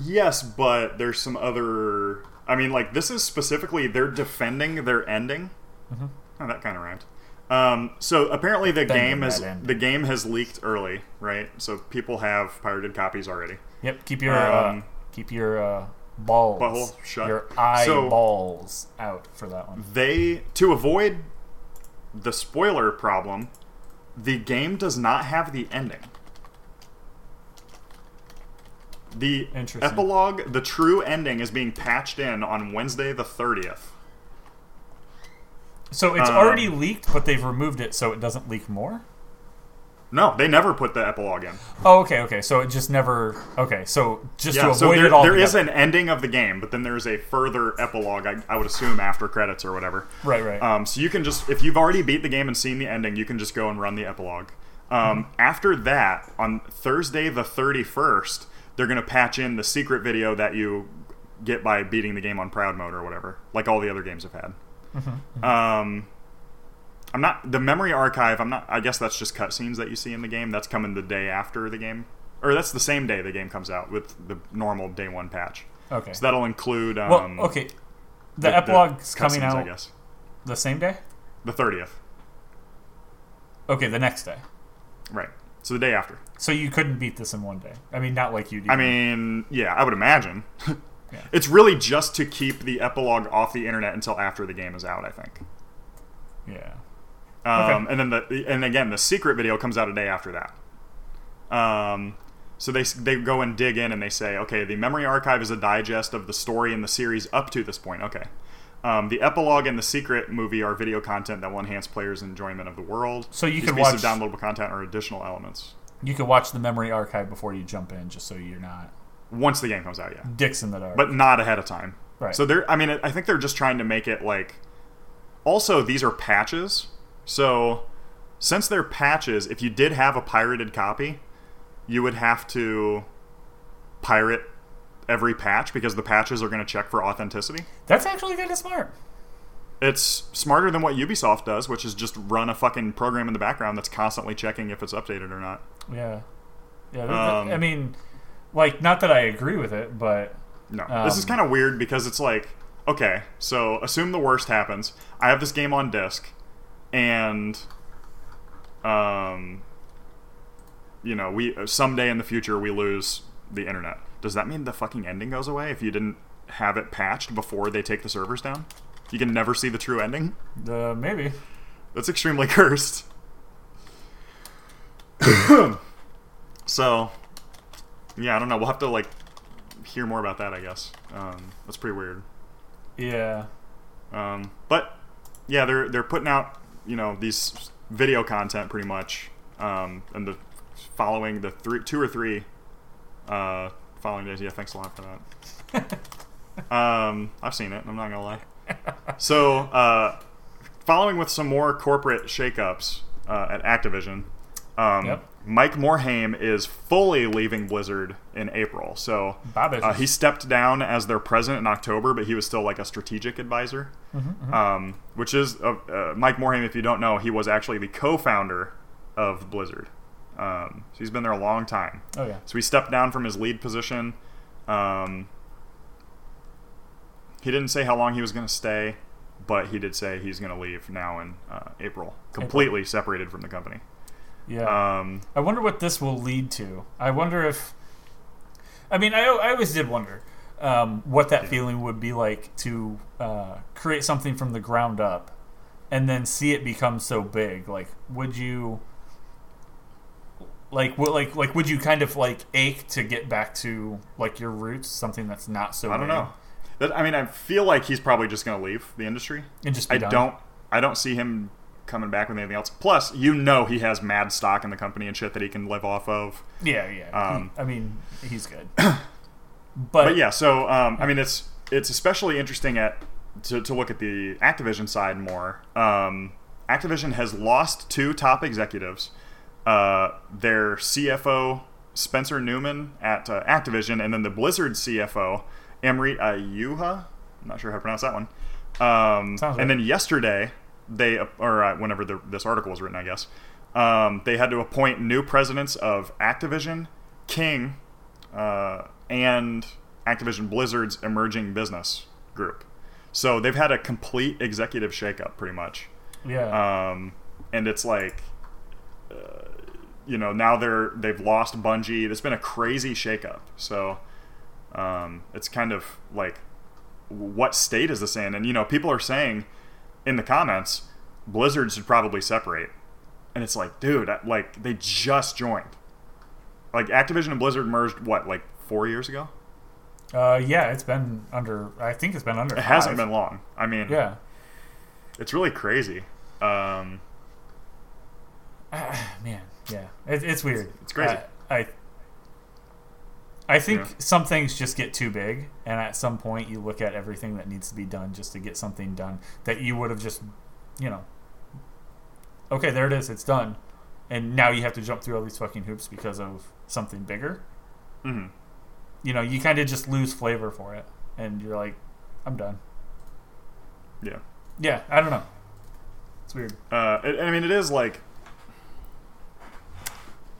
Yes, but there's some other. I mean, like this is specifically they're defending their ending. Mm-hmm. Oh, that kind of rhymed. Um, so apparently the game has the game has leaked early, right? So people have pirated copies already. Yep. Keep your uh, Um, keep your uh, balls, Butthole shut. your So- eyeballs out for that one. They to avoid the spoiler problem, the game does not have the ending. The epilogue, the true ending, is being patched in on Wednesday the thirtieth. So it's um, already leaked, but they've removed it so it doesn't leak more. No, they never put the epilogue in. Oh, okay, okay. So it just never. Okay, so just to avoid so there, it all. there is an ending of the game, but then there's a further epilogue. I, I would assume after credits or whatever. right, right. Um, so you can just, if you've already beat the game and seen the ending, you can just go and run the epilogue. Um, After that, on Thursday the 31st, they're going to patch in the secret video that you get by beating the game on Proud Mode or whatever, like all the other games have had. Um, I'm not the memory archive. I'm not. I guess that's just cutscenes that you see in the game. That's coming the day after the game, or that's the same day the game comes out with the normal day one patch. okay. So that'll include. Um, well, okay. The, epilogue's coming out I guess. the same day. The 30th. Okay, the next day. Right. So the day after. So you couldn't beat this in one day. I mean, not like you do. I mean, yeah, I would imagine. Yeah. It's really just to keep the epilogue off the internet until after the game is out, I think. yeah. Um, Okay. And then the and again, the secret video comes out a day after that. Um, so they they go and dig in and they say, okay, the memory archive is a digest of the story in the series up to this point. Okay. Um, the epilogue and the secret movie are video content that will enhance players' enjoyment of the world. So you These pieces watch- of downloadable content or additional elements You could watch the memory archive before you jump in, just so you're not once the game comes out. Yeah. dicks in the dark. but not ahead of time. Right. So they're, I mean, I think they're just trying to make it like. Also, these are patches. So, since they're patches, if you did have a pirated copy, you would have to pirate every patch because the patches are going to check for authenticity. that's actually kind of smart. It's smarter than what Ubisoft does, which is just run a fucking program in the background that's constantly checking if it's updated or not. Yeah. Yeah. Um, I mean, like, not that I agree with it, but No. this is Um, kind of weird because it's like, okay, so assume the worst happens. I have this game on disc, and, um, you know, we someday in the future we lose the internet. Does that mean the fucking ending goes away if you didn't have it patched before they take the servers down? You can never see the true ending. the maybe. That's extremely cursed. so, yeah, I don't know. We'll have to like hear more about that. I guess um, that's pretty weird. Yeah. Um, but yeah, they're they're putting out you know these video content pretty much, um, and the following the three two or three uh, following days. Yeah, thanks a lot for that. um, I've seen it. I'm not gonna lie. So, uh, following with some more corporate shakeups uh, at Activision, um, Yep. Mike Morhaime is fully leaving Blizzard in April. So uh, he stepped down as their president in October, but he was still like a strategic advisor, um, which is uh, uh, Mike Morhaime. If you don't know, he was actually the co-founder of Blizzard. Um, so he's been there a long time. Oh yeah. So he stepped down from his lead position. Um, he didn't say how long he was going to stay, but he did say he's going to leave now in uh, April, completely separated from the company. Yeah. Um, I wonder what this will lead to. I wonder if. I mean, I, I always did wonder um, what that feeling would be like to uh, create something from the ground up and then see it become so big. Like, would you. Like, what, like, like, would you kind of like ache to get back to like your roots, something that's not so? I don't big, know. That, I mean, I feel like he's probably just going to leave the industry. And just I done? don't. I don't see him coming back with anything else. Plus, you know, he has mad stock in the company and shit that he can live off of. Yeah, yeah. Um, I mean, he's good. but, But yeah, so um, I mean, it's it's especially interesting at to, to look at the Activision side more. Um, Activision has lost two top executives. Uh, their CFO Spencer Newman at uh, Activision, and then the Blizzard CFO Amrit Ahuja. I'm not sure how to pronounce that one. Um, Sounds right. and then yesterday, they or uh, whenever the, this article was written, I guess, um, they had to appoint new presidents of Activision, King, uh, and Activision Blizzard's emerging business group. So they've had a complete executive shakeup, pretty much. Yeah. Um, and it's like, uh, you know, now they're they've lost Bungie. There's been a crazy shakeup. So um, it's kind of like, what state is this in? And you know, people are saying in the comments, Blizzard should probably separate. And it's like, dude, like they just joined. Like Activision and Blizzard merged what, like four years ago? uh, yeah, it's been under. I think it's been under. It hasn't been long. I mean, Yeah. it's really crazy. Um, Ah, man, yeah, it, it's weird. It's crazy. I, I, I think Yeah. some things just get too big, and at some point you look at everything that needs to be done just to get something done that you would have just, you know, okay, there it is, it's done, and now you have to jump through all these fucking hoops because of something bigger. mhm. You know, you kind of just lose flavor for it, and you're like, I'm done. Yeah. Yeah, I don't know. It's weird. Uh, it, I mean, it is like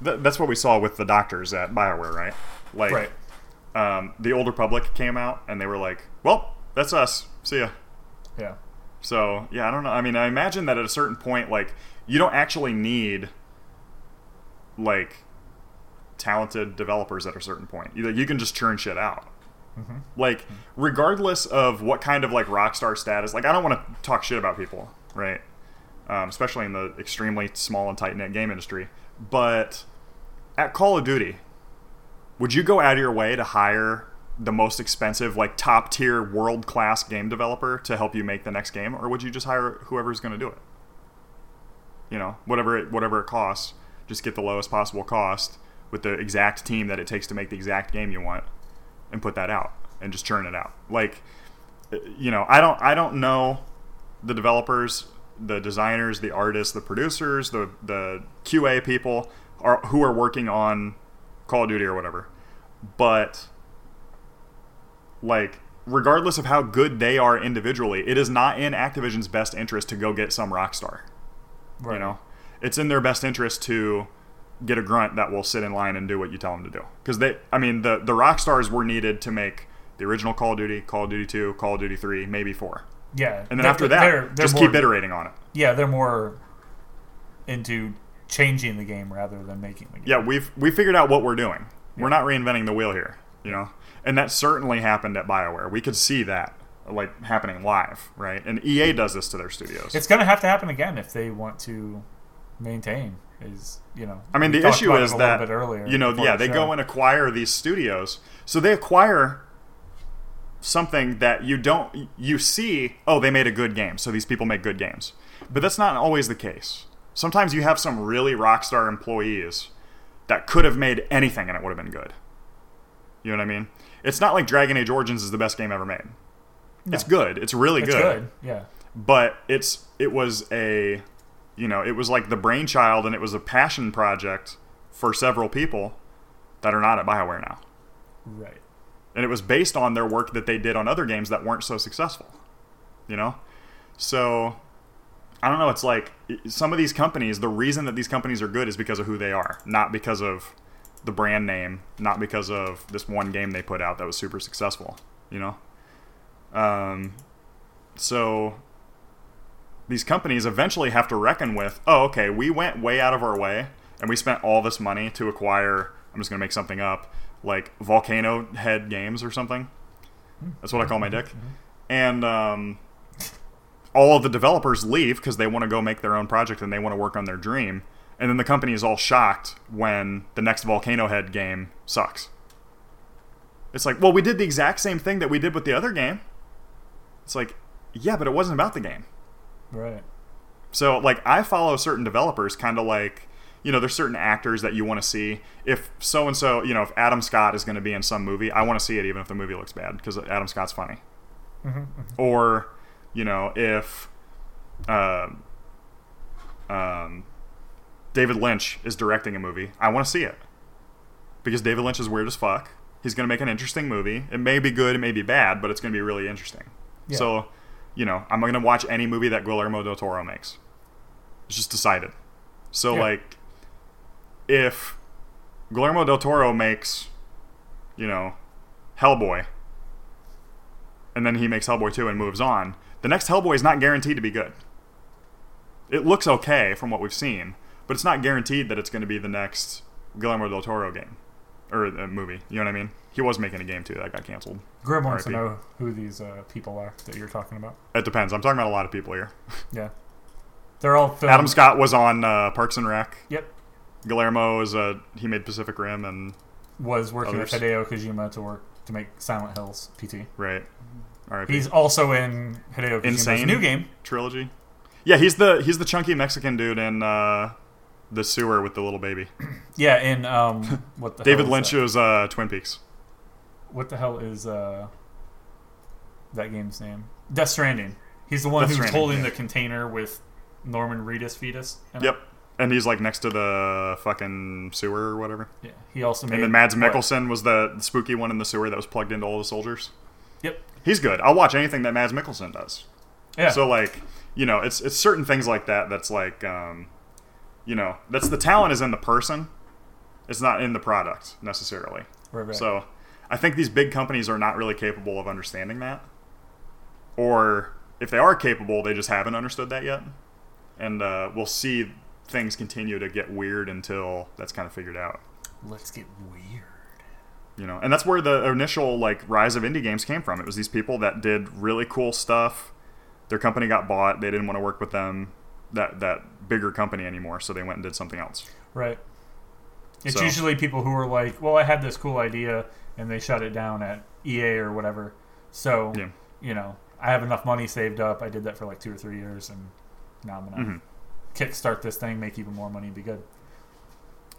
th- that's what we saw with the doctors at Bioware, right? Like, right. um, the older public came out and they were like, "Well, that's us. See ya." Yeah. So yeah, I don't know. I mean, I imagine that at a certain point, like you don't actually need like talented developers at a certain point. You, you can just churn shit out. Mhm. Like, regardless of what kind of like rockstar status, like I don't want to talk shit about people, right? Um, especially in the extremely small and tight knit game industry. But at Call of Duty, would you go out of your way to hire the most expensive, like top tier, world class game developer to help you make the next game, or would you just hire whoever's going to do it? You know, whatever it, whatever it costs, just get the lowest possible cost with the exact team that it takes to make the exact game you want, and put that out and just churn it out. Like, uh, you know, I don't I don't know the developers, the designers, the artists, the producers, the the QA people are who are working on Call of Duty or whatever. But like regardless of how good they are individually, it is not in Activision's best interest to go get some rock star. Right. You know, it's in their best interest to get a grunt that will sit in line and do what you tell them to do. Because they, I mean, the the rock stars were needed to make the original Call of Duty, Call of Duty Two, Call of Duty Three, maybe four, Yeah. and then They're- after that, they're- they're just more- keep iterating on it. Yeah, they're more into changing the game rather than making the game. Yeah, we've we figured out what we're doing. We're not reinventing the wheel here, you know. And that certainly happened at BioWare. We could see that like happening live, right? And EA does this to their studios. It's going to have to happen again if they want to maintain. Is you know? I mean, the issue is it is a that bit earlier you know, yeah, the they go and acquire these studios, so they acquire something that you don't you see. Oh, they made a good game, so these people make good games. But that's not always the case. Sometimes you have some really rock star employees that could have made anything and it would have been good. You know what I mean? It's not like Dragon Age Origins is the best game ever made. It's good. It's really It's good good. Yeah. but it's it was a you know it was like the brainchild and it was a passion project for several people that are not at bioware now Right. And it was based on their work that they did on other games that weren't so successful you know? So i don't know it's like some of these companies the reason that these companies are good is because of who they are not because of the brand name not because of this one game they put out that was super successful you know? Um, so these companies eventually have to reckon with oh okay we went way out of our way and we spent all this money to acquire i'm just going to make something up like volcano head games or something. That's what i call my dick. And um, all of the developers leave because they want to go make their own project and they want to work on their dream. And then the company is all shocked when the next volcano head game sucks. It's like well we did the exact same thing that we did with the other game. It's like yeah but it wasn't about the game. Right. so like I follow certain developers kind of like you know there's certain actors that you want to see. If so and so you know if Adam Scott is going to be in some movie I want to see it even if the movie looks bad because Adam Scott's funny. Mm-hmm, or you know if um um, David Lynch is directing a movie I want to see it. Because David Lynch is weird as fuck. He's going to make an interesting movie. It may be good it may be bad but it's going to be really interesting. Yeah. so you know I'm going to watch any movie that Guillermo del Toro makes. It's just decided. So Yeah. like, if Guillermo del Toro makes you know, Hellboy, and then he makes Hellboy 2 and moves on, the next Hellboy is not guaranteed to be good. It looks okay from what we've seen, but it's not guaranteed that it's going to be the next Guillermo del Toro game or uh, movie. You know what I mean? He was making a game too that got canceled. Grim wants to know who these uh, people are that you're talking about. It depends. I'm Guillermo is a he made Pacific Rim and was working Others. with Hideo Kojima to work to make Silent Hills PT. right. All right. He's also in Hideo Kojima's Insane. new game. trilogy. Yeah, he's the he's the chunky Mexican dude in uh, the sewer with the little baby. Yeah, in um, what the David hell is that? Lynch's uh, Twin Peaks. What the hell is uh, that game's name? Death Stranding. He's the one Death who's holding yeah. the container with Norman Reedus fetus. in it. And he's like next to the fucking sewer or whatever. Yeah. He also made. And then Mads what? Mikkelsen was the, the spooky one in the sewer that was plugged into all the soldiers. Yep. He's good. I'll watch anything that Mads Mikkelsen does. Yeah. So like, you know, it's it's certain things like that that's like um, you know, that's the talent is in the person. It's not in the product necessarily. Right, right. So I think these big companies are not really capable of understanding that. Or if they are capable, they just haven't understood that yet. And uh, we'll see things continue to get weird until that's kind of figured out. Let's get weird. You know, and that's where the initial like rise of indie games came from. It was these people that did really cool stuff. Their company got bought. They didn't want to work with them, that that bigger company anymore, so they went and did something else. Right. It's So- usually people who are like, "Well, I had this cool idea," and they shut it down at EA or whatever. So, Yeah. you know, I have enough money saved up. I did that for like two or three years, and now I'm gonna Mhm. Kickstart this thing, make even more money, and be good.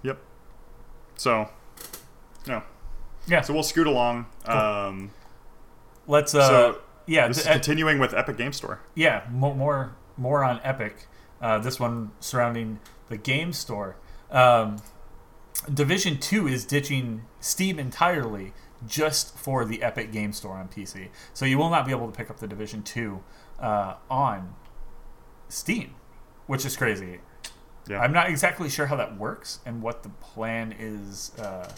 Yep. So, no. Yeah. So we'll scoot along. Um, Let's. Uh, so yeah. this is th- uh, continuing with Epic Game Store. yeah. More, more, more on Epic. Uh, this one surrounding the game store. Um, Division Two is ditching Steam entirely just for the Epic Game Store on PC. So you will not be able to pick up the Division Two uh, on Steam, which is crazy. Yeah. I'm not exactly sure how that works and what the plan is uh,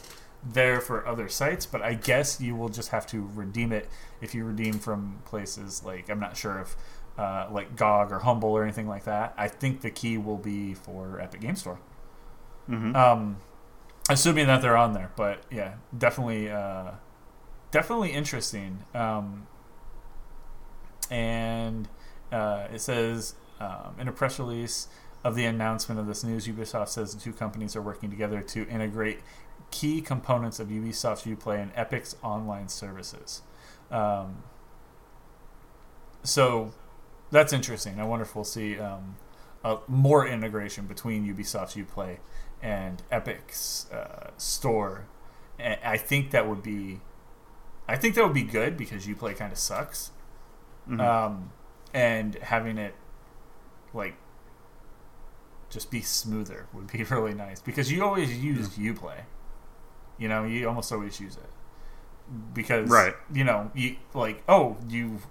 there for other sites, but I guess you will just have to redeem it if you redeem from places like I'm not sure if uh, like GOG or Humble or anything like that. I think the key will be for Epic Game Store. Mhm. Um, assuming that they're on there, but yeah, definitely, uh, definitely interesting. Um, and uh, it says um, in a press release of the announcement of this news, Ubisoft says the two companies are working together to integrate key components of Ubisoft's Uplay and Epic's online services. Um, so that's interesting. I wonder if we'll see um, uh, more integration between Ubisoft's Uplay and Epic's uh, store. And I think that would be, I think that would be good because Uplay kind of sucks. Mhm. Um, and having it like just be smoother would be really nice because you always use Uplay. You know, you almost always use it because Right. You know, you like oh you've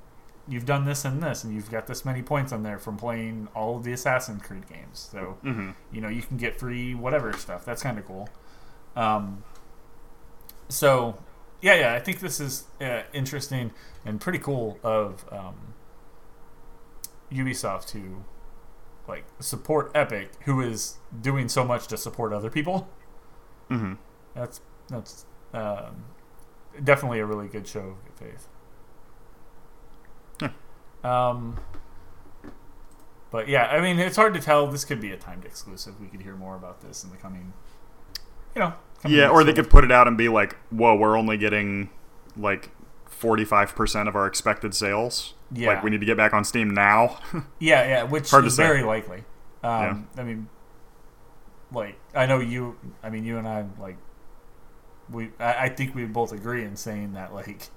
you've done this and this and you've got this many points on there from playing all of the Assassin's Creed games. So Mhm. you know you can get free whatever stuff. That's kind of cool. Um, so yeah, yeah, I think this is uh, interesting and pretty cool of um, Ubisoft to like support Epic, who is doing so much to support other people. Mhm. That's that's um, definitely a really good show of faith. Um, but yeah, I mean, it's hard to tell. This could be a timed exclusive. We could hear more about this in the coming, you know. coming Yeah, or they could put it out and be like, "Whoa, we're only getting like forty-five percent of our expected sales. Yeah. Like, we need to get back on Steam now." Yeah, yeah, which Hard to is say. very likely. Um, I mean, like I know you. I mean, you and I like we. I, I think we both agree in saying that like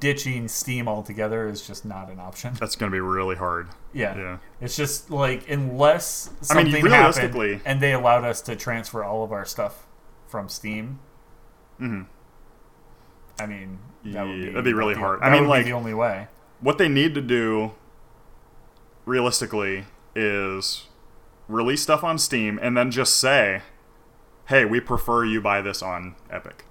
ditching Steam altogether is just not an option. That's going to be really hard. Yeah. Yeah. it's just like unless I mean, something realistically- happened and they allowed us to transfer all of our stuff from Steam. hmm I mean, that would be that'd be really hard. I mean, like- the only way. What they need to do, realistically, is release stuff on Steam and then just say, "Hey, we prefer you buy this on Epic."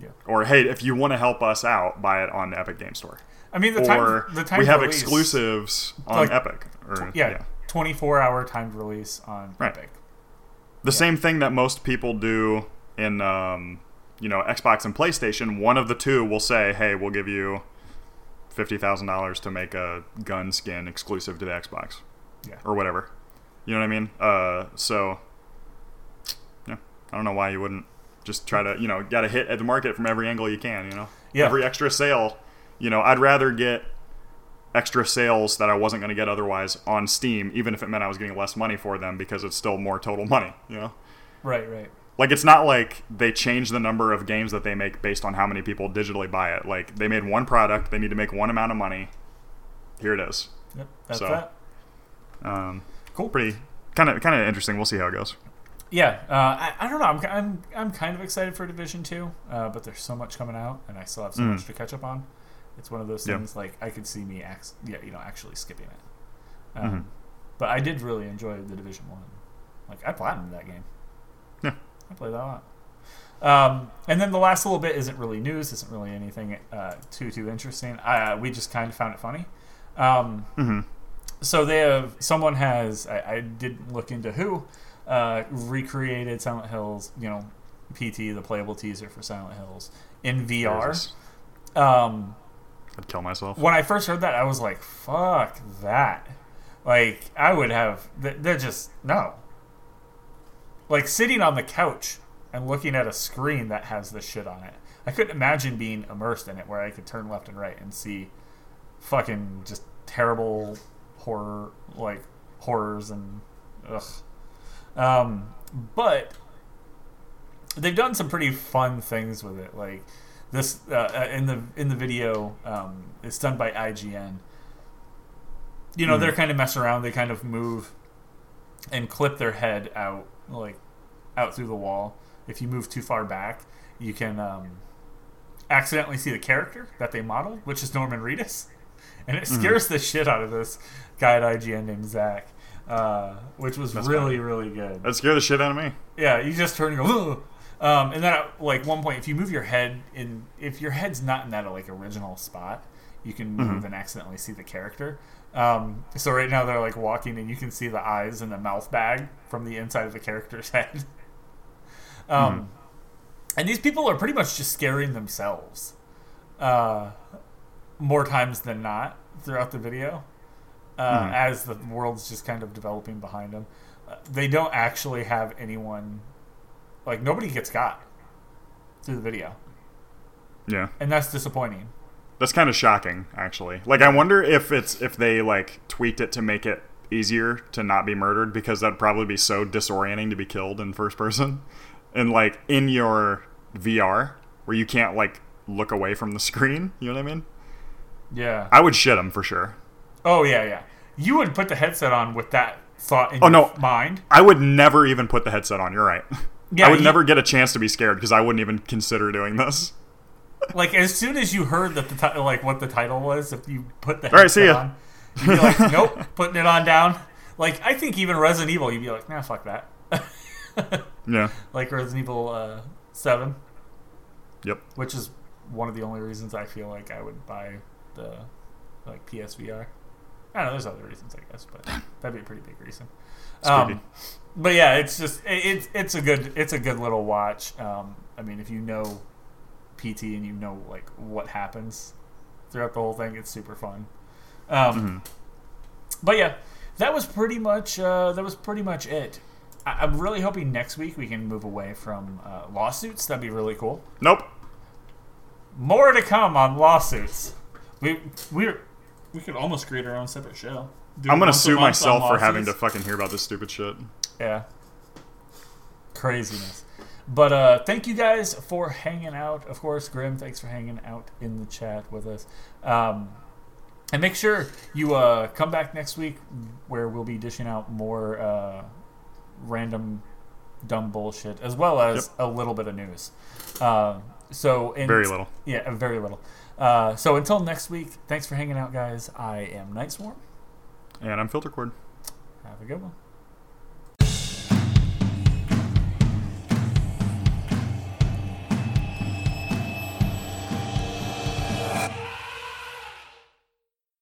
Yeah. Or hey, if you want to help us out, buy it on the Epic Game Store. I mean, the or time the time we have release, exclusives on Like, Epic. Or, Yeah, twenty four hour timed release on Right. Epic. The same thing that most people do in, um, you know, Xbox and PlayStation. One of the two will say, "Hey, we'll give you fifty thousand dollars to make a gun skin exclusive to the Xbox, Yeah. or whatever." You know what I mean? Uh, so, yeah, I don't know why you wouldn't just try to, you know, got to hit at the market from every angle you can. You know, Yeah. every extra sale. You know, I'd rather get extra sales that I wasn't going to get otherwise on Steam, even if it meant I was getting less money for them because it's still more total money. You know. Right, right. Like it's not like they change the number of games that they make based on how many people digitally buy it. Like they made one product, they need to make one amount of money. Here it is. Yep, that's So- that. Um, Cool. pretty kind of kind of interesting. We'll see how it goes. Yeah, uh, I, I don't know. I'm, I'm I'm kind of excited for Division Two, uh, but there's so much coming out, and I still have so Mm. much to catch up on. It's one of those things like I could see me, act, yeah, you know, actually skipping it. Um, Mhm. But I did really enjoy the Division One. Like I platinumed that game. I played that a lot. Um, and then the last little bit isn't really news. Isn't really anything uh, too too interesting. Uh, we just kind of found it funny. Um, hmm so they have someone has I, I didn't look into who uh, recreated Silent Hills, you know, PT the playable teaser for Silent Hills in VR. Um, I'd kill myself. when I first heard that, I was like, "Fuck that!" Like I would have. They're just no. Like sitting on the couch and looking at a screen that has this shit on it. I couldn't imagine being immersed in it where I could turn left and right and see fucking just terrible horror like horrors and ugh. Um, but they've done some pretty fun things with it. Like this uh, uh, in the in the video, um, it's done by IGN. You know, Mhm. they're kind of mess around. They kind of move and clip their head out, like out through the wall. If you move too far back, you can um, accidentally see the character that they modeled, which is Norman Reedus, and it scares the shit out of this guy at IGN named Zach, uh, which was That's really really good. That'd scare the shit out of me. Yeah, you just turn and go. "Ugh." Um, and then at like one point, if you move your head in, if your head's not in that like original spot, you can move and accidentally see the character. Um, so right now they're like walking, and you can see the eyes and the mouth bag from the inside of the character's head. Um, and these people are pretty much just scaring themselves, uh, more times than not throughout the video, uh, Mhm. as the world's just kind of developing behind them. Uh, they don't actually have anyone like nobody gets got through the video, Yeah. and that's disappointing. That's kind of shocking, actually. Like, I wonder if it's if they like tweaked it to make it easier to not be murdered because that'd probably be so disorienting to be killed in first person, and like in your VR where you can't like look away from the screen. You know what I mean? Yeah. I would shit them for sure. Oh yeah, yeah. You would put the headset on with that thought in Oh, your no. mind. I would never even put the headset on. You're right. Yeah, I would you- never get a chance to be scared because I wouldn't even consider doing this. Like as soon as you heard that the ti- like what the title was, if you put the All right, see headset ya. on, you'd be like, nope, putting it on down. Like I think even Resident Evil, you'd be like, nah, fuck that. Yeah. like Resident Evil uh, Seven, Yep. which is one of the only reasons I feel like I would buy the like PSVR. I don't know. There's other reasons, I guess, but that'd be a pretty big reason. Um, but yeah, it's just it, it's it's a good it's a good little watch. Um, I mean, if you know PT and you know like what happens throughout the whole thing, it's super fun. Um, Mhm. But yeah, that was pretty much uh, that was pretty much it. I- I'm really hoping next week we can move away from uh, lawsuits. That'd be really cool. Nope. More to come on lawsuits. We we we could almost create our own separate show. Do I'm gonna sue myself for having to fucking hear about this stupid shit. Yeah. Craziness. But uh, thank you guys for hanging out. Of course, Grim, thanks for hanging out in the chat with us. Um, and make sure you uh, come back next week where we'll be dishing out more uh, random dumb bullshit as well as a little bit of news. Uh, so in, Very little. Yeah, very little. Uh, so until next week, thanks for hanging out, guys. I am Night Swarm. And I'm filter cord. Have a good one.